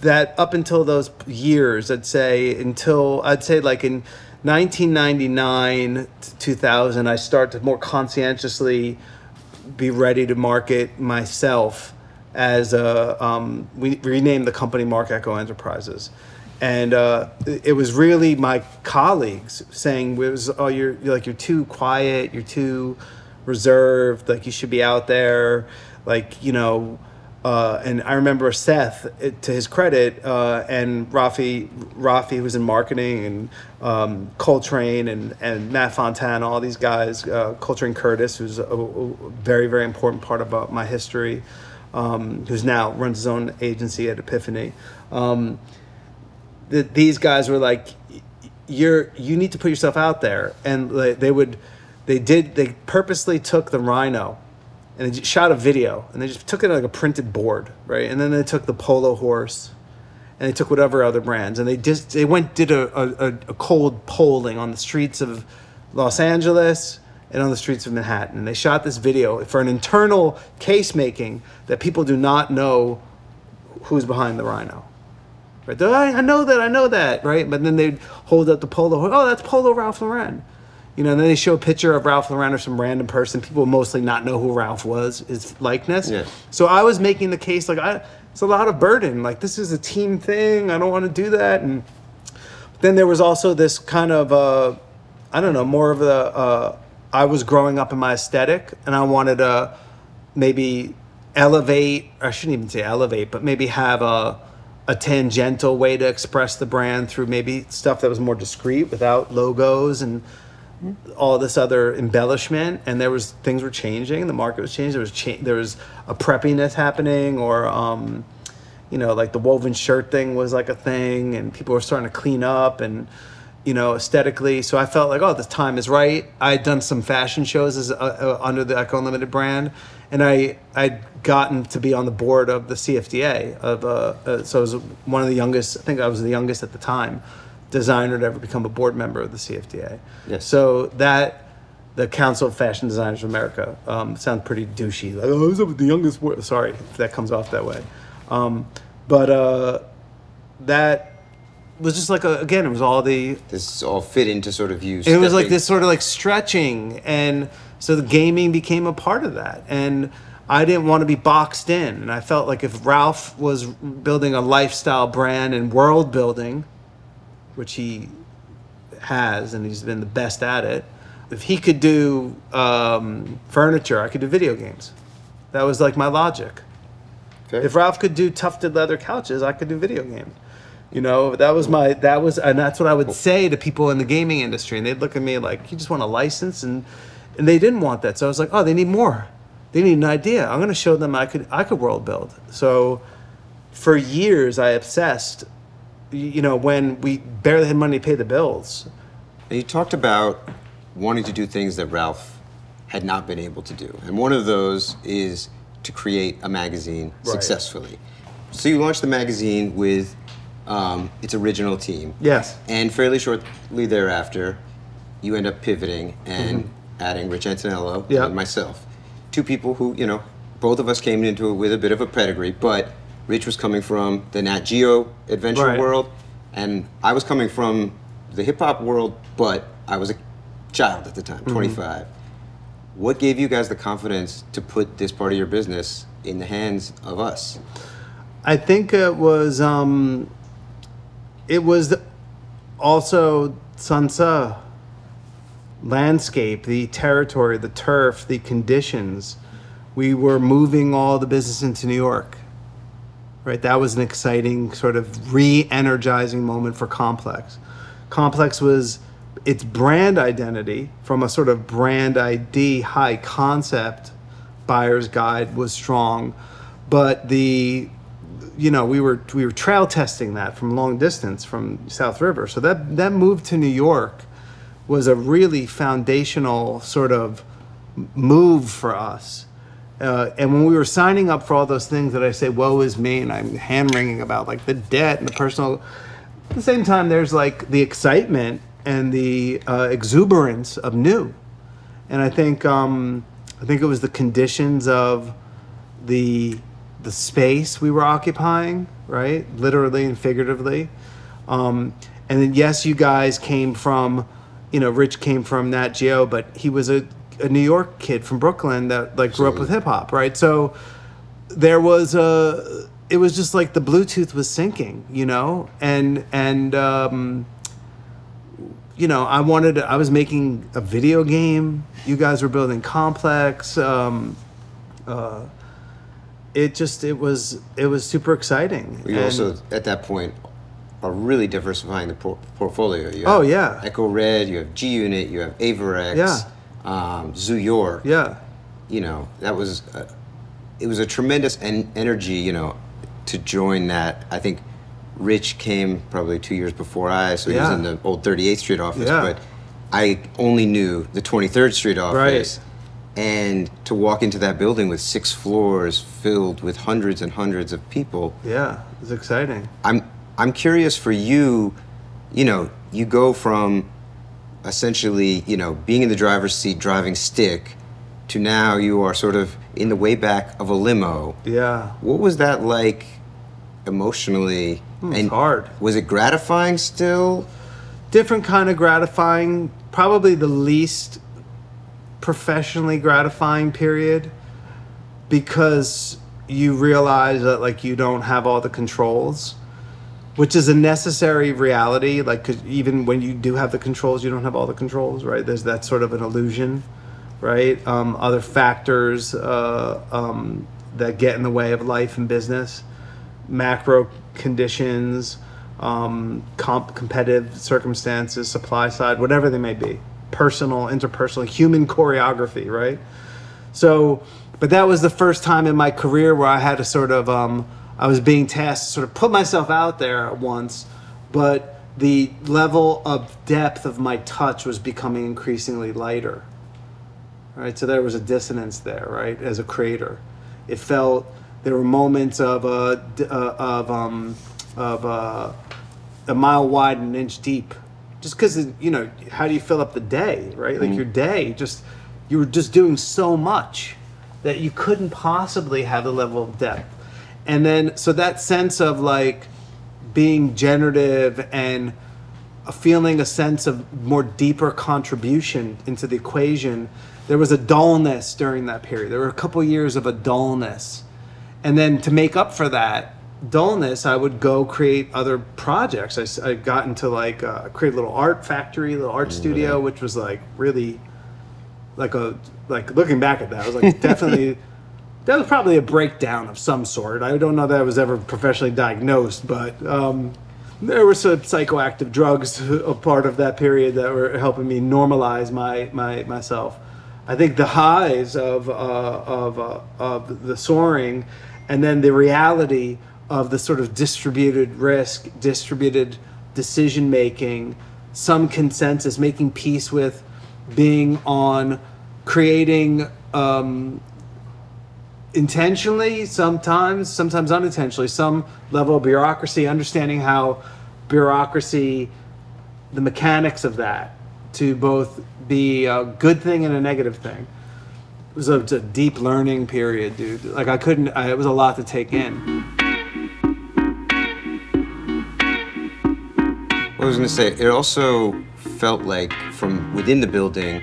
that up until those years i'd say until i'd say like in 1999 to 2000 i start to more conscientiously be ready to market myself as a um, we renamed the company Marc Ecko Enterprises, and uh, it was really my colleagues saying was oh you're, you're like you're too quiet you're too reserved like you should be out there like you know uh, and I remember Seth, it, to his credit, uh, and Rafi, Rafi, who was in marketing, and um, Coltrane, and, and Matt Fontana, all these guys, uh, Coltrane Curtis, who's a, a very, very important part about my history, um, who's now runs his own agency at Epiphany. Um, that these guys were like, you're you need to put yourself out there, and like, they would, they did, they purposely took the Rhino and they shot a video and they just took it like a printed board, right? And then they took the Polo Horse, and they took whatever other brands, and they just they went did a, a, a cold polling on the streets of Los Angeles and on the streets of Manhattan, and they shot this video for an internal case making that people do not know who's behind the Rhino. Right? I, I know that, I know that, right? But then they'd hold up the polo. Horse. Oh, that's Polo Ralph Lauren. You know, and then they show a picture of Ralph Lauren or some random person. People mostly not know who Ralph was, his likeness. Yeah. So I was making the case like, I, it's a lot of burden. Like this is a team thing. I don't want to do that. And then there was also this kind of, uh, I don't know, more of the. Uh, I was growing up in my aesthetic, and I wanted to maybe elevate. I shouldn't even say elevate, but maybe have a a tangential way to express the brand through maybe stuff that was more discreet without logos and all this other embellishment and there was things were changing the market was changing there was cha- there was a preppiness happening or um, you know like the woven shirt thing was like a thing and people were starting to clean up and you know aesthetically so i felt like oh this time is right. I had done some fashion shows as uh, uh, under the Ecko Unlimited brand and i i'd gotten to be on the board of the cfda of uh, uh, so i was one of the youngest i think i was the youngest at the time designer to ever become a board member of the cfda Yes. so that the Council of Fashion Designers of America um, sound pretty douchey. Like, oh, who's the youngest? Board? Sorry if that comes off that way. Um, but uh, that was just like a, again, it was all the This all fit into sort of you. it was like this sort of like stretching and so the gaming became a part of that and i didn't want to be boxed in and i felt like if ralph was building a lifestyle brand and world building which he has and he's been the best at it if he could do um, furniture i could do video games that was like my logic Okay. if Ralph could do tufted leather couches, I could do video games. You know, that was my that was and that's what I would say to people in the gaming industry, and they'd look at me like, "You just want a license," and and they didn't want that. So I was like, "Oh, they need more. They need an idea. I'm going to show them I could I could world build." So for years, I obsessed. You know, when we barely had money to pay the bills, And you talked about wanting to do things that Ralph had not been able to do. And one of those is to create a magazine Right. successfully. So you launched the magazine with um, its original team. Yes. And fairly shortly thereafter, you end up pivoting and adding Rich Antoniello Mm-hmm. And myself. Two people who, you know, both of us came into it with a bit of a pedigree, but Rich was coming from the Nat Geo adventure Right. world, and I was coming from the hip hop world, but I was a child at the time, Mm-hmm. 25. What gave you guys the confidence to put this part of your business in the hands of us? I think it was um, it was the- also Sansa landscape, the territory, the turf, the conditions. We were moving all the business into New York, right? That was an exciting sort of re-energizing moment for Complex. Complex was its brand identity from a sort of brand ID high concept buyer's guide was strong, but the you know we were we were trail testing that from long distance from South River. So that that move to New York was a really foundational sort of move for us. Uh, and when we were signing up for all those things that I say, woe is me, and I'm hand wringing about like the debt and the personal, at the same time, there's like the excitement and the uh, exuberance of new. And I think, um, I think it was the conditions of the, the space we were occupying, right? Literally and figuratively. Um, and then, yes, you guys came from, you know, Rich came from Nat Geo, but he was a a New York kid from Brooklyn that like grew up with hip hop, right? So there was a it was just like the Bluetooth was syncing, you know, and and um, you know I wanted to, I was making a video game. You guys were building Complex. Um, uh, it just it was it was super exciting. We And- also at that point are really diversifying the por- portfolio. You Oh, yeah. Ecko Red, you have G Unit, you have Avirex, Yeah. Um, Zoo York. yeah You know that was a, it was a tremendous en- energy. You know to join that. I think Rich came probably two years before I, so he Yeah. was in the old 38th Street office. Yeah. But I only knew the 23rd Street office. Right. And to walk into that building with six floors filled with hundreds and hundreds of people, yeah it was exciting. I'm I'm curious for you, you know, you go from essentially, you know, being in the driver's seat driving stick to now you are sort of in the way back of a limo. Yeah. What was that like emotionally? Hmm, it's hard. Was it gratifying still? different kind of gratifying probably the least professionally gratifying period because you realize that like you don't have all the controls which is a necessary reality like 'cause even when you do have the controls you don't have all the controls right? There's that sort of an illusion right? Um, other factors uh, um, that get in the way of life and business. Macro conditions, um, comp- competitive circumstances, supply side, whatever they may be, personal, interpersonal, human choreography, right? So, but that was the first time in my career where I had to sort of, um, I was being tasked to sort of put myself out there at once, but the level of depth of my touch was becoming increasingly lighter right? So there was a dissonance there, right? As a creator, it felt there were moments of d- uh, of um, of uh, a mile wide and an inch deep, just because you know how do you fill up the day, right? Like your day, just you were just doing so much that you couldn't possibly have the level of depth, and then so that sense of like being generative and feeling a sense of more deeper contribution into the equation there was a dullness during that period. There were a couple years of a dullness. And then to make up for that dullness i would go create other projects. I got into like uh, create a little art factory a little art studio which was like really like a like looking back at that i was like definitely that was probably a breakdown of some sort. I don't know that I was ever professionally diagnosed, but um, there were some psychoactive drugs a part of that period that were helping me normalize my, my myself. I think the highs of uh, of uh, of the soaring, and then the reality of the sort of distributed risk, distributed decision making, some consensus, making peace with being on creating um, intentionally sometimes sometimes unintentionally some level of bureaucracy understanding how bureaucracy the mechanics of that to both be a good thing and a negative thing. It was a, a deep learning period dude. Like i couldn't I, it was a lot to take in. I was to say, it also felt like from within the building,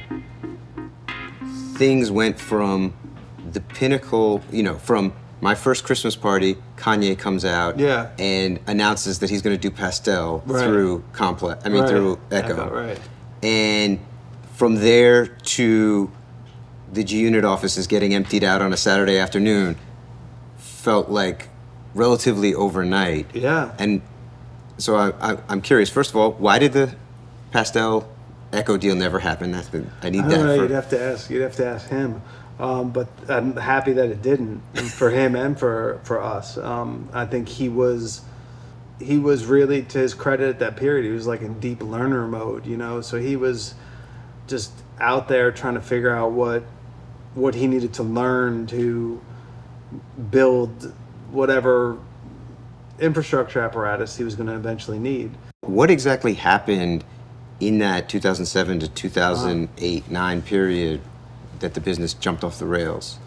things went from the pinnacle, you know, from my first Christmas party, Kanye comes out Yeah. and announces that he's going to do Pastelle Right. through Complex, I mean, Right. through Ecko. Ecko, right. And from there to the G Unit offices getting emptied out on a Saturday afternoon felt like relatively overnight. Yeah. And so I, I, I'm curious. First of all, why did the Pastelle Ecko deal never happen? That's been I need I that. know. for- You'd have to ask. You'd have to ask him. Um, but I'm happy that it didn't for him and for for us. Um, I think he was he was really to his credit at that period. He was like in deep learner mode, you know. So he was just out there trying to figure out what what he needed to learn to build whatever infrastructure apparatus he was going to eventually need. What exactly happened in that 2007 to 2008 nine period that the business jumped off the rails?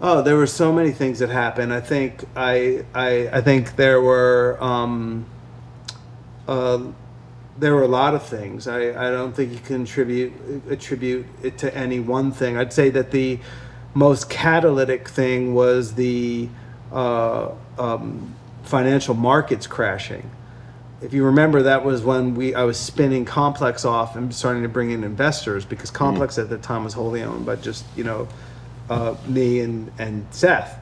Oh, there were so many things that happened. I think I I, I think there were um, uh, there were a lot of things. I, I don't think you can attribute attribute it to any one thing. I'd say that the most catalytic thing was the uh, um, financial markets crashing. If you remember, that was when we I was spinning Complex off and starting to bring in investors because Complex at the time was wholly owned by just you know uh, me and and Seth.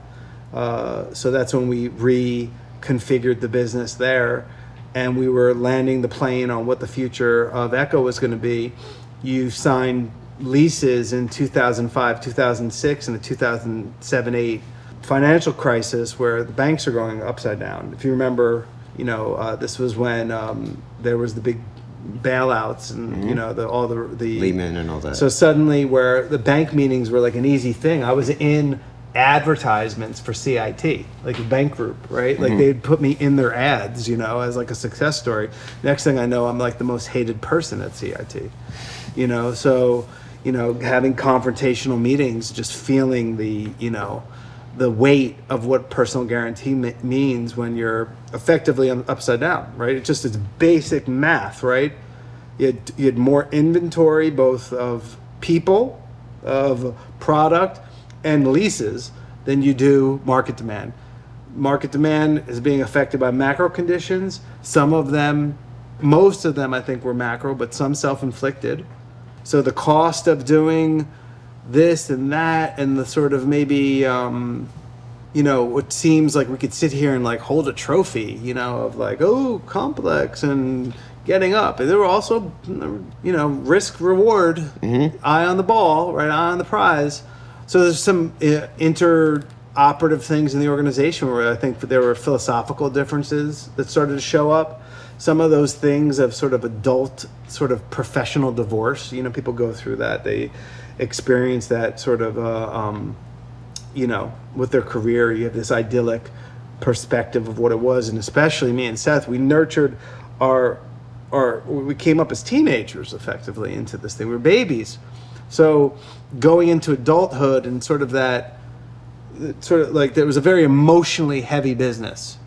Uh, so that's when we reconfigured the business there, and we were landing the plane on what the future of Ecko was going to be. You signed leases in 2005, 2006, and the 2007 8 financial crisis where the banks are going upside down. If you remember, you know, uh, this was when um, there was the big bailouts and you know the all the the Lehman and all that. so suddenly, where the bank meetings were like an easy thing, I was in advertisements for CIT, like a bank group, right? Like they'd put me in their ads, you know, as like a success story. Next thing I know, I'm like the most hated person at CIT, you know. So, you know, having confrontational meetings, just feeling the, you know, the weight of what personal guarantee me- means when you're effectively upside down, right? It's just it's basic math, right? You had, you had more inventory, both of people, of product, and leases than you do market demand. Market demand is being affected by macro conditions. Some of them, most of them, I think, were macro, but some self inflicted. So the cost of doing this and that, and the sort of maybe, um, you know, what seems like we could sit here and like hold a trophy, you know, of like, oh, complex and getting up. And there were also, you know, risk reward, eye on the ball, right, eye on the prize. So there's some uh, inter-operative things in the organization where I think there were philosophical differences that started to show up. Some of those things of sort of adult, sort of professional divorce. You know, people go through that. They experience that sort of, uh, um, you know, with their career. You have this idyllic perspective of what it was, and especially me and Seth, we nurtured our, our, we came up as teenagers effectively into this thing. We were babies. So going into adulthood and sort of that, sort of like there was a very emotionally heavy business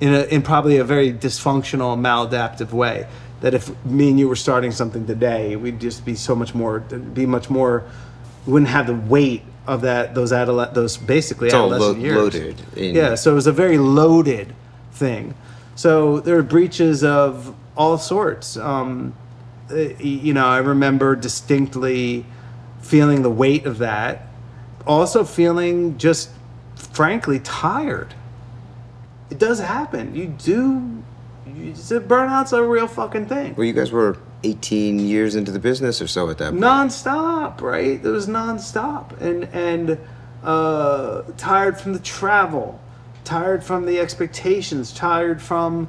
in a in probably a very dysfunctional, maladaptive way. That if me and you were starting something today, we'd just be so much more, be much more, we wouldn't have the weight of that those adolescent, those basically It's all adolescent lo- years. loaded in- yeah, so it was a very loaded thing. So there were breaches of all sorts. Um, you know, I remember distinctly feeling the weight of that. Also feeling just frankly tired. It does happen. You do. You, burnout's a real fucking thing. Well, you guys were 18 years into the business or so at that point. nonstop, right? It was nonstop, and and uh, tired from the travel, tired from the expectations, tired from,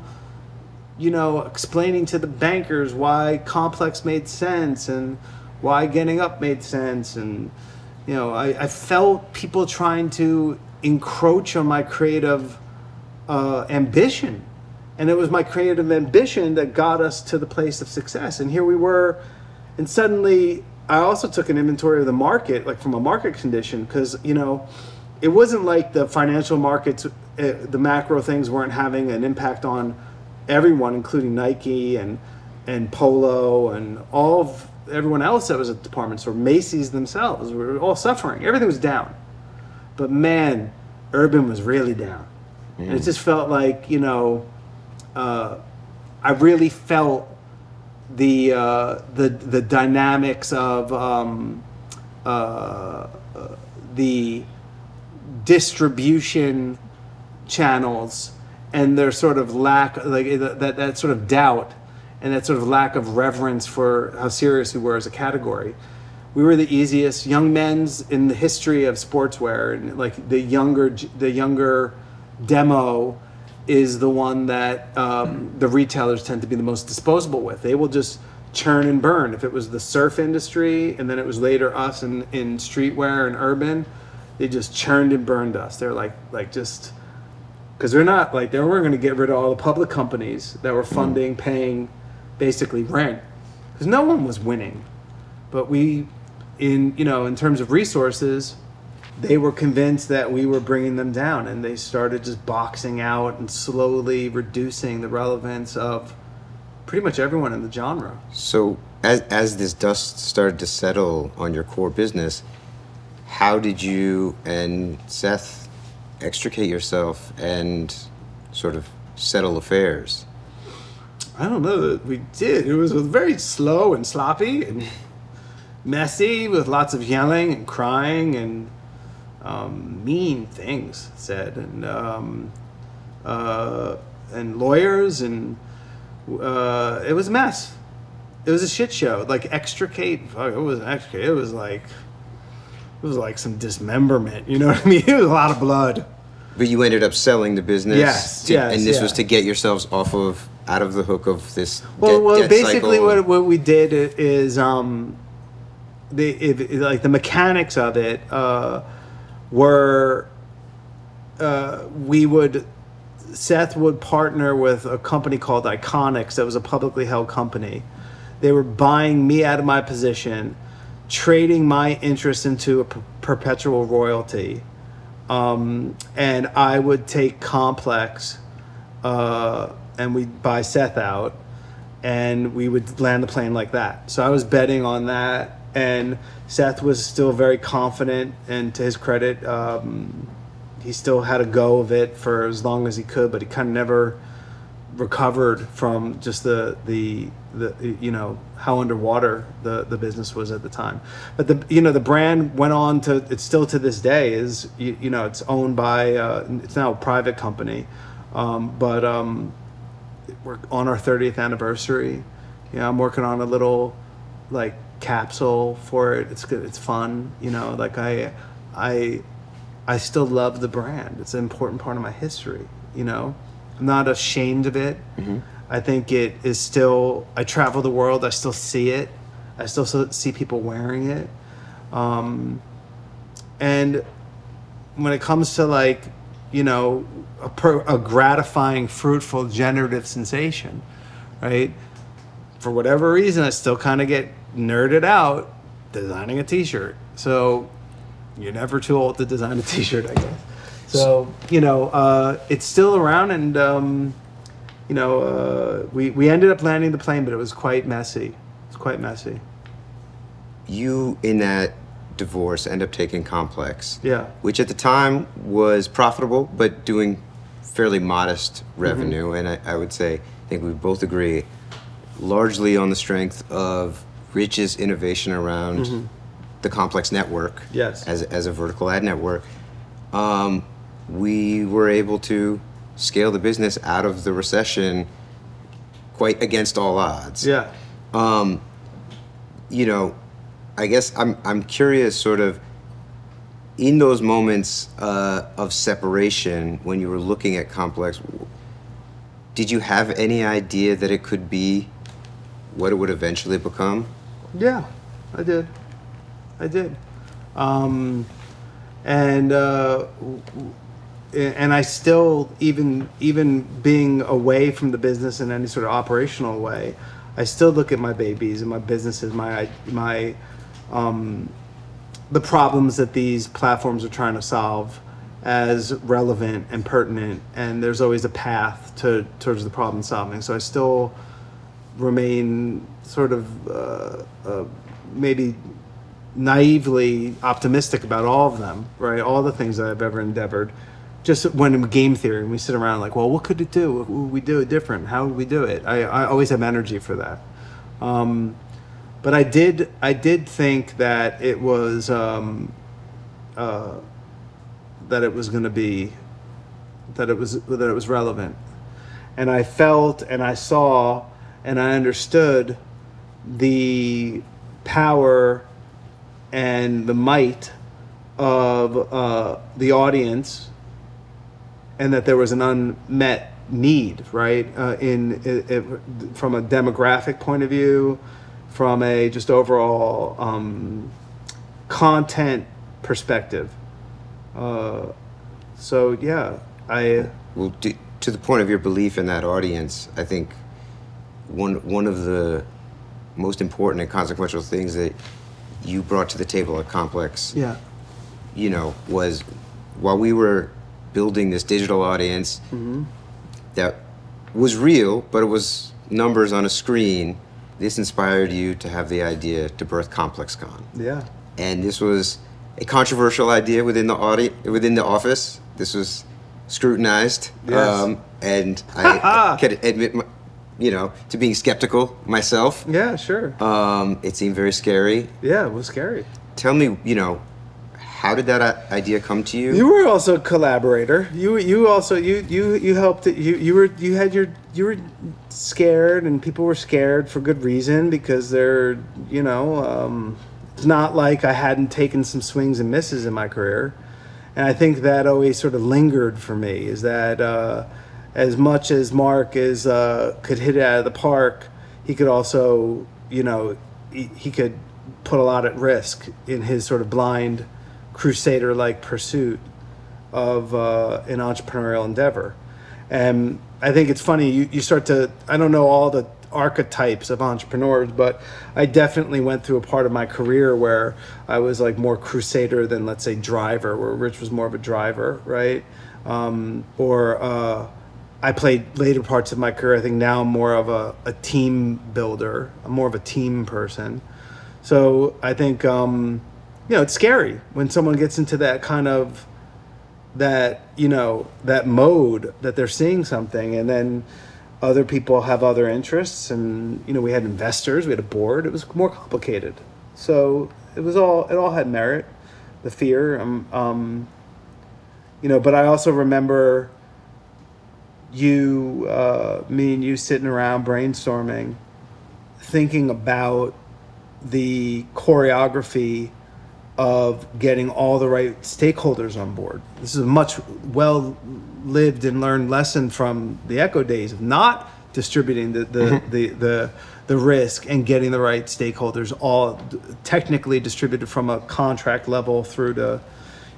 you know, explaining to the bankers why complex made sense and why getting up made sense, and you know, I, I felt people trying to encroach on my creative uh, ambition. And it was my creative ambition that got us to the place of success. And here we were. And suddenly, I also took an inventory of the market, like from a market condition, because, you know, it wasn't like the financial markets, uh, the macro things weren't having an impact on everyone, including Nike and, and Polo and all of everyone else that was at department store, Macy's themselves. We were all suffering. Everything was down. But man, urban was really down. And it just felt like, you know, uh, I really felt the uh, the the dynamics of um, uh, the distribution channels and their sort of lack, like that, that sort of doubt and that sort of lack of reverence for how serious we were as a category. We were the easiest young men's in the history of sportswear, and like the younger, the younger demo is the one that um, the retailers tend to be the most disposable with. They will just churn and burn. If it was the surf industry, and then it was later us in, in streetwear and urban, they just churned and burned us. They're like like just because they're not like they weren't going to get rid of all the public companies that were funding, paying basically rent because no one was winning. But we, in you know, in terms of resources, they were convinced that we were bringing them down, and they started just boxing out and slowly reducing the relevance of pretty much everyone in the genre. So, as, as this dust started to settle on your core business, how did you and Seth extricate yourself and sort of settle affairs? I don't know that we did. It was very slow and sloppy and messy with lots of yelling and crying and um, mean things said and um, uh, and lawyers and uh, it was a mess. It was a shit show. Like extricate, fuck, it was extricate. It was like it was like some dismemberment. You know what I mean? It was a lot of blood. But you ended up selling the business. Yes, to- yes, And this yeah. was to get yourselves off of out of the hook of this. Well, well, basically, cycle. what what we did is um, the if, like the mechanics of it uh, were uh, we would Seth would partner with a company called Iconix that was a publicly held company. They were buying me out of my position, trading my interest into a per- perpetual royalty, um, and I would take Complex, uh, and we'd buy Seth out, and we would land the plane like that. So I was betting on that, and Seth was still very confident, and to his credit, um, he still had a go of it for as long as he could, but he kind of never recovered from just the the the you know how underwater the the business was at the time. But the you know the brand went on to it's still to this day is you, you know it's owned by uh, it's now a private company. Um, but um, we're on our 30th anniversary. Know i'm working on a little like capsule for it. It's good it's fun you know like i i i still love the brand. It's an important part of my history you know? I'm not ashamed of it. I think it is still i travel the world i still see it. I still see people wearing it. Um, and when it comes to like you know a, per, a gratifying fruitful generative sensation right? For whatever reason i still kind of get nerded out designing a t-shirt so you're never too old to design a t-shirt i guess so you know uh, it's still around and um, you know uh, we, we ended up landing the plane but it was quite messy it's quite messy you in that divorce end up taking Complex. Yeah. Which at the time was profitable, but doing fairly modest Mm-hmm. revenue. And I, I would say, I think we both agree, largely on the strength of Rich's innovation around the Complex network. Mm-hmm. Yes. As, as a vertical ad network. Um, we were able to scale the business out of the recession quite against all odds yeah um, you know, I guess I'm I'm curious, sort of, in those moments uh, of separation when you were looking at complex. Did you have any idea that it could be what it would eventually become? Yeah, I did. I did. Um, and uh, and I still even even being away from the business in any sort of operational way, I still look at my babies and my businesses, my my um, the problems that these platforms are trying to solve as relevant and pertinent and there's always a path to towards the problem solving so i still remain sort of uh, uh, maybe naively optimistic about all of them, right? All the things that I've ever endeavored. Just when in game theory, and we sit around like, well, what could it do? What would we do it different? How would we do it? I, I always have energy for that. Um, but I did, I did think that it was, um, uh, that it was going to be that it was that it was relevant, and I felt and I saw and I understood the power and the might of uh, the audience, and that there was an unmet need, right? Uh, in from a demographic point of view, from a just overall um, content perspective. Uh, so yeah, I Well, to, to the point of your belief in that audience, I think one one of the most important and consequential things that you brought to the table at Complex, yeah you know, was while we were building this digital audience mm-hmm. that was real, but it was numbers on a screen. This inspired you to have the idea to birth ComplexCon yeah and this was a controversial idea within the audit within the office. This was scrutinized, Yes. Um, and I can admit, my, you know, to being skeptical myself. yeah sure Um, it seemed very scary. yeah it was scary. Tell me, you know, how did that idea come to you? You were also a collaborator. You you also you you you helped. You you were you had your you were scared, and people were scared for good reason because they're you know um, it's not like I hadn't taken some swings and misses in my career, and I think that always sort of lingered for me. Is that uh, as much as Marc is uh, could hit it out of the park, he could also you know he, he could put a lot at risk in his sort of blind crusader like pursuit of uh, an entrepreneurial endeavor. And I think it's funny, you, you start to, I don't know all the archetypes of entrepreneurs, but I definitely went through a part of my career where I was like more crusader than, let's say, driver, where Rich was more of a driver, right? Um, or uh, I played later parts of my career, I think now I'm more of a, a team builder, I'm more of a team person. So I think, um, you know, it's scary when someone gets into that kind of that you know that mode that they're seeing something and then other people have other interests and you know we had investors we had a board it was more complicated so it was all it all had merit the fear um, um you know but i also remember you uh me and you sitting around brainstorming thinking about the choreography of getting all the right stakeholders on board. This is a much well lived and learned lesson from the Ecko days of not distributing the the, the, the the risk and getting the right stakeholders all technically distributed from a contract level through to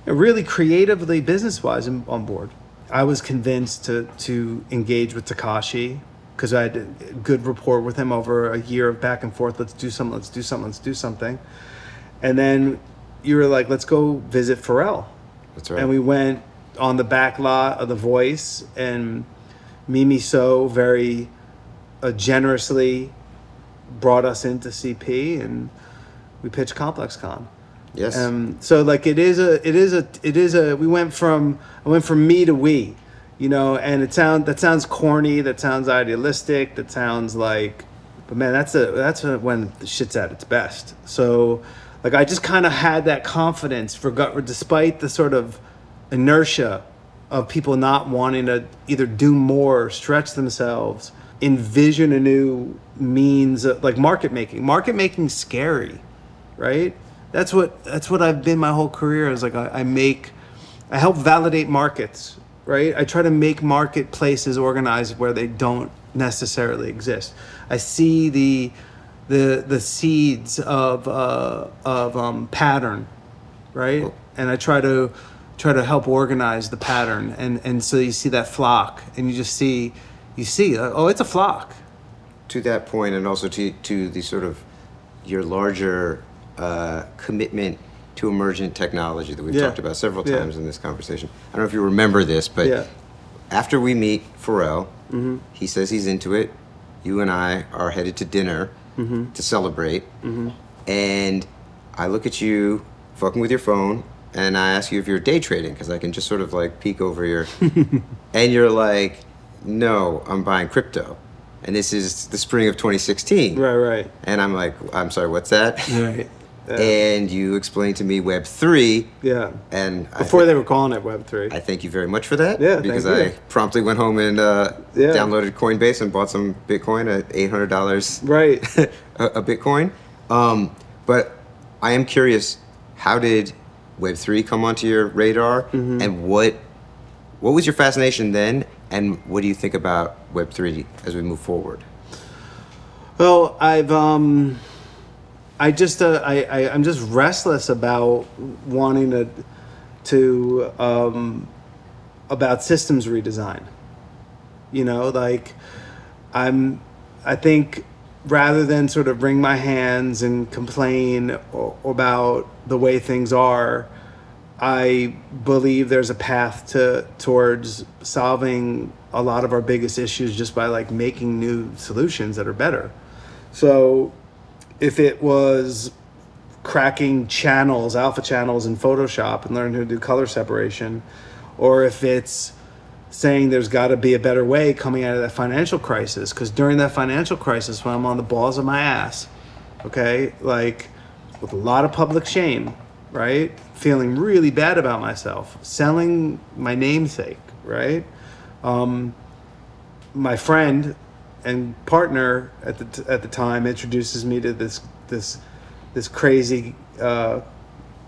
you know, really creatively business wise on board. I was convinced to to engage with Takashi because I had a good rapport with him over a year of back and forth. Let's do something. Let's do something. Let's do something. And then you were like, let's go visit Pharrell. That's right. And we went on the back lot of The Voice, and Mimi So very uh, generously brought us into CP, and we pitched Complex Con. Yes. Um, so like it is a, it is a, it is a. We went from I went from me to we, you know, and it sound that sounds corny, that sounds idealistic, that sounds like, but man, that's a that's a, when the shit's at its best. So, like I just kind of had that confidence for despite the sort of inertia of people not wanting to either do more, stretch themselves, envision a new means of, like market making. Market making scary right? That's what that's what I've been my whole career. Is like I, I make, I help validate markets, right? I try to make marketplaces organized where they don't necessarily exist. I see the the the seeds of uh, of um, pattern, right? And I try to try to help organize the pattern, and and so you see that flock, and you just see you see uh, oh it's a flock, to that point and also to, to the sort of your larger uh, commitment to emergent technology that we've Yeah. talked about several Yeah. times in this conversation. I don't know if you remember this, but Yeah. after we meet Pharrell, Mm-hmm. he says he's into it. You and I are headed to dinner Mm-hmm. to celebrate. And I look at you fucking with your phone and I ask you if you're day trading because I can just sort of like peek over your. and you're like, no, I'm buying crypto. And this is the spring of 2016. right, right, And I'm like, I'm sorry, what's that? right. And you explained to me Web three. Yeah. And I Before thi- they were calling it Web three. I thank you very much for that. Yeah, because I promptly went home and uh, Yeah. downloaded Coinbase and bought some Bitcoin at eight hundred dollars Right. a, a Bitcoin. Um, but I am curious, how did Web three come onto your radar, Mm-hmm. and what what was your fascination then, and what do you think about Web three as we move forward? Well, I've um, I just uh, I, I I'm just restless about wanting to to um, about systems redesign. You know, like I'm I think rather than sort of wring my hands and complain o- about the way things are, I believe there's a path to towards solving a lot of our biggest issues just by like making new solutions that are better. So if it was cracking channels, alpha channels in Photoshop and learning how to do color separation, or if it's saying there's got to be a better way coming out of that financial crisis, because during that financial crisis, when I'm on the balls of my ass, okay, like with a lot of public shame, right, feeling really bad about myself, selling my namesake, right, um, my friend and partner at the t- at the time introduces me to this this this crazy uh,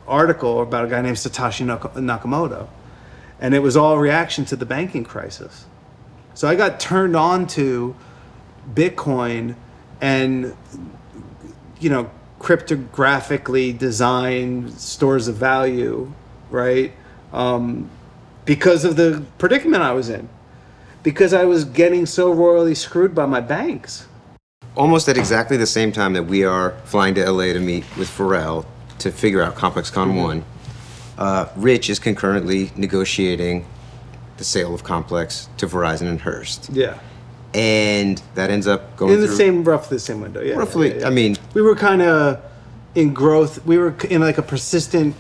article about a guy named Satoshi Nak- Nakamoto, and it was all reaction to the banking crisis. So I got turned on to Bitcoin and you know cryptographically designed stores of value, right? Um, because of the predicament I was in, because I was getting so royally screwed by my banks. Almost at exactly the same time that we are flying to LA to meet with Pharrell to figure out ComplexCon Mm-hmm. one, uh, Rich is concurrently negotiating the sale of Complex to Verizon and Hearst, Yeah, and that ends up going in the through- same roughly the same window. Yeah, Roughly, yeah, yeah. I mean, we were kind of in growth. We were in like a persistent,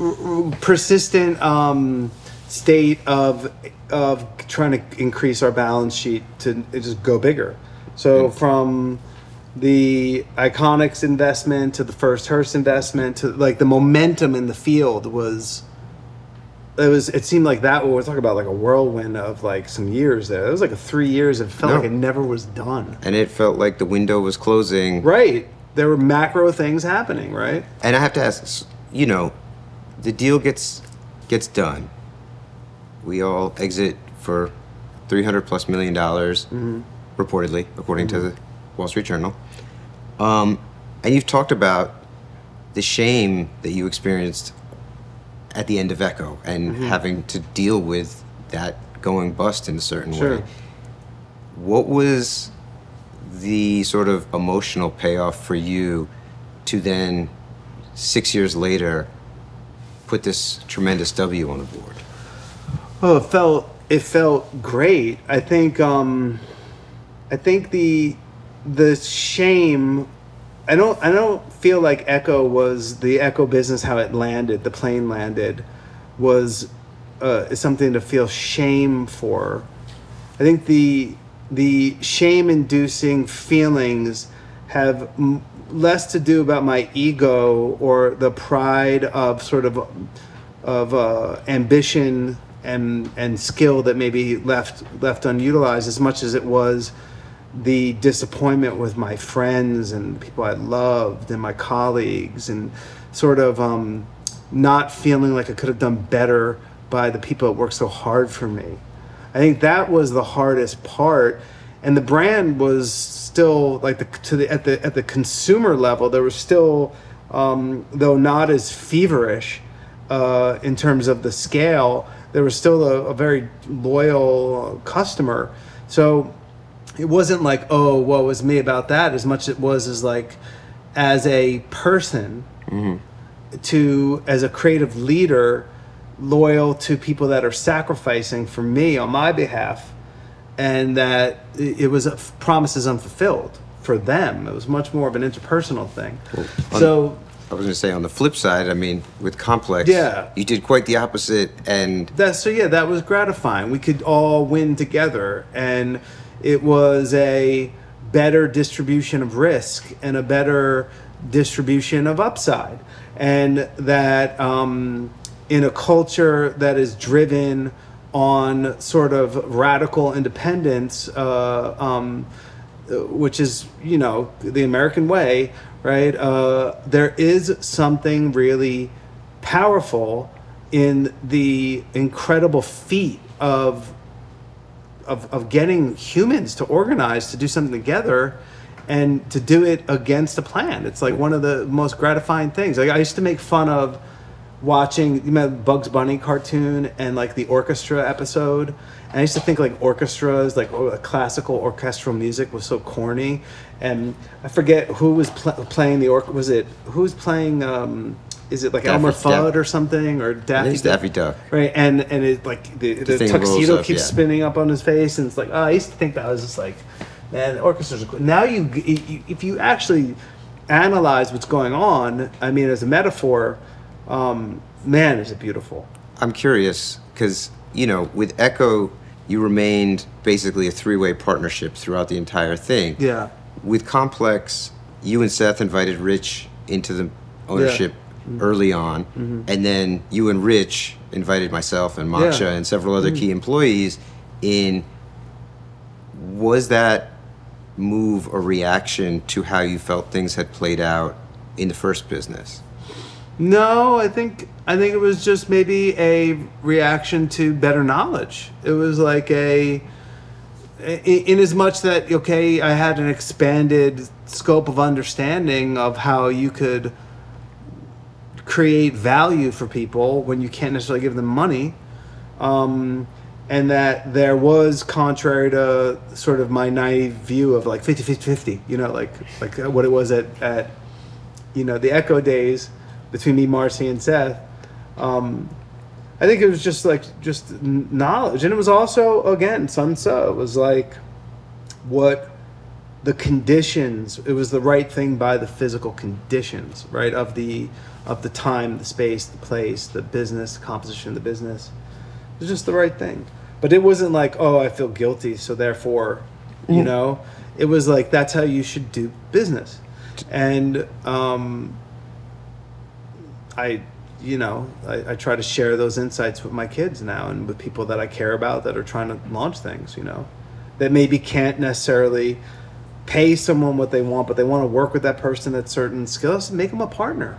r- r- persistent um, state of of trying to increase our balance sheet to just go bigger. So from the Iconix investment to the first Hearst investment to like the momentum in the field was. It was. It seemed like that. We're talking about like a whirlwind of like some years there. It was like a three years. It felt No. like it never was done. and it felt like the window was closing. Right. There were macro things happening, right? And I have to ask, s- you know, the deal gets gets done. We all exit for three hundred plus million dollars, Mm-hmm. reportedly, according to the Wall Street Journal. Um, and you've talked about the shame that you experienced at the end of Ecko and Mm-hmm. having to deal with that going bust in a certain Sure. way. What was the sort of emotional payoff for you to then, six years later, put this tremendous W on the board? Oh, it felt it felt great. I think um I think the the shame I don't I don't feel like Ecko was the Ecko business how it landed, the plane landed was uh, something to feel shame for. I think the the shame inducing feelings have m- less to do about my ego or the pride of sort of of uh, ambition and and skill that maybe left left unutilized as much as it was the disappointment with my friends and people I loved and my colleagues and sort of um, not feeling like I could have done better by the people that worked so hard for me. I think that was the hardest part, and the brand was still like the to the at the at the consumer level. There was still, um, though not as feverish uh, in terms of the scale, there was still a, a very loyal uh, customer. So it wasn't like oh what was me about that as much as it was as like as a person mm-hmm. to as a creative leader loyal to people that are sacrificing for me on my behalf and that it was a promises unfulfilled for them. It was much more of an interpersonal thing. On- so I was going to say on the flip side, I mean, with Complex, Yeah. you did quite the opposite, and that so yeah that was gratifying we could all win together and it was a better distribution of risk and a better distribution of upside, and that um, in a culture that is driven on sort of radical independence, uh, um, uh, which is you know the American way, right? Uh, there is something really powerful in the incredible feat of of, of getting humans to organize to do something together and to do it against a plan. It's like one of the most gratifying things. Like I used to make fun of watching you know Bugs Bunny cartoon and like the orchestra episode. And I used to think like orchestras, like oh, classical orchestral music was so corny. And I forget who was pl- playing the orc. Was it who was playing? Um, is it like Daffy- Elmer Daff- Fudd or something or Daffy? it's Daffy Duck. Right, and and it like the, the, rolls tuxedo up, keeps yeah. spinning up on his face, and it's like oh, I used to think that was just like, man, orchestras. Are cool. Now you, you, if you actually analyze what's going on, I mean, as a metaphor, um, man, is it beautiful. I'm curious because you know with Ecko, you remained basically a three-way partnership throughout the entire thing. Yeah. With Complex, you and Seth invited Rich into the ownership early on, mm-hmm. and then you and Rich invited myself and Moksha Yeah. and several other key mm-hmm. employees in. Was that move a reaction to how you felt things had played out in the first business? No, I think I think it was just maybe a reaction to better knowledge. It was like a in, as much that okay, I had an expanded scope of understanding of how you could create value for people when you can't necessarily give them money. Um, and that there was contrary to sort of my naive view of like 50 50 50 you know like like what it was at at you know the Ecko days between me marcy and seth um i think it was just like just knowledge. And it was also again sun tzu it was like what the conditions it was the right thing by the physical conditions right of the of the time the space the place the business the composition of the business. It was just the right thing. But it wasn't like oh i feel guilty so therefore you know? It was like that's how you should do business. And um i you know I, I try to share those insights with my kids now and with people that i care about that are trying to launch things you know that maybe can't necessarily pay someone what they want but they want to work with that person at certain skills and make them a partner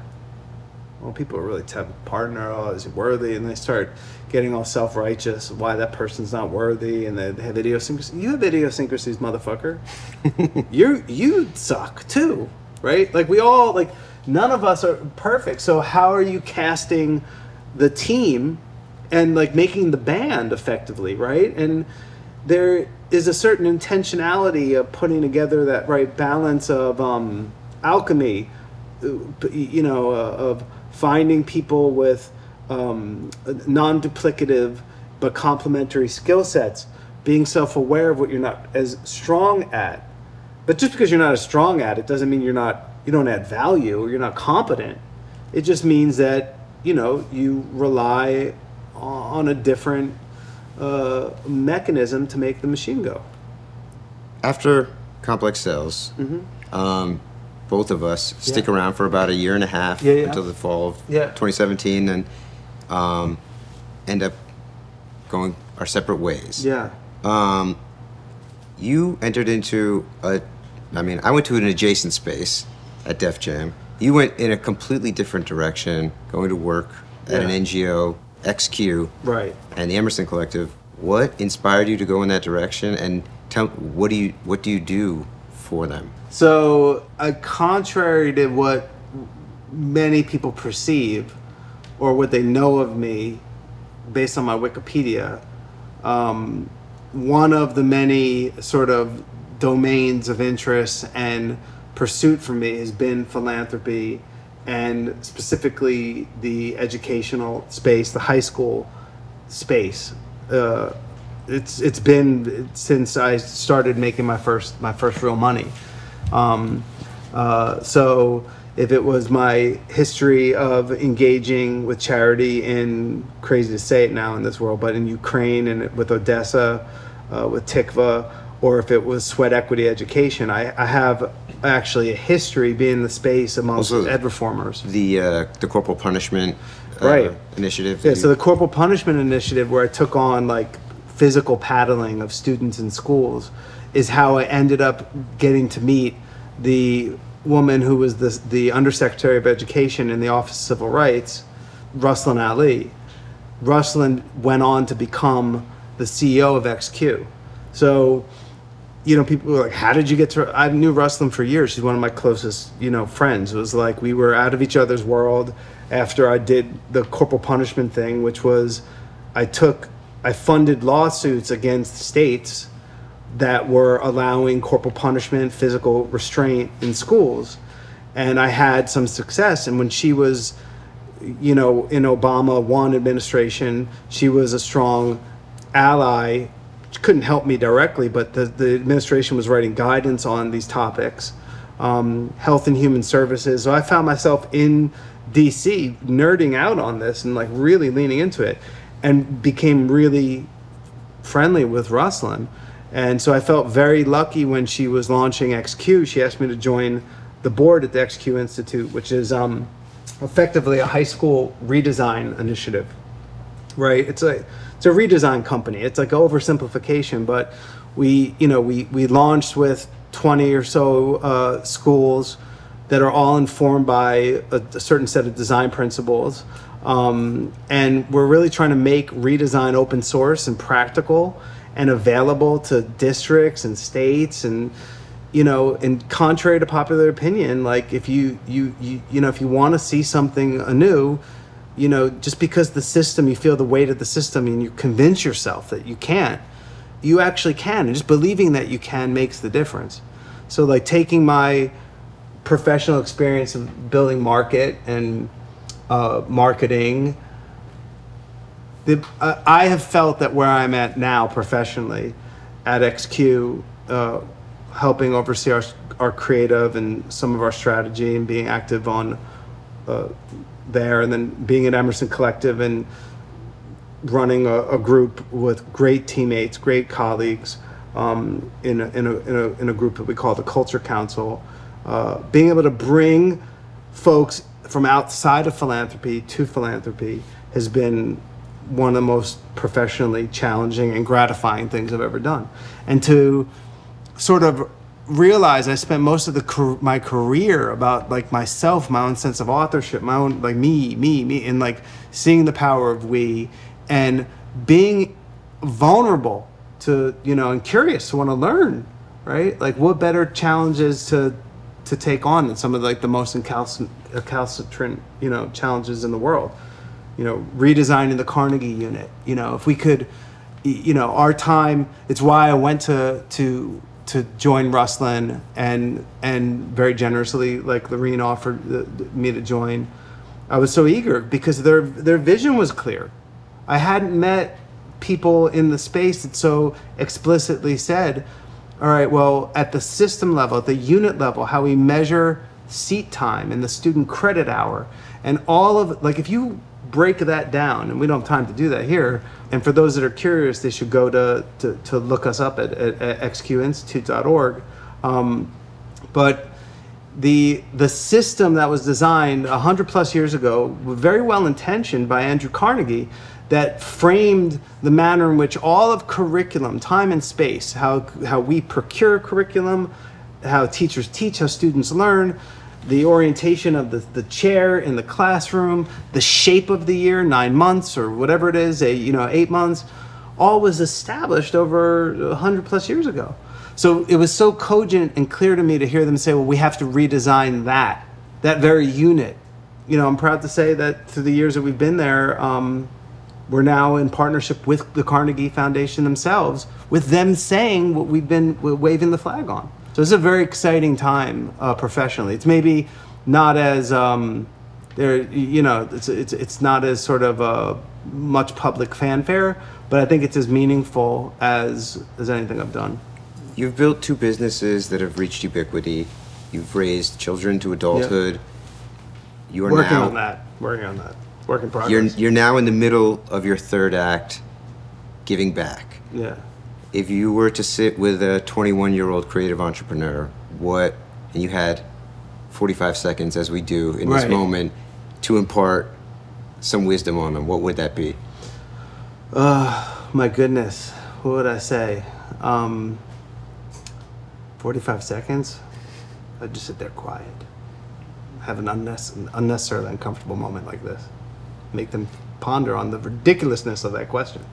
well, people are really tough. partner. Oh, is he worthy? And they start getting all self righteous. Why that person's not worthy? And they have idiosyncrasies. You have idiosyncrasies, motherfucker. you you suck too, right? Like we all like none of us are perfect. So how are you casting the team and like making the band effectively, right? And there is a certain intentionality of putting together that right balance of um, alchemy you know, uh, of finding people with um, non-duplicative but complementary skill sets, being self-aware of what you're not as strong at. But just because you're not as strong at it doesn't mean you're not you don't add value or you're not competent. It just means that you know you rely on a different uh, mechanism to make the machine go. after complex sales um, both of us stick Mm-hmm. Yeah. around for about a year and a half Yeah, yeah. until the fall of Yeah. 2017 and um, end up going our separate ways Yeah. um, you entered into a i mean i went to an adjacent space at def jam you went in a completely different direction going to work at an ngo xq Right. and the Emerson Collective. What inspired you to go in that direction? And tell what do you what do you do for them? So, uh, contrary to what many people perceive or what they know of me based on my Wikipedia, um, one of the many sort of domains of interest and pursuit for me has been philanthropy and specifically the educational space, the high school space. Uh, it's it's been since I started making my first my first real money. Um, uh, so if it was my history of engaging with charity in crazy to say it now in this world, but in Ukraine and with Odessa, uh, with Tikva, or if it was sweat equity education, I, I have actually a history being the space amongst Also- ed reformers. The uh, the corporal punishment uh, Right. initiative. Yeah, that so you- the corporal punishment initiative, where I took on like physical paddling of students in schools, is how I ended up getting to meet the woman who was the, the undersecretary of education in the Office of Civil Rights, Russlynn Ali. Russlynn went on to become the CEO of XQ. So, you know, people were like, "How did you get to?" I knew Russlynn for years. She's one of my closest, you know, friends. It was like we were out of each other's world after I did the corporal punishment thing, which was I took, I funded lawsuits against states that were allowing corporal punishment, physical restraint in schools, and I had some success. And when she was you know, in Obama one administration, she was a strong ally. Couldn't help me directly, but the, the administration was writing guidance on these topics, um, health and human services. So I found myself in DC nerding out on this and like really leaning into it and became really friendly with Russlynn. And so I felt very lucky when she was launching XQ. She asked me to join the board at the XQ Institute, which is um, effectively a high school redesign initiative. Right? It's a it's a redesign company. It's like oversimplification, but we you know we we launched with 20 or so uh, schools that are all informed by a, a certain set of design principles. Um, and we're really trying to make redesign open source and practical and available to districts and states and you know and contrary to popular opinion like if you you you, you know if you want to see something anew you know just because the system you feel the weight of the system and you convince yourself that you can't you actually can. And just believing that you can makes the difference. So like taking my professional experience of building market and uh, marketing the, uh, I have felt that where I'm at now professionally at XQ, uh, helping oversee our, our creative and some of our strategy and being active on uh, there, and then being at Emerson Collective and running a, a group with great teammates, great colleagues um, in, a, in, a, in, a, in a group that we call the Culture Council. Uh, being able to bring folks from outside of philanthropy to philanthropy has been one of the most professionally challenging and gratifying things I've ever done. And to sort of realize I spent most of the my career about like myself, my own sense of authorship, my own like me, me, me, and like seeing the power of we and being vulnerable to you know and curious to want to learn, right? Like what better challenges to to take on than some of like the most recalcitrant you know challenges in the world you know, redesigning the Carnegie unit. You know, if we could, you know, our time. It's why I went to to to join Russlynn and and very generously, like Laurene offered the, the- me to join. I was so eager because their their vision was clear. I hadn't met people in the space that so explicitly said, all right, well, at the system level, at the unit level, how we measure seat time and the student credit hour and all of like if you break that down and we don't have time to do that here and for those that are curious they should go to to, to look us up at, at, at xqinstitute.org um, but the the system that was designed 100 plus years ago very well intentioned by andrew carnegie that framed the manner in which all of curriculum time and space how how we procure curriculum how teachers teach how students learn the orientation of the, the chair in the classroom the shape of the year nine months or whatever it is a you know eight months all was established over 100 plus years ago so it was so cogent and clear to me to hear them say, well, we have to redesign that, that very unit. You know, I'm proud to say that through the years that we've been there, um, we're now in partnership with the Carnegie Foundation themselves, with them saying what we've been waving the flag on. So it's a very exciting time uh, professionally. It's maybe not as um, there, you know, it's, it's it's not as sort of uh, much public fanfare, but I think it's as meaningful as as anything I've done. You've built two businesses that have reached ubiquity. You've raised children to adulthood. You are Working now on that. Working on that. Work in progress. you're you're now in the middle of your third act, giving back. yeah. If you were to sit with a 21 year old creative entrepreneur, what and you had 45 seconds, as we do in this moment, to impart some wisdom on them, what would that be? Uh my goodness, what would I say? Um, 45 seconds? I'd just sit there quiet. Have an unnecess- unnecessarily uncomfortable moment like this. Make them ponder on the ridiculousness of that question,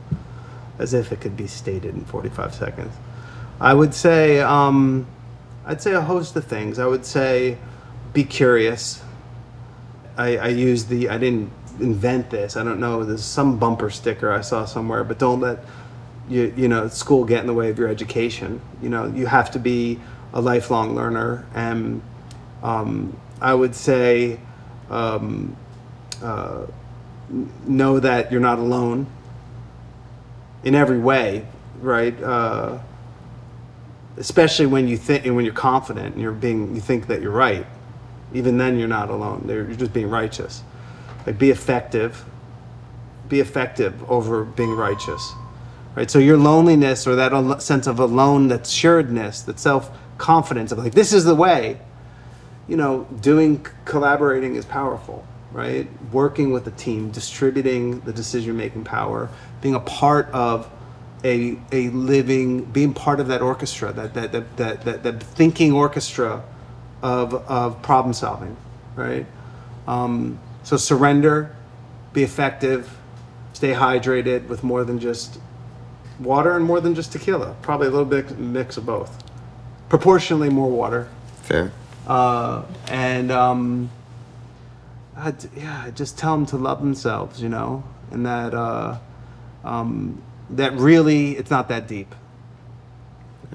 as if it could be stated in 45 seconds. I would say, um, I'd say a host of things. I would say, be curious. I, I use the I didn't invent this. I don't know. There's some bumper sticker I saw somewhere, but don't let you you know school get in the way of your education. You know you have to be a lifelong learner, and um, I would say um, uh, know that you're not alone in every way, right? Uh, especially when you think and when you're confident and you're being you think that you're right. Even then you're not alone. You're just being righteous. Like be effective. Be effective over being righteous right? So your loneliness or that al- sense of alone that assuredness that self-confidence of like this is the way you know doing collaborating is powerful right? Working with a team distributing the decision making power being a part of a, a living being part of that orchestra that that that, that, that, that thinking orchestra of, of problem solving right? Um, so surrender be effective stay hydrated with more than just water and more than just tequila. Probably a little bit mix of both. Proportionally more water. Fair. uh, and um, I'd, yeah, just tell them to love themselves, you know, and that uh, um, that really it's not that deep.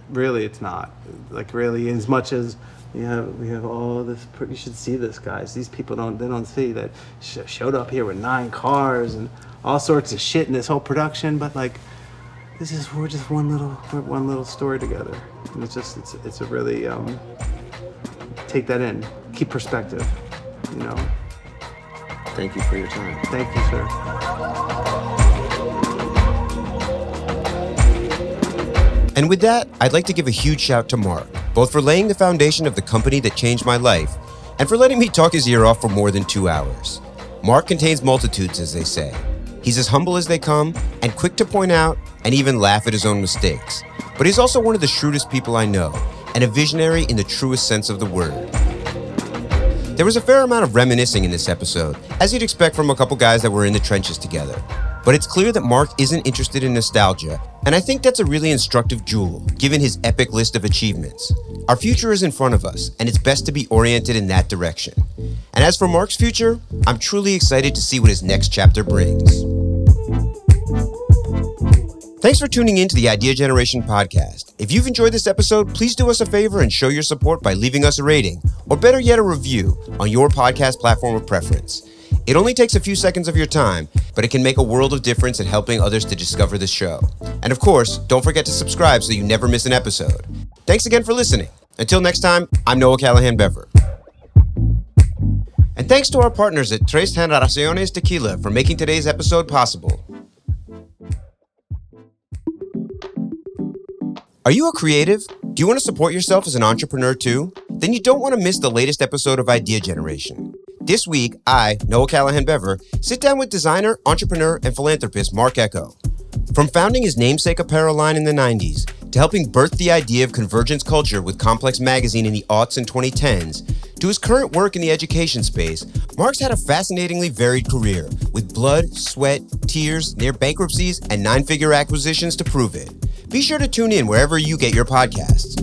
Really, it's not. Like really, as much as you have, we have all this. You should see this, guys. These people don't. They don't see that sh- showed up here with nine cars and all sorts of shit in this whole production. But like, this is we're just one little we're one little story together. And it's just it's it's a really um, take that in. Keep perspective. You know. Thank you for your time. Thank you, sir. And with that, I'd like to give a huge shout to Marc, both for laying the foundation of the company that changed my life and for letting me talk his ear off for more than two hours. Marc contains multitudes, as they say. He's as humble as they come and quick to point out and even laugh at his own mistakes. But he's also one of the shrewdest people I know and a visionary in the truest sense of the word. There was a fair amount of reminiscing in this episode, as you'd expect from a couple guys that were in the trenches together. But it's clear that Marc isn't interested in nostalgia, and I think that's a really instructive jewel, given his epic list of achievements. Our future is in front of us, and it's best to be oriented in that direction. And as for Marc's future, I'm truly excited to see what his next chapter brings. Thanks for tuning in to the Idea Generation podcast. If you've enjoyed this episode, please do us a favor and show your support by leaving us a rating, or better yet, a review on your podcast platform of preference. It only takes a few seconds of your time, but it can make a world of difference in helping others to discover the show. And of course, don't forget to subscribe so you never miss an episode. Thanks again for listening. Until next time, I'm Noah Callahan Bever. And thanks to our partners at Tres Generaciones Tequila for making today's episode possible. Are you a creative? Do you want to support yourself as an entrepreneur too? Then you don't want to miss the latest episode of Idea Generation. This week, I, Noah Callahan Bever, sit down with designer, entrepreneur, and philanthropist Marc Ecko. From founding his namesake apparel line in the 90s to helping birth the idea of convergence culture with Complex Magazine in the aughts and 2010s, to his current work in the education space, Marc's had a fascinatingly varied career with blood, sweat, tears, near bankruptcies, and nine figure acquisitions to prove it. Be sure to tune in wherever you get your podcasts.